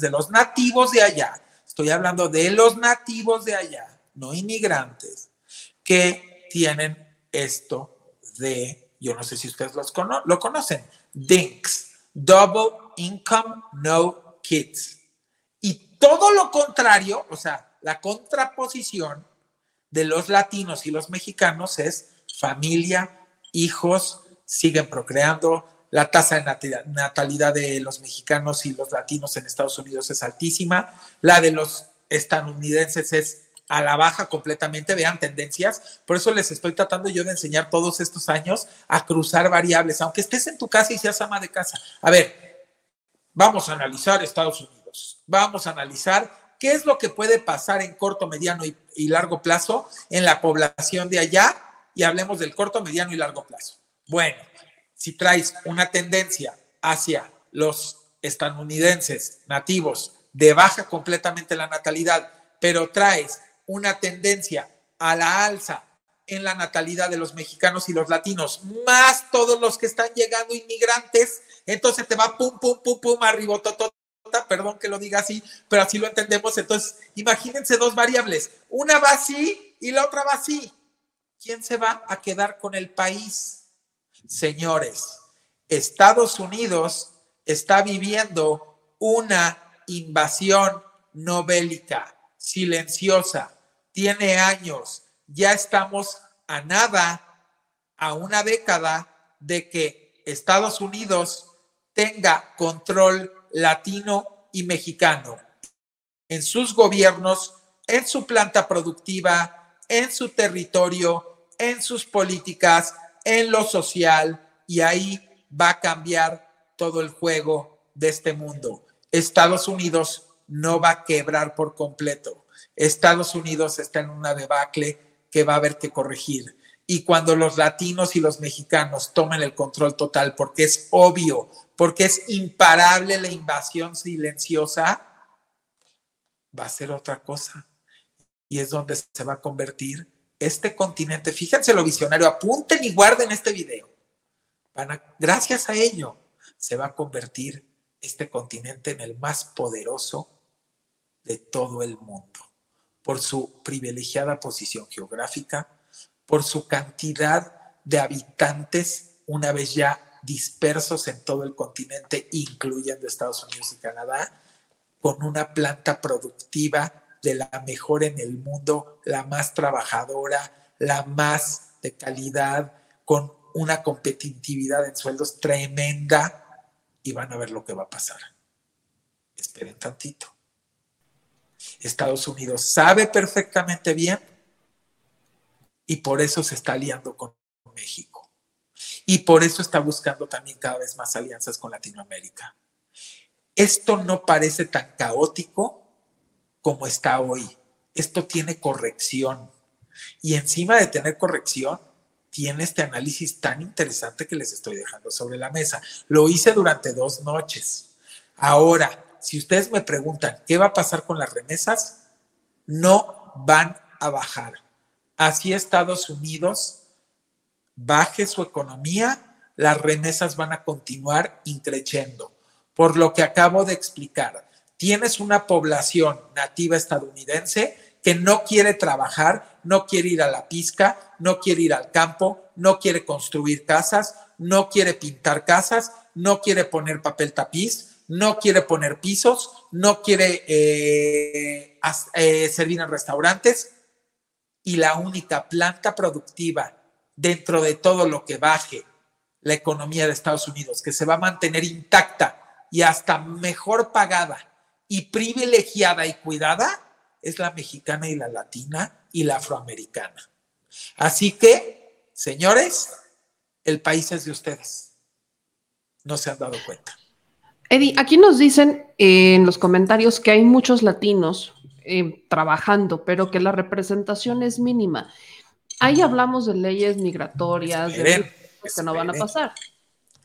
de los nativos de allá, estoy hablando de los nativos de allá, no inmigrantes, que tienen esto de, yo no sé si ustedes lo conocen, DINKS, Double Income No Kids. Y todo lo contrario, o sea, la contraposición de los latinos y los mexicanos es familia, hijos, siguen procreando, la tasa de natalidad de los mexicanos y los latinos en Estados Unidos es altísima. La de los estadounidenses es a la baja completamente, vean tendencias. Por eso les estoy tratando yo de enseñar todos estos años a cruzar variables, aunque estés en tu casa y seas ama de casa. A ver, vamos a analizar Estados Unidos. Vamos a analizar qué es lo que puede pasar en corto, mediano y, largo plazo en la población de allá y hablemos del corto, mediano y largo plazo. Bueno, si traes una tendencia hacia los estadounidenses nativos de baja completamente la natalidad, pero traes una tendencia a la alza en la natalidad de los mexicanos y los latinos, más todos los que están llegando inmigrantes, entonces te va pum, pum, pum, pum, arriba, perdón que lo diga así, pero así lo entendemos. Entonces, imagínense dos variables, una va así y la otra va así. ¿Quién se va a quedar con el país? Señores, Estados Unidos está viviendo una invasión no bélica, silenciosa, tiene años, ya estamos a nada, a una década de que Estados Unidos tenga control latino y mexicano en sus gobiernos, en su planta productiva, en su territorio, en sus políticas, en lo social y ahí va a cambiar todo el juego de este mundo. Estados Unidos no va a quebrar por completo. Estados Unidos está en una debacle que va a haber que corregir. Y cuando los latinos y los mexicanos tomen el control total, porque es obvio, porque es imparable la invasión silenciosa, va a ser otra cosa. Y es donde se va a convertir este continente, fíjense lo visionario, apunten y guarden este video. gracias a ello se va a convertir este continente en el más poderoso de todo el mundo, por su privilegiada posición geográfica, por su cantidad de habitantes una vez ya dispersos en todo el continente, incluyendo Estados Unidos y Canadá, con una planta productiva de la mejor en el mundo, la más trabajadora, la más de calidad, con una competitividad en sueldos tremenda y van a ver lo que va a pasar. Esperen tantito. Estados Unidos sabe perfectamente bien y por eso se está aliando con México. Y por eso está buscando también cada vez más alianzas con Latinoamérica. Esto no parece tan caótico como está hoy. Esto tiene corrección. Y encima de tener corrección, tiene este análisis tan interesante que les estoy dejando sobre la mesa. Lo hice durante dos noches. Ahora, si ustedes me preguntan qué va a pasar con las remesas, no van a bajar. Así Estados Unidos baje su economía, las remesas van a continuar increciendo. Por lo que acabo de explicar, tienes una población nativa estadounidense que no quiere trabajar, no quiere ir a la pizca, no quiere ir al campo, no quiere construir casas, no quiere pintar casas, no quiere poner papel tapiz, no quiere poner pisos, no quiere eh, eh, servir en restaurantes. Y la única planta productiva dentro de todo lo que baje la economía de Estados Unidos, que se va a mantener intacta y hasta mejor pagada y privilegiada y cuidada, es la mexicana y la latina y la afroamericana. Así que, señores, el país es de ustedes. No se han dado cuenta. Eddie, aquí nos dicen en los comentarios que hay muchos latinos eh, trabajando, pero que la representación es mínima. Ahí hablamos de leyes migratorias, de que no van a pasar.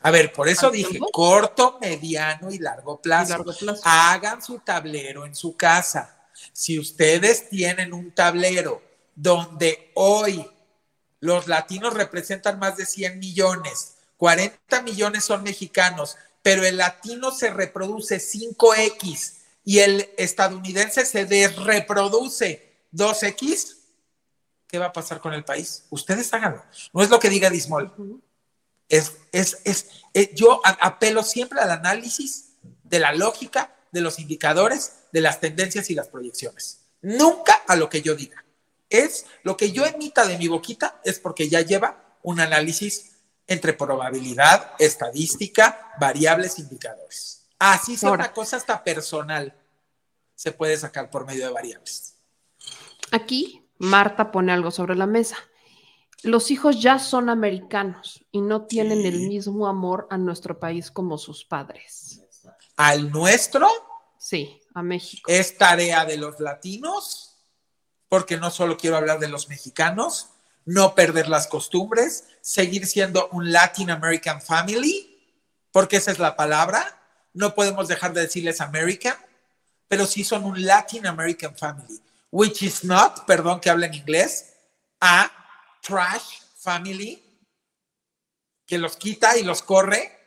A ver, por eso dije corto, mediano y largo plazo. largo plazo. Hagan su tablero en su casa. Si ustedes tienen un tablero donde hoy los latinos representan más de 100 millones, 40 millones son mexicanos, pero el latino se reproduce 5X y el estadounidense se desreproduce 2X, ¿qué va a pasar con el país? Ustedes háganlo. No es lo que diga Dismol. Es, es, es, eh, yo apelo siempre al análisis de la lógica, de los indicadores, de las tendencias y las proyecciones. Nunca a lo que yo diga. Es lo que yo emita de mi boquita, es porque ya lleva un análisis entre probabilidad, estadística, variables, indicadores. Así sea una cosa hasta personal, se puede sacar por medio de variables. Aquí Marta pone algo sobre la mesa. Los hijos ya son americanos y no tienen el mismo amor a nuestro país como sus padres. ¿Al nuestro? Sí, a México. ¿Es tarea de los latinos? Porque no solo quiero hablar de los mexicanos, no perder las costumbres, seguir siendo un Latin American family, porque esa es la palabra. No podemos dejar de decirles American, pero sí son un Latin American family which is not, perdón que hable en inglés, a trash family que los quita y los corre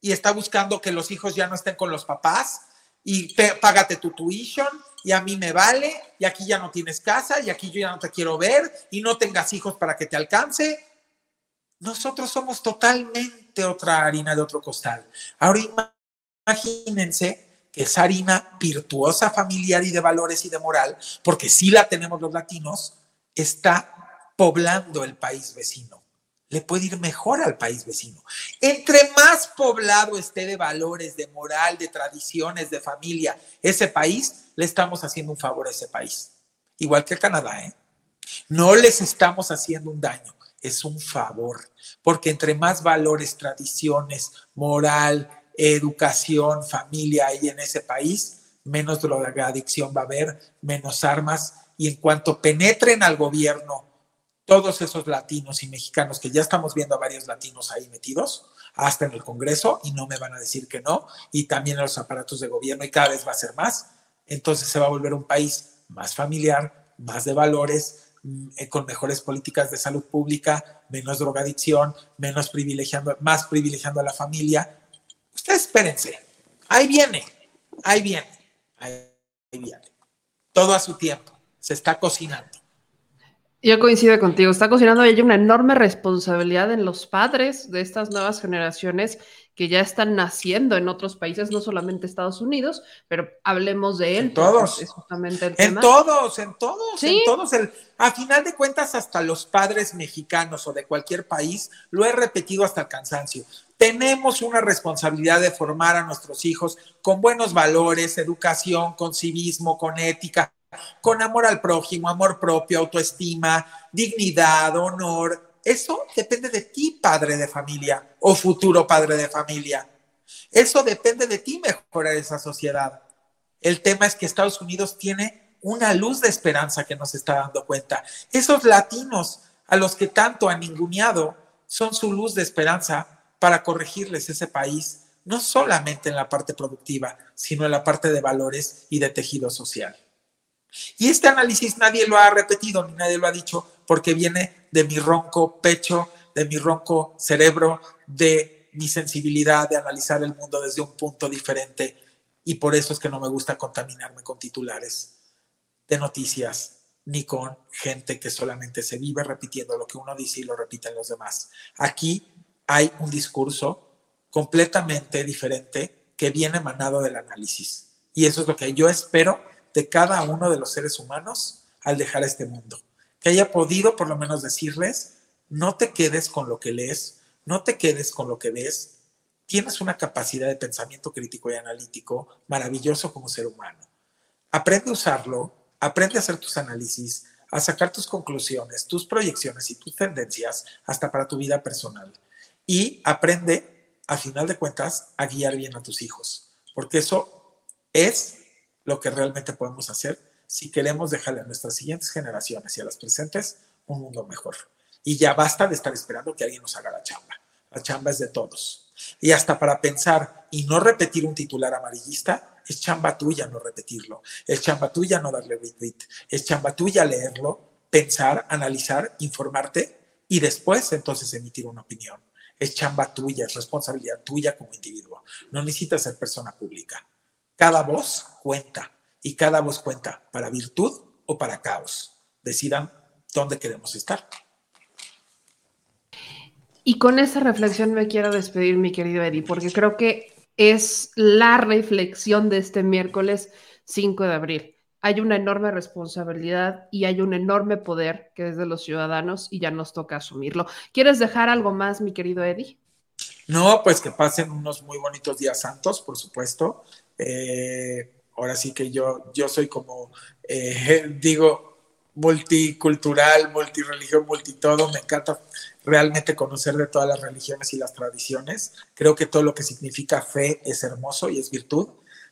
y está buscando que los hijos ya no estén con los papás y págate tu tuition y a mí me vale y aquí ya no tienes casa y aquí yo ya no te quiero ver y no tengas hijos para que te alcance. Nosotros somos totalmente otra harina de otro costal. Ahora imagínense esa harina virtuosa familiar y de valores y de moral, porque sí la tenemos los latinos, está poblando el país vecino. Le puede ir mejor al país vecino. Entre más poblado esté de valores, de moral, de tradiciones, de familia, ese país, le estamos haciendo un favor a ese país. Igual que Canadá, ¿eh? No les estamos haciendo un daño, es un favor, porque entre más valores, tradiciones, moral, educación, familia ahí en ese país, menos drogadicción va a haber, menos armas, y en cuanto penetren al gobierno todos esos latinos y mexicanos, que ya estamos viendo a varios latinos ahí metidos, hasta en el Congreso, y no me van a decir que no, y también en los aparatos de gobierno, y cada vez va a ser más, entonces se va a volver un país más familiar, más de valores, mm, eh, con mejores políticas de salud pública, menos drogadicción, menos privilegiando, más privilegiando a la familia, espérense, ahí viene, ahí viene, ahí viene. Todo a su tiempo, se está cocinando. Yo coincido contigo, está cocinando y hay una enorme responsabilidad en los padres de estas nuevas generaciones que ya están naciendo en otros países, no solamente Estados Unidos, pero hablemos de él. En todos. en todos, en todos, en todos. El, a final de cuentas, hasta los padres mexicanos o de cualquier país, lo he repetido hasta el cansancio. Tenemos una responsabilidad de formar a nuestros hijos con buenos valores, educación, con civismo, con ética, con amor al prójimo, amor propio, autoestima, dignidad, honor, eso depende de ti, padre de familia o futuro padre de familia. Eso depende de ti mejorar esa sociedad. El tema es que Estados Unidos tiene una luz de esperanza que nos está dando cuenta. Esos latinos a los que tanto han ninguneado son su luz de esperanza para corregirles ese país, no solamente en la parte productiva, sino en la parte de valores y de tejido social. Y este análisis nadie lo ha repetido ni nadie lo ha dicho porque viene de mi ronco pecho, de mi ronco cerebro, de mi sensibilidad de analizar el mundo desde un punto diferente. Y por eso es que no me gusta contaminarme con titulares de noticias ni con gente que solamente se vive repitiendo lo que uno dice y lo repiten los demás. Aquí hay un discurso completamente diferente que viene emanado del análisis. Y eso es lo que yo espero de cada uno de los seres humanos al dejar este mundo. Que haya podido por lo menos decirles, no te quedes con lo que lees, no te quedes con lo que ves. Tienes una capacidad de pensamiento crítico y analítico maravilloso como ser humano. Aprende a usarlo, aprende a hacer tus análisis, a sacar tus conclusiones, tus proyecciones y tus tendencias hasta para tu vida personal. Y aprende, a final de cuentas, a guiar bien a tus hijos, porque eso es lo que realmente podemos hacer si queremos dejarle a nuestras siguientes generaciones y a las presentes un mundo mejor. Y ya basta de estar esperando que alguien nos haga la chamba. La chamba es de todos. Y hasta para pensar y no repetir un titular amarillista, es chamba tuya no repetirlo, es chamba tuya no darle retweet, es chamba tuya leerlo, pensar, analizar, informarte y después entonces emitir una opinión. Es chamba tuya, es responsabilidad tuya como individuo. No necesitas ser persona pública. Cada voz cuenta y cada voz cuenta para virtud o para caos. Decidan dónde queremos estar. Y con esa reflexión me quiero despedir, mi querido Eddie, porque creo que es la reflexión de este miércoles 5 de abril. Hay una enorme responsabilidad y hay un enorme poder que es de los ciudadanos y ya nos toca asumirlo. ¿Quieres dejar algo más, mi querido Eddie? No, pues que pasen unos muy bonitos días santos, por supuesto. Eh, ahora sí que yo, yo soy como, eh, digo, multicultural, multireligión, multitodo. Me encanta realmente conocer de todas las religiones y las tradiciones. Creo que todo lo que significa fe es hermoso y es virtud,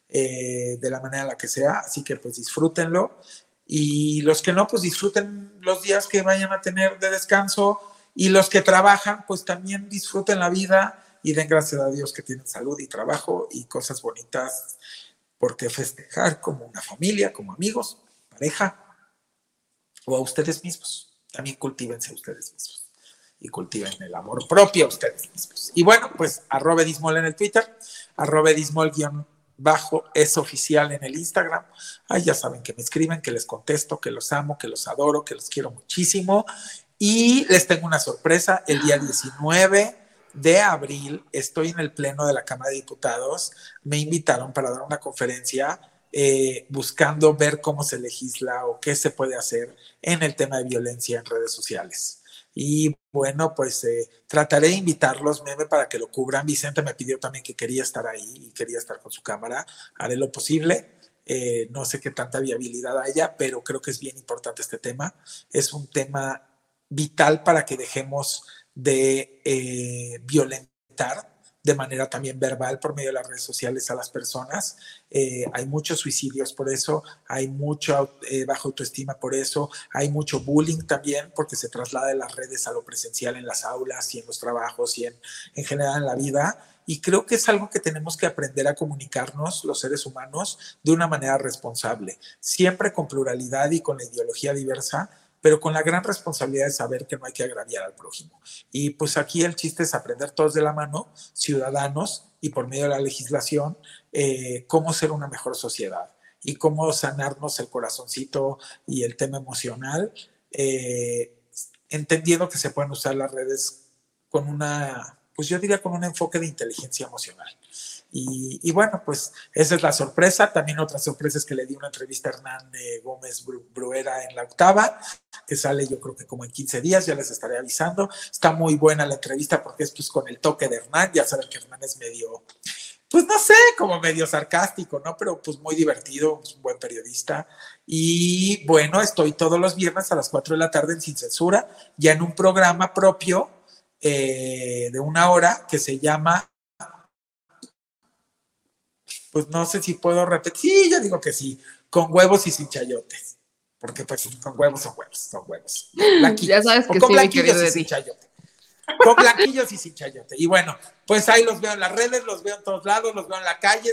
eh, de la manera en la que sea, así que pues disfrútenlo. Y los que no, pues disfruten los días que vayan a tener de descanso y los que trabajan, pues también disfruten la vida y den gracias a Dios que tienen salud y trabajo y cosas bonitas, porque festejar como una familia, como amigos, pareja o a ustedes mismos. También cultívense a ustedes mismos y cultiven el amor propio a ustedes mismos. Y bueno, pues arroba Dismol en el Twitter, arroba Dismol guion bajo es oficial en el Instagram. Ahí ya saben que me escriben, que les contesto, que los amo, que los adoro, que los quiero muchísimo. Y les tengo una sorpresa, el día 19 de abril estoy en el Pleno de la Cámara de Diputados. Me invitaron para dar una conferencia eh, buscando ver cómo se legisla o qué se puede hacer en el tema de violencia en redes sociales. Y bueno, pues eh, trataré de invitarlos, meme, para que lo cubran. Vicente me pidió también que quería estar ahí y quería estar con su cámara. Haré lo posible. Eh, no sé qué tanta viabilidad haya, pero creo que es bien importante este tema. Es un tema vital para que dejemos de eh, violentar de manera también verbal por medio de las redes sociales a las personas. Eh, hay muchos suicidios por eso, hay mucho eh, baja autoestima por eso, hay mucho bullying también porque se traslada de las redes a lo presencial en las aulas y en los trabajos y en, en general en la vida. Y creo que es algo que tenemos que aprender a comunicarnos los seres humanos de una manera responsable, siempre con pluralidad y con la ideología diversa, pero con la gran responsabilidad de saber que no hay que agraviar al prójimo. Y pues aquí el chiste es aprender todos de la mano, ciudadanos, y por medio de la legislación, eh, cómo ser una mejor sociedad y cómo sanarnos el corazoncito y el tema emocional, eh, entendiendo que se pueden usar las redes con una, pues yo diría con un enfoque de inteligencia emocional. Y, bueno, pues esa es la sorpresa. También otra sorpresa es que le di una entrevista a Hernán Gómez Bruera en la octava, que sale yo creo que como en 15 días, ya les estaré avisando. Está muy buena la entrevista porque es pues con el toque de Hernán. Ya saben que Hernán es medio, pues no sé, como medio sarcástico, ¿no? Pero pues muy divertido, es un buen periodista. Y bueno, estoy todos los viernes a las 4 de la tarde en Sin Censura, ya en un programa propio eh, de una hora que se llama pues no sé si puedo repetir. Sí, yo digo que sí, con huevos y sin chayotes. Porque pues con huevos son huevos, son huevos. ya sabes que con sí, blanquillos y sin chayote. Con blanquillos y sin chayote. Y bueno, pues ahí los veo en las redes, los veo en todos lados, los veo en la calle.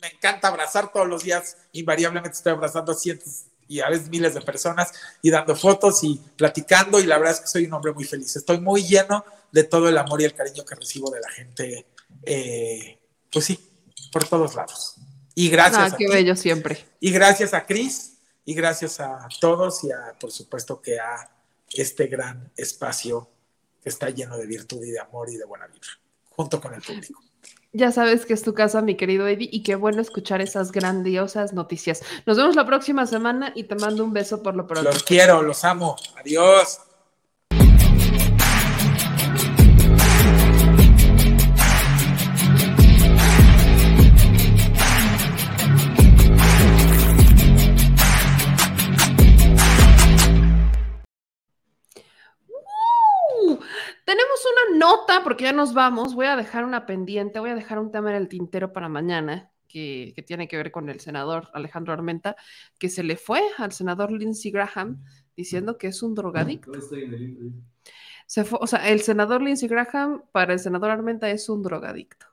me, encanta abrazar todos los días. Invariablemente estoy abrazando a cientos y a veces miles de personas y dando fotos y platicando y la verdad es que soy un hombre muy feliz. Estoy muy lleno de todo el amor y el cariño que recibo de la gente, eh, pues sí, por todos lados. Y gracias. Ah, qué a ti. bello siempre. Y gracias a Cris y gracias a todos y a, por supuesto, que a este gran espacio que está lleno de virtud y de amor y de buena vibra, junto con el público. Ya sabes que es tu casa, mi querido Eddie, y qué bueno escuchar esas grandiosas noticias. Nos vemos la próxima semana y te mando un beso por lo pronto. Los quiero, los amo. Adiós. Tenemos una nota, porque ya nos vamos. Voy a dejar una pendiente, voy a dejar un tema en el tintero para mañana, que, que tiene que ver con el senador Alejandro Armenta, que se le fue al senador Lindsey Graham diciendo que es un drogadicto. No estoy en el intro. Se fue- o sea, el senador Lindsey Graham para el senador Armenta es un drogadicto.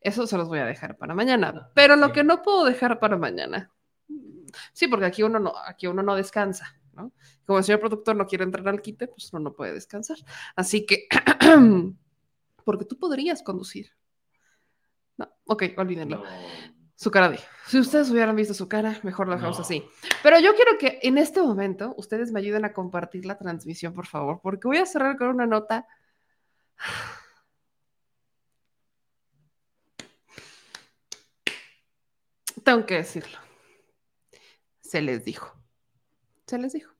Eso se los voy a dejar para mañana. Pero lo que no puedo dejar para mañana. Sí, porque aquí uno no, aquí uno no descansa, ¿no? Como el señor productor no quiere entrar al quite, pues uno no puede descansar. Así que, porque tú podrías conducir. No, ok, olvídenlo. No. Su cara de. Si ustedes hubieran visto su cara, mejor lo dejamos No. así. Pero yo quiero que en este momento ustedes me ayuden a compartir la transmisión, por favor, porque voy a cerrar con una nota. Tengo que decirlo. Se les dijo. Se les dijo.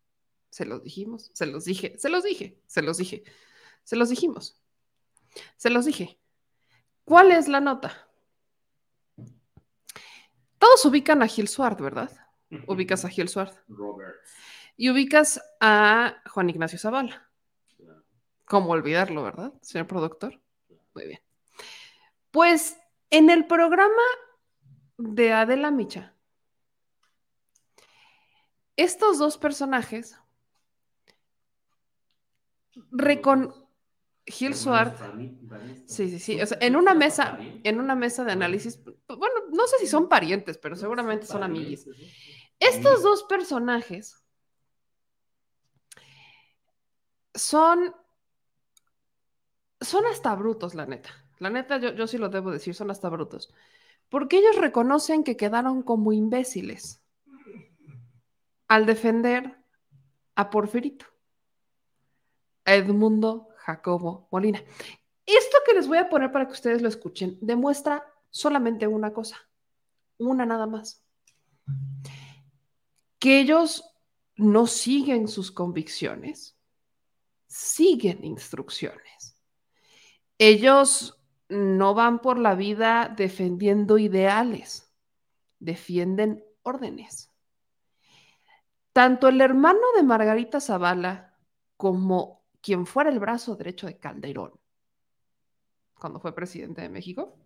Se los dijimos. Se los dije. Se los dije. Se los dije. Se los dijimos. Se los dije. ¿Cuál es la nota? Todos ubican a Gil Suárez, ¿verdad? Ubicas a Gil Suárez. Robert. Y ubicas a Juan Ignacio Zavala. ¿Cómo olvidarlo, verdad, señor productor? Muy bien. Pues en el programa de Adela Micha, estos dos personajes recon Gil Suárez Sí, sí, sí. O sea, en una mesa, en una mesa de análisis, bueno, no sé si son parientes, pero seguramente son amiguis. Estos dos personajes son, son hasta brutos, la neta. La neta, yo, yo sí lo debo decir, son hasta brutos. Porque ellos reconocen que quedaron como imbéciles al defender a Porfirito, a Edmundo Jacobo Molina. Esto que les voy a poner para que ustedes lo escuchen demuestra solamente una cosa, una nada más. Que ellos no siguen sus convicciones, siguen instrucciones. Ellos no van por la vida defendiendo ideales, defienden órdenes. Tanto el hermano de Margarita Zavala como quien fuera el brazo derecho de Calderón, cuando fue presidente de México,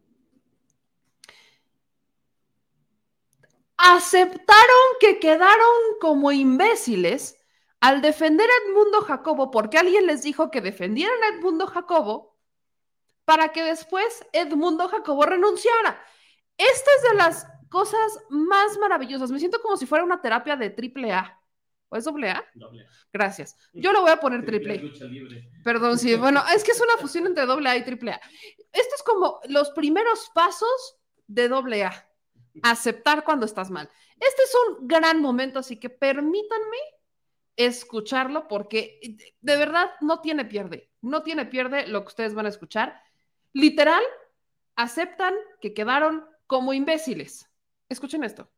aceptaron que quedaron como imbéciles al defender a Edmundo Jacobo, porque alguien les dijo que defendieran a Edmundo Jacobo para que después Edmundo Jacobo renunciara. Esta es de las cosas más maravillosas. Me siento como si fuera una terapia de triple A. ¿O es doble A? Doble. Gracias. Yo le voy a poner triple A. Lucha libre. Perdón, sí, bueno, es que es una fusión entre doble A y triple A. Esto es como los primeros pasos de doble A. Aceptar cuando estás mal. Este es un gran momento, así que permítanme escucharlo porque de verdad no tiene pierde. No tiene pierde lo que ustedes van a escuchar. Literal, aceptan que quedaron como imbéciles. Escuchen esto.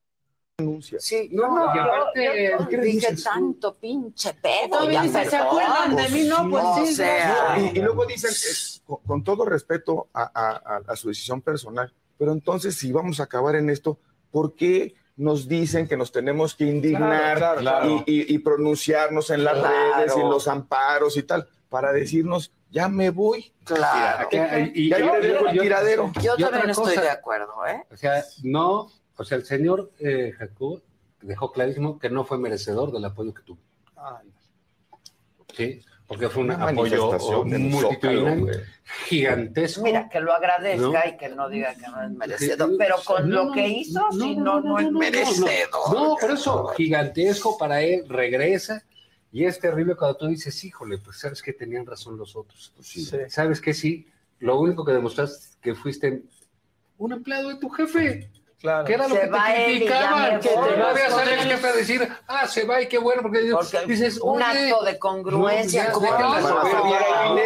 Sí, no, no, y yo aparte, te dije tanto pinche pedo. Ya, dice, ¿se acuerdan de mí? No, pues o sí, sea, Y, y luego dicen, eh, con, con todo respeto a, a- a- a su decisión personal, pero entonces si vamos a acabar en esto, ¿por qué nos dicen que nos tenemos que indignar Claro, claro, y, y- y pronunciarnos en las Claro. redes y en los amparos y tal, para decirnos, ya me voy? claro. Que- y- Ya y- yo le dejo el y- tiradero. Yo también estoy cosa- de acuerdo, ¿eh? O sea, no, o sea, el señor eh, Jacob dejó clarísimo que no fue merecedor del apoyo que tuvo. ¿sí? porque fue un Una apoyo multitudinario, gigantesco. Mira, que lo agradezca ¿No? y que no diga que no es merecedor, pero con No, lo que hizo, no, sí, no, no, no, es no, merecedor. No, por eso, gigantesco para él, regresa. Y es terrible cuando tú dices, híjole, pues sabes que tenían razón los otros. Sí. Sabes que sí, lo único que demostraste es que fuiste un empleado de tu jefe. Claro. Que era lo Se que te criticaban, que voy. te no había salido el jefe a decir, ah, se va y qué bueno, porque, Porque dices, un oye, acto de congruencia no, con- salvar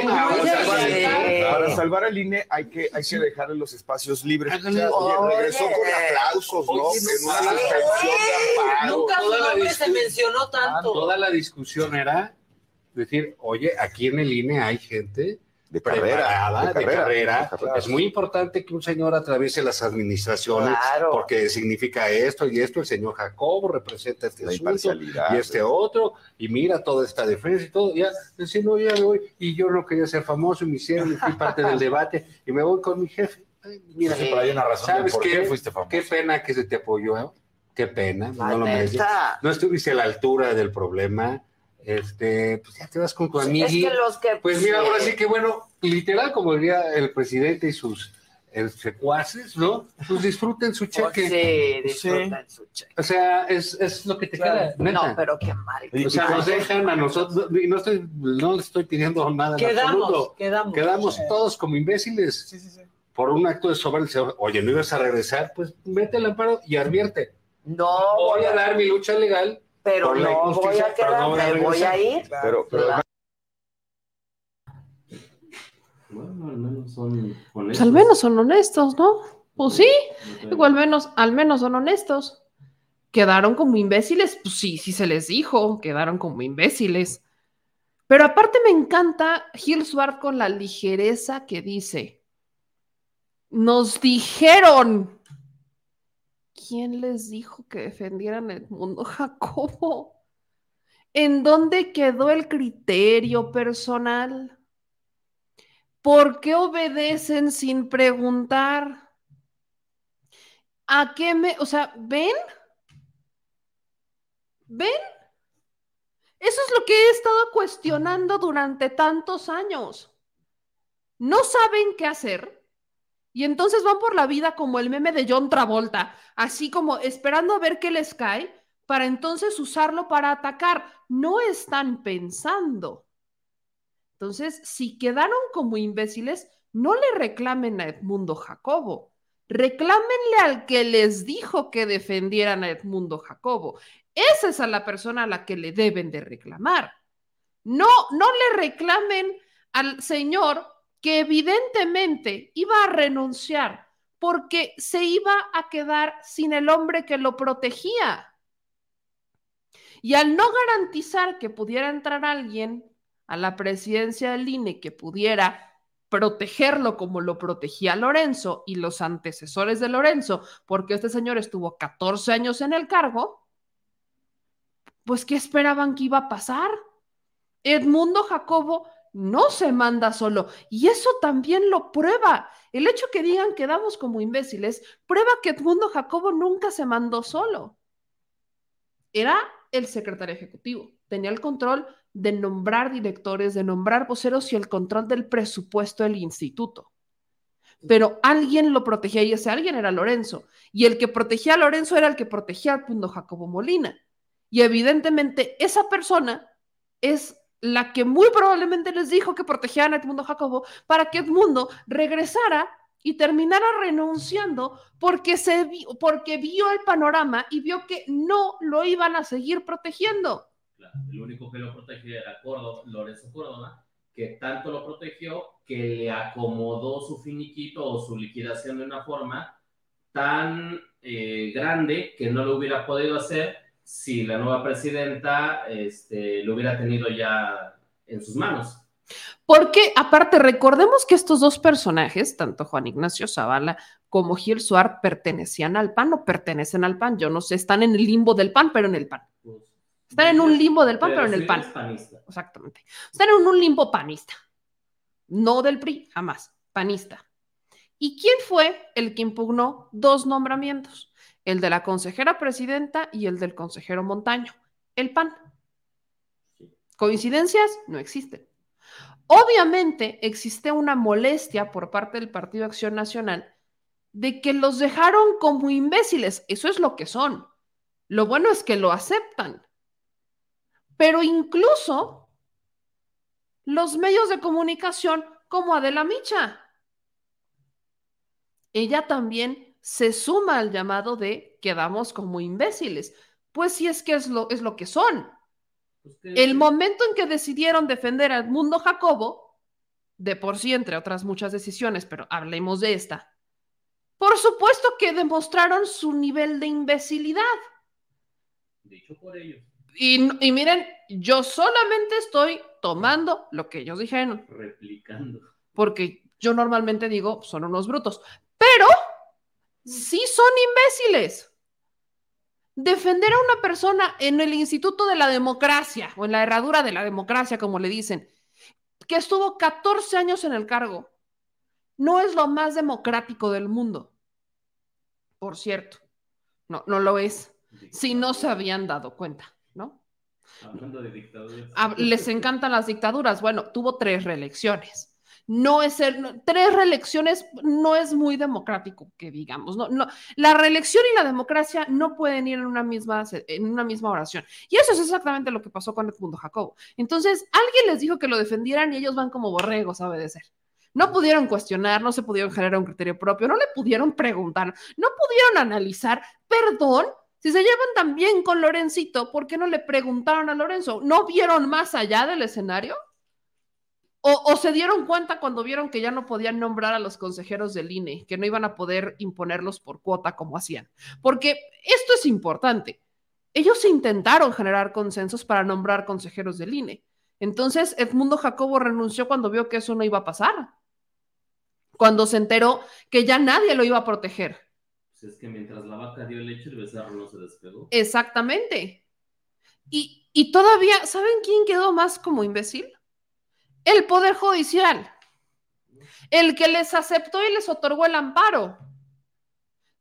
el sí. INE. Para salvar al INE hay que, hay que dejarle los espacios libres. Hágale. Oye, regresó Oye. con aplausos, ¿no? Oye, En una suspensión de amparo. Nunca su Toda la nombre se mencionó tanto. toda la discusión era decir, oye, aquí en el INE hay gente De carrera. de carrera. de carrera. Es muy importante que un señor atraviese las administraciones Claro. porque significa esto y esto. El señor Jacobo representa este La asunto imparcialidad. y este otro y mira toda esta defensa y todo. Ya, decir, no, ya me voy. Y yo no quería ser famoso y me hicieron y fui parte del debate y me voy con mi jefe. Ay, mira, Sí. Pero hay una razón de ¿Sabes por qué? qué fuiste famoso. Qué pena que se te apoyó. ¿eh? Qué pena. No lo. No estuviste a la altura del problema. Este, pues ya te vas con tu amigo. Es que los que Pues mira, ahora sí que bueno, literal, como diría el presidente y sus secuaces, ¿no? Pues disfruten su Pues cheque. sí, disfrutan su cheque. O sea, es, es lo que te Claro. queda, neta. No, pero qué mal. o sea, nos dejan a nosotros, y no estoy, no le estoy pidiendo nada en Quedamos, absoluto. quedamos. Quedamos todos como imbéciles Sí, sí, sí. por un acto de soberbia. Oye, ¿no ibas a regresar? Pues vete al amparo y advierte. No Voy a dar mi lucha legal. Pero por no voy a pero no voy a voy a ir. Pero, pero Claro. Bueno, al menos son honestos. Pues al menos son honestos, ¿no? Pues sí, digo, al menos, al menos son honestos. Quedaron como imbéciles, pues sí, sí se les dijo, quedaron como imbéciles. Pero aparte me encanta Gil Swart con la ligereza que dice, nos dijeron. ¿Quién les dijo que defendieran el mundo, Jacobo? ¿En dónde quedó el criterio personal? ¿Por qué obedecen sin preguntar? ¿A qué me, o sea, ven? ¿Ven? Eso es lo que he estado cuestionando durante tantos años. No saben qué hacer y entonces van por la vida como el meme de John Travolta, así como esperando a ver qué les cae para entonces usarlo para atacar. No están pensando. Entonces, si quedaron como imbéciles, no le reclamen a Edmundo Jacobo. Reclámenle al que les dijo que defendieran a Edmundo Jacobo. Esa es a la persona a la que le deben de reclamar. No, no le reclamen al señor que evidentemente iba a renunciar porque se iba a quedar sin el hombre que lo protegía. Y al no garantizar que pudiera entrar alguien a la presidencia del INE que pudiera protegerlo como lo protegía Lorenzo y los antecesores de Lorenzo, porque este señor estuvo 14 años en el cargo, pues ¿qué esperaban que iba a pasar? Edmundo Jacobo no se manda solo y eso también lo prueba. El hecho que digan que damos como imbéciles prueba que Edmundo Jacobo nunca se mandó solo. Era el secretario ejecutivo, tenía el control de nombrar directores, de nombrar voceros y el control del presupuesto del instituto. Pero alguien lo protegía y ese alguien era Lorenzo. Y el que protegía a Lorenzo era el que protegía al punto Jacobo Molina. Y evidentemente esa persona es la que muy probablemente les dijo que protegían a Edmundo Jacobo para que Edmundo regresara y terminara renunciando porque, se vi, porque vio el panorama y vio que no lo iban a seguir protegiendo. Claro, el único que lo protegió era Córdoba, Lorenzo Córdoba, que tanto lo protegió que le acomodó su finiquito o su liquidación de una forma tan eh, grande que no lo hubiera podido hacer si la nueva presidenta este, lo hubiera tenido ya en sus manos. Porque, aparte, recordemos que estos dos personajes, tanto Juan Ignacio Zavala como Gil Suar, pertenecían al PAN o pertenecen al PAN. Yo no sé, están en el limbo del PAN, pero en el PAN. Están en un limbo del PAN, pero, en el PAN. Panista. Exactamente. Están en un limbo panista. No del PRI, jamás. Panista. ¿Y quién fue el que impugnó dos nombramientos? El de la consejera presidenta y el del consejero Montaño. El PAN. ¿Coincidencias? No existen. Obviamente existe una molestia por parte del Partido Acción Nacional de que los dejaron como imbéciles. Eso es lo que son. Lo bueno es que lo aceptan. Pero incluso los medios de comunicación como Adela Micha, ella también se suma al llamado de quedamos como imbéciles. Pues si es que es lo, es lo que son. El momento en que decidieron defender al mundo Jacobo, de por sí, entre otras muchas decisiones, pero hablemos de esta, por supuesto que demostraron su nivel de imbecilidad. Dicho por ellos. Y, y miren, yo solamente estoy tomando lo que ellos dijeron, Replicando. porque yo normalmente digo, son unos brutos, pero sí son imbéciles. Defender a una persona en el Instituto de la Democracia o en la herradura de la democracia, como le dicen, que estuvo 14 años en el cargo, no es lo más democrático del mundo. Por cierto, no, no lo es. Si no se habían dado cuenta, ¿no? Hablando de dictaduras. Les encantan las dictaduras. Bueno, tuvo tres reelecciones. No es ser, tres reelecciones no es muy democrático, que digamos. No, no, la reelección y la democracia no pueden ir en una misma, en una misma oración. Y eso es exactamente lo que pasó con Edmundo Jacobo. Entonces, alguien les dijo que lo defendieran y ellos van como borregos a obedecer. No pudieron cuestionar, no se pudieron generar un criterio propio, no le pudieron preguntar, no pudieron analizar. Perdón, si se llevan tan bien con Lorencito, ¿por qué no le preguntaron a Lorenzo? ¿No vieron más allá del escenario? O, o se dieron cuenta cuando vieron que ya no podían nombrar a los consejeros del INE, que no iban a poder imponerlos por cuota como hacían. Porque esto es importante. Ellos intentaron generar consensos para nombrar consejeros del INE. Entonces, Edmundo Jacobo renunció cuando vio que eso no iba a pasar. Cuando se enteró que ya nadie lo iba a proteger. Pues es que mientras la vaca dio leche, el becerro no se despegó. Exactamente. Y, y todavía, ¿saben quién quedó más como imbécil? El Poder Judicial. El que les aceptó y les otorgó el amparo.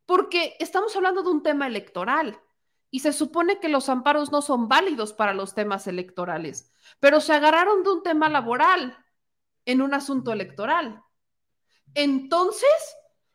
Porque estamos hablando de un tema electoral y se supone que los amparos no son válidos para los temas electorales, pero se agarraron de un tema laboral en un asunto electoral. Entonces,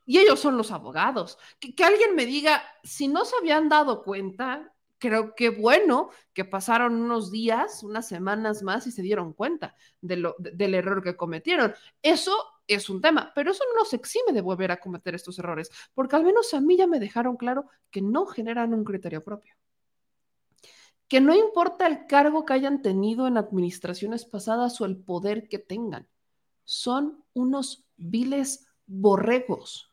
y ellos son los abogados, que, alguien me diga, si no se habían dado cuenta, creo que bueno que pasaron unos días, unas semanas más y se dieron cuenta de lo, de- del error que cometieron. Eso es un tema, pero eso no nos exime de volver a cometer estos errores, porque al menos a mí ya me dejaron claro que no generan un criterio propio. Que no importa el cargo que hayan tenido en administraciones pasadas o el poder que tengan, son unos viles borregos.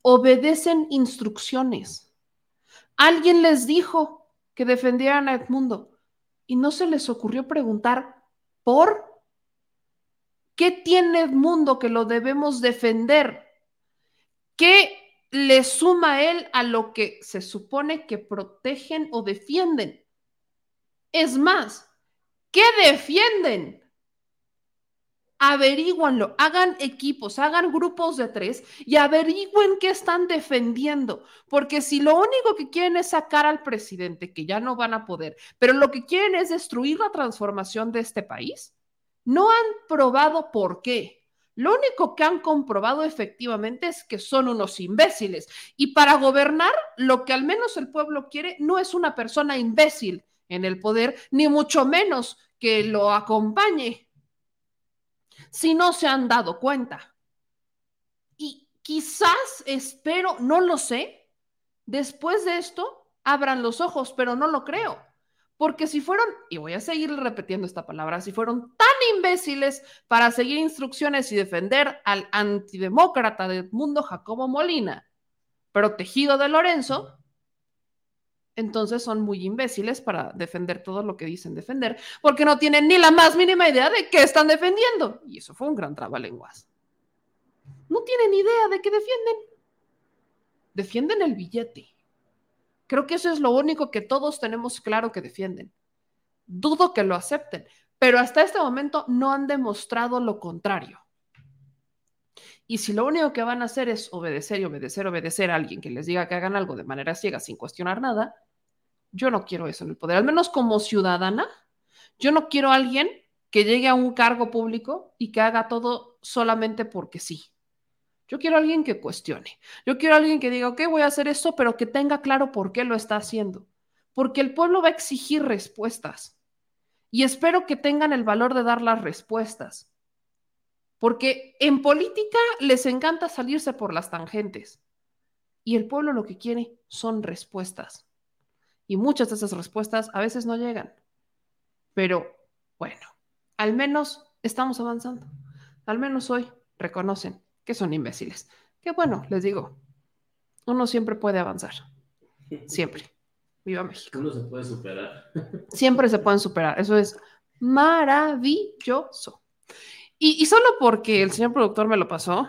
Obedecen instrucciones. Alguien les dijo que defendieran a Edmundo y no se les ocurrió preguntar por qué tiene Edmundo que lo debemos defender. ¿Qué le suma él a lo que se supone que protegen o defienden? Es más, ¿qué defienden? Averíguanlo, hagan equipos, hagan grupos de tres y averigüen qué están defendiendo. Porque si lo único que quieren es sacar al presidente, que ya no van a poder, pero lo que quieren es destruir la transformación de este país, no han probado por qué. Lo único que han comprobado efectivamente es que son unos imbéciles. Y para gobernar, lo que al menos el pueblo quiere no es una persona imbécil en el poder, ni mucho menos que lo acompañe si no se han dado cuenta. Y quizás, espero, no lo sé, después de esto abran los ojos, pero no lo creo. Porque si fueron, y voy a seguir repitiendo esta palabra, si fueron tan imbéciles para seguir instrucciones y defender al antidemócrata del mundo Jacobo Molina, protegido de Lorenzo, entonces son muy imbéciles para defender todo lo que dicen defender, porque no tienen ni la más mínima idea de qué están defendiendo. Y eso fue un gran trabalenguas. No tienen idea de qué defienden. Defienden el billete. Creo que eso es lo único que todos tenemos claro que defienden. Dudo que lo acepten, pero hasta este momento no han demostrado lo contrario. Y si lo único que van a hacer es obedecer y obedecer, obedecer a alguien que les diga que hagan algo de manera ciega sin cuestionar nada, yo no quiero eso en el poder. Al menos como ciudadana, yo no quiero a alguien que llegue a un cargo público y que haga todo solamente porque sí. Yo quiero a alguien que cuestione. Yo quiero a alguien que diga, ok, voy a hacer esto, pero que tenga claro por qué lo está haciendo. Porque el pueblo va a exigir respuestas. Y espero que tengan el valor de dar las respuestas. Porque en política les encanta salirse por las tangentes. Y el pueblo lo que quiere son respuestas. Y muchas de esas respuestas a veces no llegan. Pero bueno, al menos estamos avanzando. Al menos hoy reconocen que son imbéciles. Que bueno, les digo, uno siempre puede avanzar. Siempre. Viva México. Uno se puede superar. Siempre se pueden superar. Eso es maravilloso. Y, y solo porque el señor productor me lo pasó.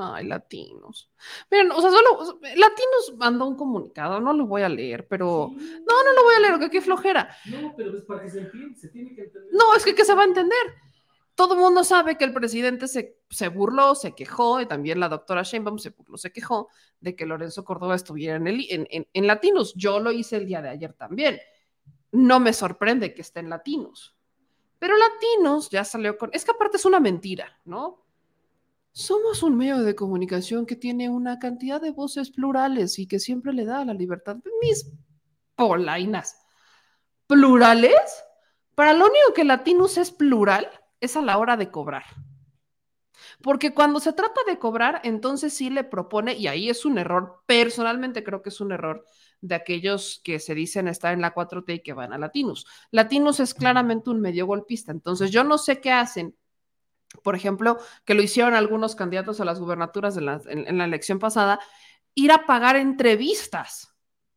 Ay, latinos. Miren, o sea, solo Latinos mandó un comunicado, no lo voy a leer, pero no, no lo voy a leer, que qué flojera. No, pero es para que se entienda, se tiene que entender. No, es que ¿qué se va a entender? Todo el mundo sabe que el presidente se, se burló, se quejó, y también la doctora Sheinbaum se burló, se quejó de que Lorenzo Córdoba estuviera en, el, en, en, en Latinos. Yo lo hice el día de ayer también. No me sorprende que esté en Latinos. Pero Latinos ya salió con... Es que aparte es una mentira, ¿no? Somos un medio de comunicación que tiene una cantidad de voces plurales y que siempre le da la libertad. Mis polainas. ¿Plurales? Para lo único que Latinos es plural es a la hora de cobrar. Porque cuando se trata de cobrar, entonces sí le propone, y ahí es un error, personalmente creo que es un error de aquellos que se dicen estar en la 4T y que van a Latinos. Latinos es claramente un medio golpista, entonces yo no sé qué hacen. Por ejemplo, que lo hicieron algunos candidatos a las gubernaturas de la, en, en la elección pasada, ir a pagar entrevistas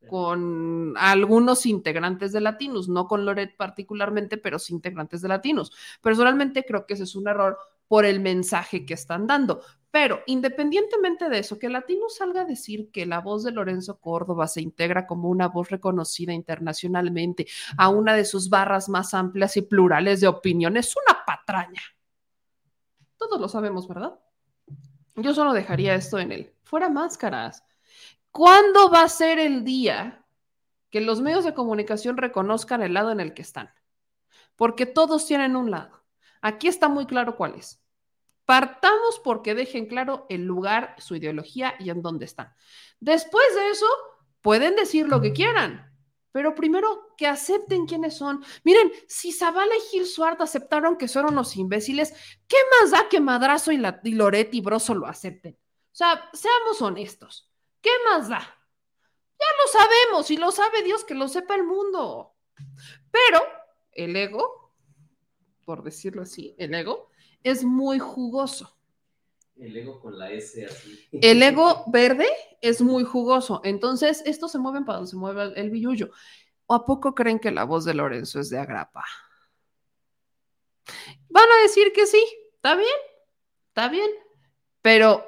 con algunos integrantes de Latinos, no con Loret particularmente, pero sí integrantes de Latinos. Personalmente creo que ese es un error por el mensaje que están dando. Pero independientemente de eso, que Latino salga a decir que la voz de Lorenzo Córdoba se integra como una voz reconocida internacionalmente a una de sus barras más amplias y plurales de opinión es una patraña. Todos lo sabemos, ¿verdad? Yo solo dejaría esto en él. Fuera máscaras. ¿Cuándo va a ser el día que los medios de comunicación reconozcan el lado en el que están? Porque todos tienen un lado. Aquí está muy claro cuál es. Partamos porque dejen claro el lugar, su ideología y en dónde están. Después de eso, pueden decir lo que quieran, pero primero que acepten quiénes son. Miren, si Zavala y Gil Suárez aceptaron que son unos imbéciles, ¿qué más da que Madrazo y, la, y Loretti Broso lo acepten? O sea, seamos honestos. ¿Qué más da? Ya lo sabemos y lo sabe Dios que lo sepa el mundo. Pero el ego, por decirlo así, el ego es muy jugoso. El ego con la S así. El ego verde es muy jugoso. Entonces, estos se mueven para donde se mueve el, billullo. ¿O a poco creen que la voz de Lorenzo es de agrapa? Van a decir que sí, está bien, está bien. Pero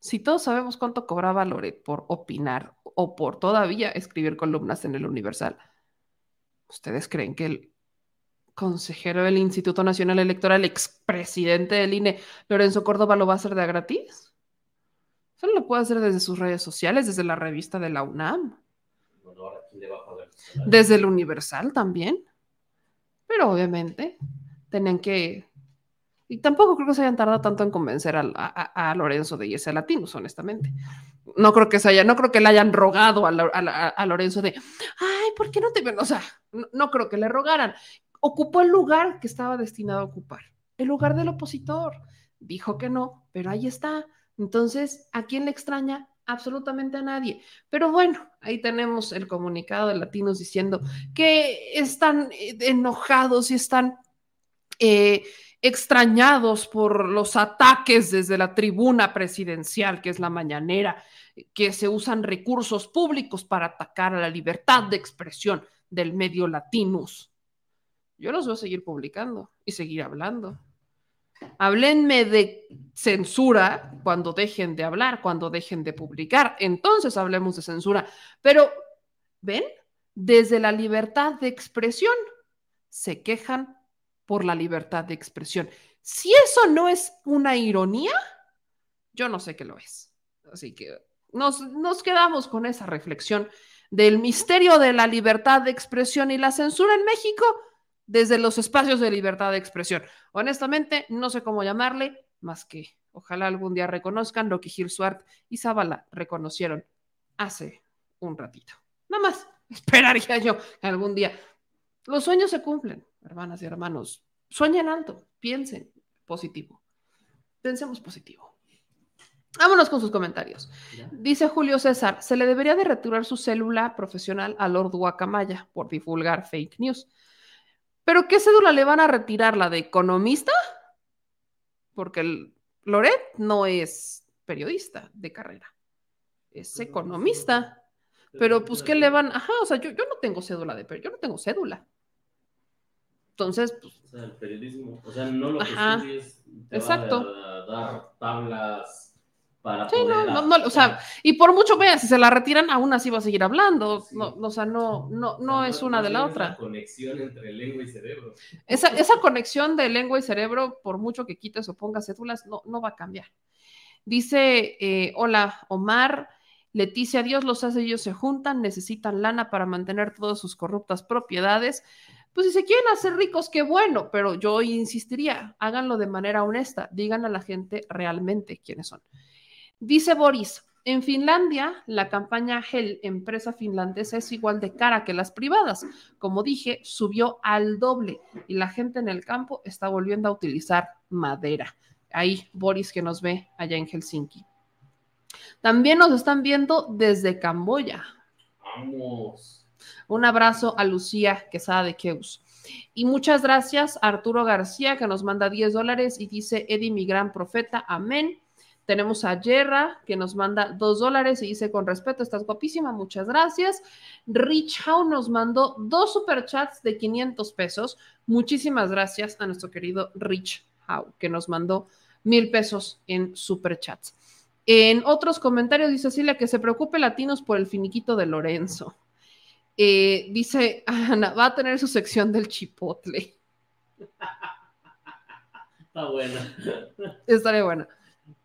si todos sabemos cuánto cobraba Loret por opinar o por todavía escribir columnas en el Universal, ¿ustedes creen que el consejero del Instituto Nacional Electoral, expresidente del INE, Lorenzo Córdoba, lo va a hacer de a gratis? Solo lo puede hacer desde sus redes sociales, desde la revista de la UNAM. Desde el Universal también. Pero obviamente tenían que y tampoco creo que se hayan tardado tanto en convencer a, a, a Lorenzo de irse a Latinos, honestamente. No creo que se haya, no creo que le hayan rogado a, a, a Lorenzo de, ay, ¿por qué no te ven? O sea, no, no, creo que le rogaran. Ocupó el lugar que estaba destinado a ocupar, el lugar del opositor. Dijo que no, pero ahí está. Entonces, ¿a quién le extraña? Absolutamente a nadie. Pero bueno, ahí tenemos el comunicado de Latinos diciendo que están enojados y están... Eh, extrañados por los ataques desde la tribuna presidencial, que es la mañanera, que se usan recursos públicos para atacar a la libertad de expresión del medio latinos. Yo los voy a seguir publicando y seguir hablando. Háblenme de censura cuando dejen de hablar, cuando dejen de publicar. Entonces hablemos de censura. Pero, ¿ven? Desde la libertad de expresión se quejan por la libertad de expresión. Si eso no es una ironía, yo no sé qué lo es. Así que nos, nos, quedamos con esa reflexión del misterio de la libertad de expresión y la censura en México. Desde los espacios de libertad de expresión. Honestamente, no sé cómo llamarle, más que ojalá algún día reconozcan lo que Gil Swart y Zavala reconocieron hace un ratito. Nada más, esperaría yo algún día los sueños se cumplen, hermanas y hermanos. Sueñen alto, piensen positivo. Pensemos positivo. Vámonos con sus comentarios. Dice Julio César, se le debería de retirar su célula profesional a Lord Guacamaya por divulgar fake news. ¿Pero qué cédula le van a retirar? ¿La de economista? Porque el Loret no es periodista de carrera, es economista. Pero pues, ¿qué le van? Ajá, o sea, yo, yo no tengo cédula de pero yo no tengo cédula. Entonces, pues, O sea, el periodismo, o sea, no lo que Ajá, estudies te exacto. va a dar tablas para Sí, poder... no, no, no, o sea, y por mucho vean, si se la retiran, aún así va a seguir hablando. No, no, o sea, no, no, no es una de la otra. conexión entre lengua y cerebro. Esa, esa conexión de lengua y cerebro, por mucho que quites o pongas cédulas, no, no va a cambiar. Dice, eh, hola, Omar, Leticia, Dios los hace, ellos se juntan, necesitan lana para mantener todas sus corruptas propiedades. Pues si se quieren hacer ricos, qué bueno, pero yo insistiría, háganlo de manera honesta, digan a la gente realmente quiénes son. Dice Boris, en Finlandia, la campaña Hell, empresa finlandesa, es igual de cara que las privadas. Como dije, subió al doble y la gente en el campo está volviendo a utilizar madera. Ahí, Boris, que nos ve allá en Helsinki. También nos están viendo desde Camboya. Vamos. Un abrazo a Lucía Quesada de Keus. Y muchas gracias a Arturo García, que nos manda 10 dólares y dice, Eddie, mi gran profeta, amén. Tenemos a Yerra, que nos manda 2 dólares y dice, con respeto, estás guapísima, muchas gracias. Rich Howe nos mandó dos superchats de 500 pesos. Muchísimas gracias a nuestro querido Rich Howe, que nos mandó mil pesos en superchats. En otros comentarios dice Celia que se preocupe Latinos por el finiquito de Lorenzo. Eh, dice Ana, va a tener su sección del chipotle. Está buena. Estaría buena.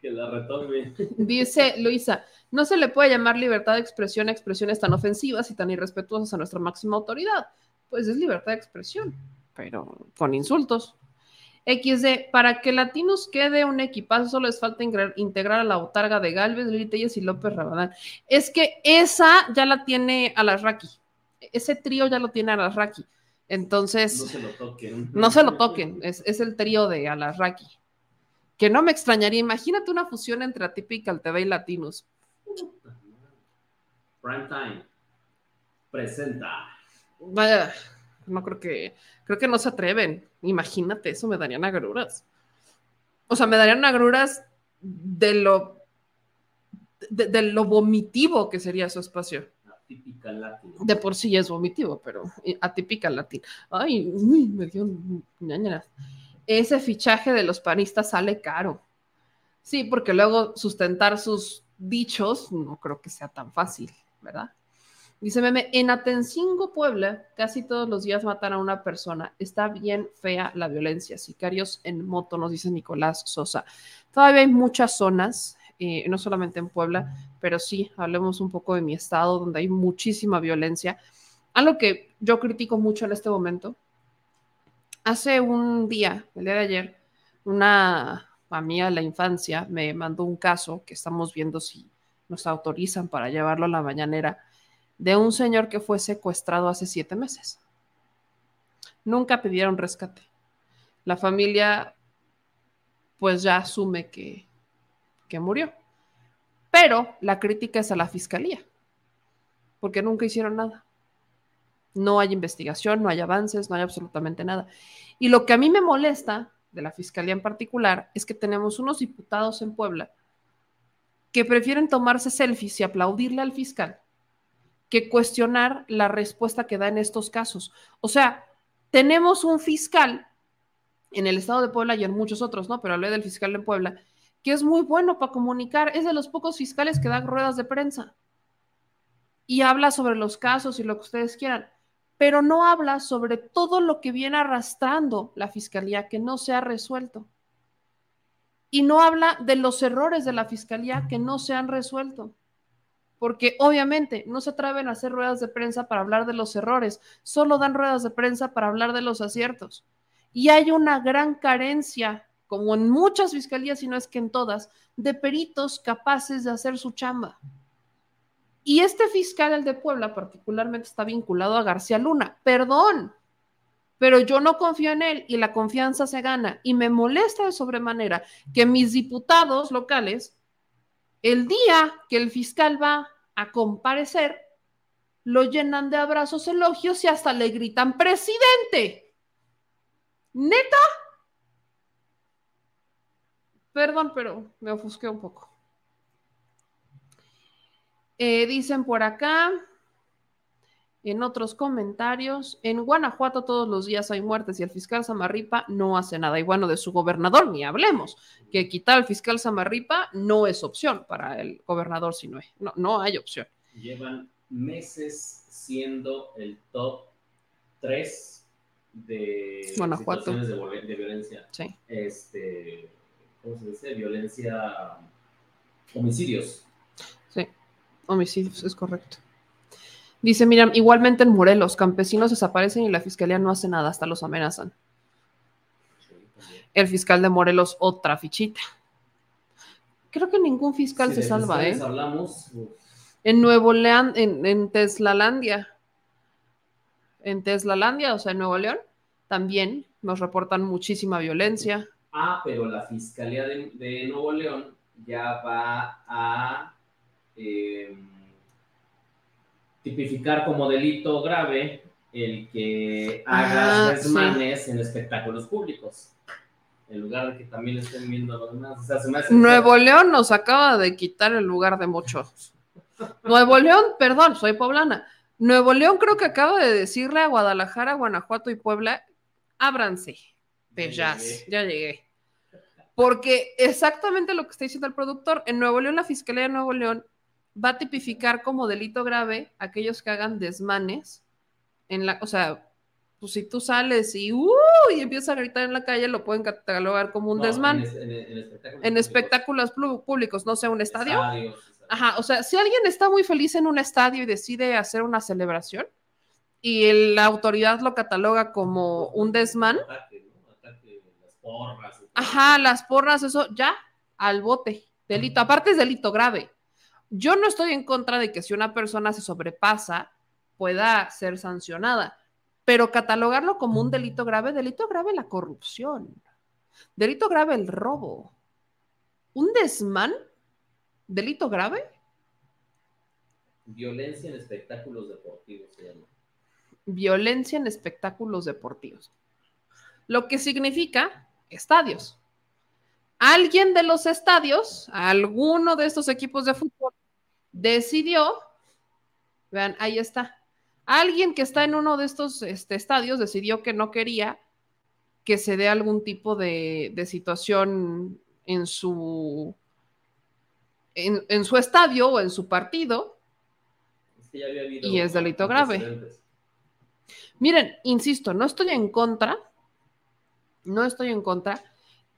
Que la retome. Dice Luisa, no se le puede llamar libertad de expresión a expresiones tan ofensivas y tan irrespetuosas a nuestra máxima autoridad. Pues es libertad de expresión, pero con insultos. XD, para que Latinos quede un equipazo, solo les falta integrar a la botarga de Galvez, Lili Telles y López Rabadán. Es que esa ya la tiene Alasraki. Ese trío ya lo tiene Alasraki. Entonces, No se lo toquen. no se lo toquen. Es, es el trío de Alasraki. Que no me extrañaría. Imagínate una fusión entre Atypical TV y Latinos. Prime Time. Presenta. Vaya, no creo que, creo que no se atreven. Imagínate, eso me darían agruras. O sea, me darían agruras de lo, de, de lo vomitivo que sería su espacio. Latino. De por sí es vomitivo, pero eh, atípica latín. Ay, uy, me dio ñañaras. Ese fichaje de los panistas sale caro. Sí, porque luego sustentar sus dichos no creo que sea tan fácil, ¿verdad? Dice Meme, en Atencingo, Puebla, casi todos los días matan a una persona. Está bien fea la violencia. Sicarios en moto, nos dice Nicolás Sosa. Todavía hay muchas zonas, eh, no solamente en Puebla, pero sí, hablemos un poco de mi estado, donde hay muchísima violencia. Algo que yo critico mucho en este momento. Hace un día, el día de ayer, una amiga de la infancia me mandó un caso que estamos viendo si nos autorizan para llevarlo a la mañanera de un señor que fue secuestrado hace siete meses. Nunca pidieron rescate. La familia pues ya asume que, que murió. Pero la crítica es a la fiscalía, porque nunca hicieron nada. No hay investigación, no hay avances, no hay absolutamente nada. Y lo que a mí me molesta de la fiscalía en particular es que tenemos unos diputados en Puebla que prefieren tomarse selfies y aplaudirle al fiscal que cuestionar la respuesta que da en estos casos. O sea, tenemos un fiscal en el estado de Puebla y en muchos otros, ¿no? Pero hablé del fiscal en Puebla, que es muy bueno para comunicar, es de los pocos fiscales que dan ruedas de prensa y habla sobre los casos y lo que ustedes quieran, pero no habla sobre todo lo que viene arrastrando la fiscalía que no se ha resuelto. Y no habla de los errores de la fiscalía que no se han resuelto. porque obviamente no se atreven a hacer ruedas de prensa para hablar de los errores, solo dan ruedas de prensa para hablar de los aciertos. Y hay una gran carencia, como en muchas fiscalías, y no es que en todas, de peritos capaces de hacer su chamba. Y este fiscal, el de Puebla, particularmente está vinculado a García Luna. Perdón, pero yo no confío en él y la confianza se gana. Y me molesta de sobremanera que mis diputados locales, el día que el fiscal va a comparecer, lo llenan de abrazos, elogios y hasta le gritan, presidente. ¿Neta? Perdón, pero me ofusqué un poco. Eh, dicen por acá, en otros comentarios, en Guanajuato todos los días hay muertes y el fiscal Samarripa no hace nada. Y bueno, de su gobernador ni hablemos, que quitar al fiscal Samarripa no es opción para el gobernador, sino no, no hay opción. Llevan meses siendo el top 3 de Guanajuato. situaciones de, de violencia. Sí. Este, ¿Cómo se dice? Violencia, homicidios. Homicidios, es correcto. Dice, mira, igualmente en Morelos, campesinos desaparecen y la fiscalía no hace nada, hasta los amenazan. El fiscal de Morelos, otra fichita. Creo que ningún fiscal Si se salva, ¿eh? hablamos, uf, En Nuevo León, en, en Teslalandia, en Teslalandia, o sea, en Nuevo León, también nos reportan muchísima violencia. Ah, pero la Fiscalía de, de Nuevo León ya va a eh, tipificar como delito grave el que haga Ah, desmanes en espectáculos públicos. En lugar de que también estén viendo los demás. O sea, se me hace- Nuevo León nos acaba de quitar el lugar de muchos. Nuevo León, perdón, soy poblana. Nuevo León creo que acaba de decirle a Guadalajara, Guanajuato y Puebla, ábranse. Pues ya, llegué. ya llegué. Porque exactamente lo que está diciendo el productor, en Nuevo León, la Fiscalía de Nuevo León va a tipificar como delito grave aquellos que hagan desmanes en la, o sea, pues si tú sales y, ¡uh! y empiezas a gritar en la calle, lo pueden catalogar como un No, desmán. En, en- en espectáculos En públicos. espectáculos plu- públicos, no sé, un estadio. Estadios. Ajá, o sea, si alguien está muy feliz en un estadio y decide hacer una celebración y el- la autoridad lo cataloga como un desmán, Ataque, ¿no? Ataque, las porras. y todo. ajá, las porras, eso ya, al bote, delito. Aparte es delito grave. Yo no estoy en contra de que si una persona se sobrepasa pueda ser sancionada, pero catalogarlo como un delito grave, delito grave la corrupción, delito grave el robo, un desmán, delito grave. Violencia en espectáculos deportivos se llama. violencia en espectáculos deportivos. Lo que significa estadios. Alguien de los estadios, alguno de estos equipos de fútbol, decidió, vean, ahí está, alguien que está en uno de estos este, estadios decidió que no quería que se dé algún tipo de, de situación en su, en, en su estadio o en su partido, Es que ya había habido Y es delito grave. Miren, insisto, no estoy en contra, no estoy en contra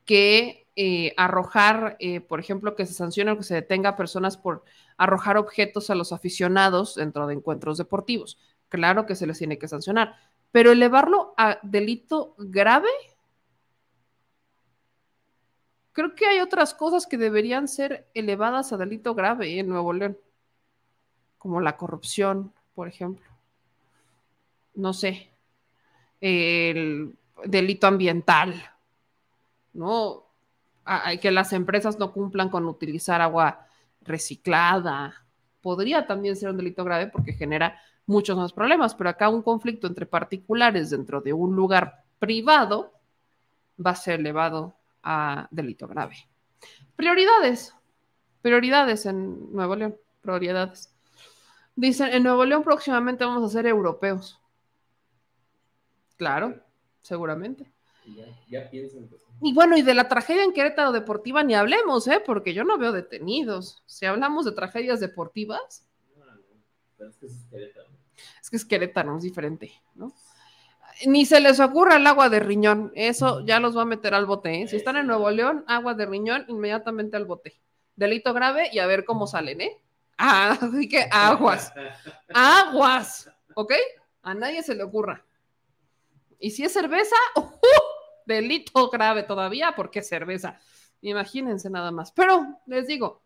que eh, arrojar, eh, por ejemplo, que se sancione o que se detenga a personas por arrojar objetos a los aficionados dentro de encuentros deportivos. Claro que se les tiene que sancionar, pero elevarlo a delito grave, creo que hay otras cosas que deberían ser elevadas a delito grave en Nuevo León, como la corrupción, por ejemplo no sé, el delito ambiental, ¿no? Que las empresas no cumplan con utilizar agua reciclada. Podría también ser un delito grave porque genera muchos más problemas, pero acá un conflicto entre particulares dentro de un lugar privado va a ser elevado a delito grave. Prioridades. Prioridades en Nuevo León. Prioridades. Dicen, en Nuevo León próximamente vamos a ser europeos. Claro, seguramente. Y Ya, ya piensan que. Y bueno, y de la tragedia en Querétaro Deportiva ni hablemos, ¿eh? Porque yo no veo detenidos. Si hablamos de tragedias deportivas, No, no, pero es que es Querétaro. es que es Querétaro, es diferente, ¿no? Ni se les ocurra el agua de riñón, eso ya los va a meter al bote, ¿eh? Si están en Nuevo León, agua de riñón, inmediatamente al bote. Delito grave y a ver cómo salen, ¿eh? Ah, así que aguas. Aguas. ¿Ok? A nadie se le ocurra. Y si es cerveza, ¡uh! delito grave todavía, porque cerveza. Imagínense nada más. Pero les digo,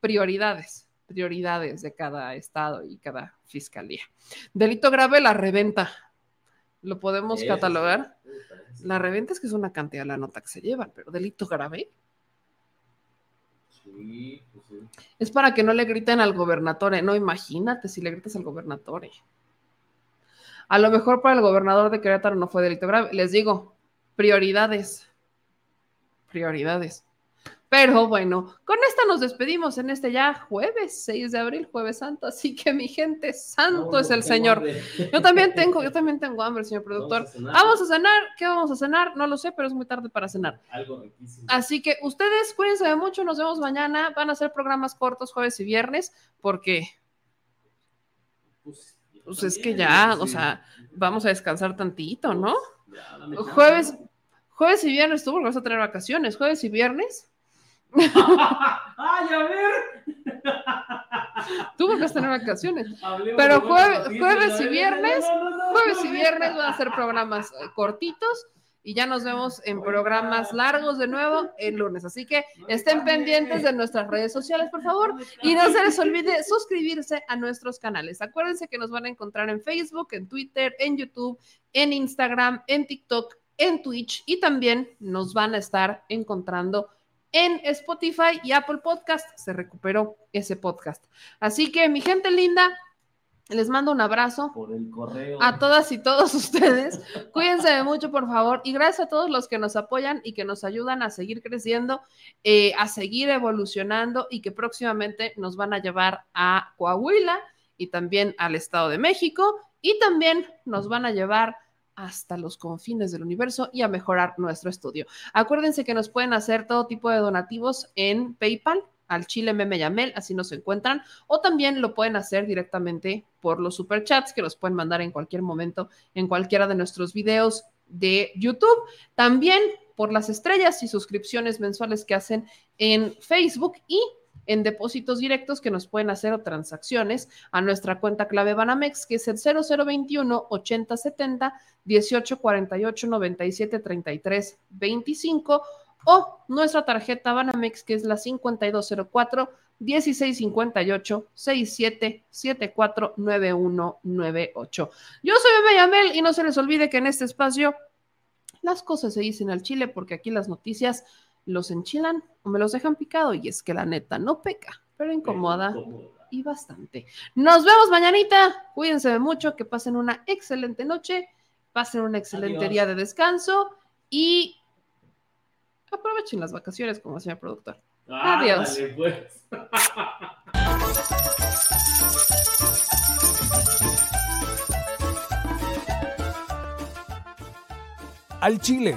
prioridades, prioridades de cada estado y cada fiscalía. Delito grave, la reventa. ¿Lo podemos Eso catalogar? La reventa es que es una cantidad la nota que se llevan, pero delito grave Sí, pues sí. es para que no le griten al gobernador. No, imagínate si le gritas al gobernador. A lo mejor para el gobernador de Querétaro no fue delito grave. Les digo, prioridades. Prioridades. Pero bueno, con esta nos despedimos en este ya jueves 6 de abril, jueves santo. Así que mi gente, santo No, es el Señor. hambre. Yo también tengo, yo también tengo hambre, señor productor. Vamos a cenar, Vamos ¿no? a cenar. ¿Qué vamos a cenar? No lo sé, pero es muy tarde para cenar. Algo riquísimo. Así que ustedes cuídense de mucho, nos vemos mañana. Van a ser programas cortos jueves y viernes, porque Pues, pues es que ya, sí. o sea, vamos a descansar tantito, ¿no? Ya. Jueves, jueves y viernes tú, porque vas a tener vacaciones. Jueves y viernes, ¡Ay, a ver! tú porque vas a tener vacaciones. Hablemos Pero jueves, jueves y viernes, jueves y viernes van a ser programas eh, cortitos y ya nos vemos en programas largos de nuevo el lunes. Así que estén pendientes de nuestras redes sociales, por favor, y no se les olvide suscribirse a nuestros canales. Acuérdense que nos van a encontrar en Facebook, en Twitter, en YouTube, en Instagram, en TikTok, en Twitch y también nos van a estar encontrando en Spotify y Apple Podcast. Se recuperó ese podcast. Así que mi gente linda, les mando un abrazo Por el correo. a todas y todos ustedes. Cuídense de mucho, por favor. Y gracias a todos los que nos apoyan y que nos ayudan a seguir creciendo, eh, a seguir evolucionando y que próximamente nos van a llevar a Coahuila y también al Estado de México y también nos van a llevar hasta los confines del universo y a mejorar nuestro estudio. Acuérdense que nos pueden hacer todo tipo de donativos en PayPal al Chile Meme así nos encuentran, o también lo pueden hacer directamente por los superchats que nos pueden mandar en cualquier momento en cualquiera de nuestros videos de YouTube. También por las estrellas y suscripciones mensuales que hacen en Facebook y en depósitos directos que nos pueden hacer o transacciones a nuestra cuenta clave Banamex, que es el 0021 8070 1848 97 33 25 o nuestra tarjeta Banamex, que es la 5204 1658 67 74 9198. Yo soy Bebe Yamel y no se les olvide que en este espacio las cosas se dicen al chile porque aquí las noticias los enchilan o me los dejan picado y es que la neta no peca, pero incomoda y bastante. Nos vemos mañanita. Cuídense mucho, que pasen una excelente noche, pasen un excelente Adiós. día de descanso y aprovechen las vacaciones como señor productor. Adiós. Ándale, pues. al Chile.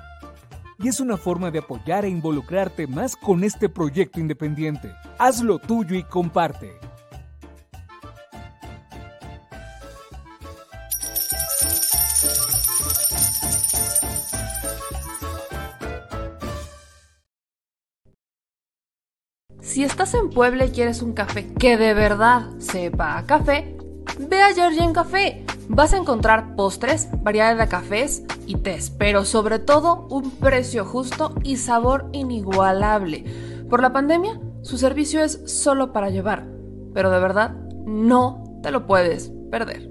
Y es una forma de apoyar e involucrarte más con este proyecto independiente. Hazlo tuyo y comparte. Si estás en Puebla y quieres un café que de verdad sepa a café, ve a Georgian Café. Vas a encontrar postres, variedad de cafés y tés, pero sobre todo un precio justo y sabor inigualable. Por la pandemia, su servicio es solo para llevar, pero de verdad no te lo puedes perder.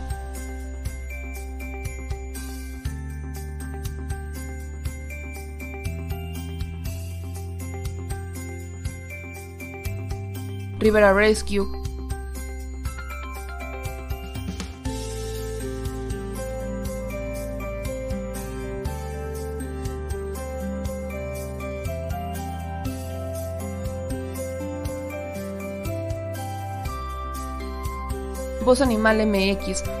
Rivera Rescue. Voz Animal MX.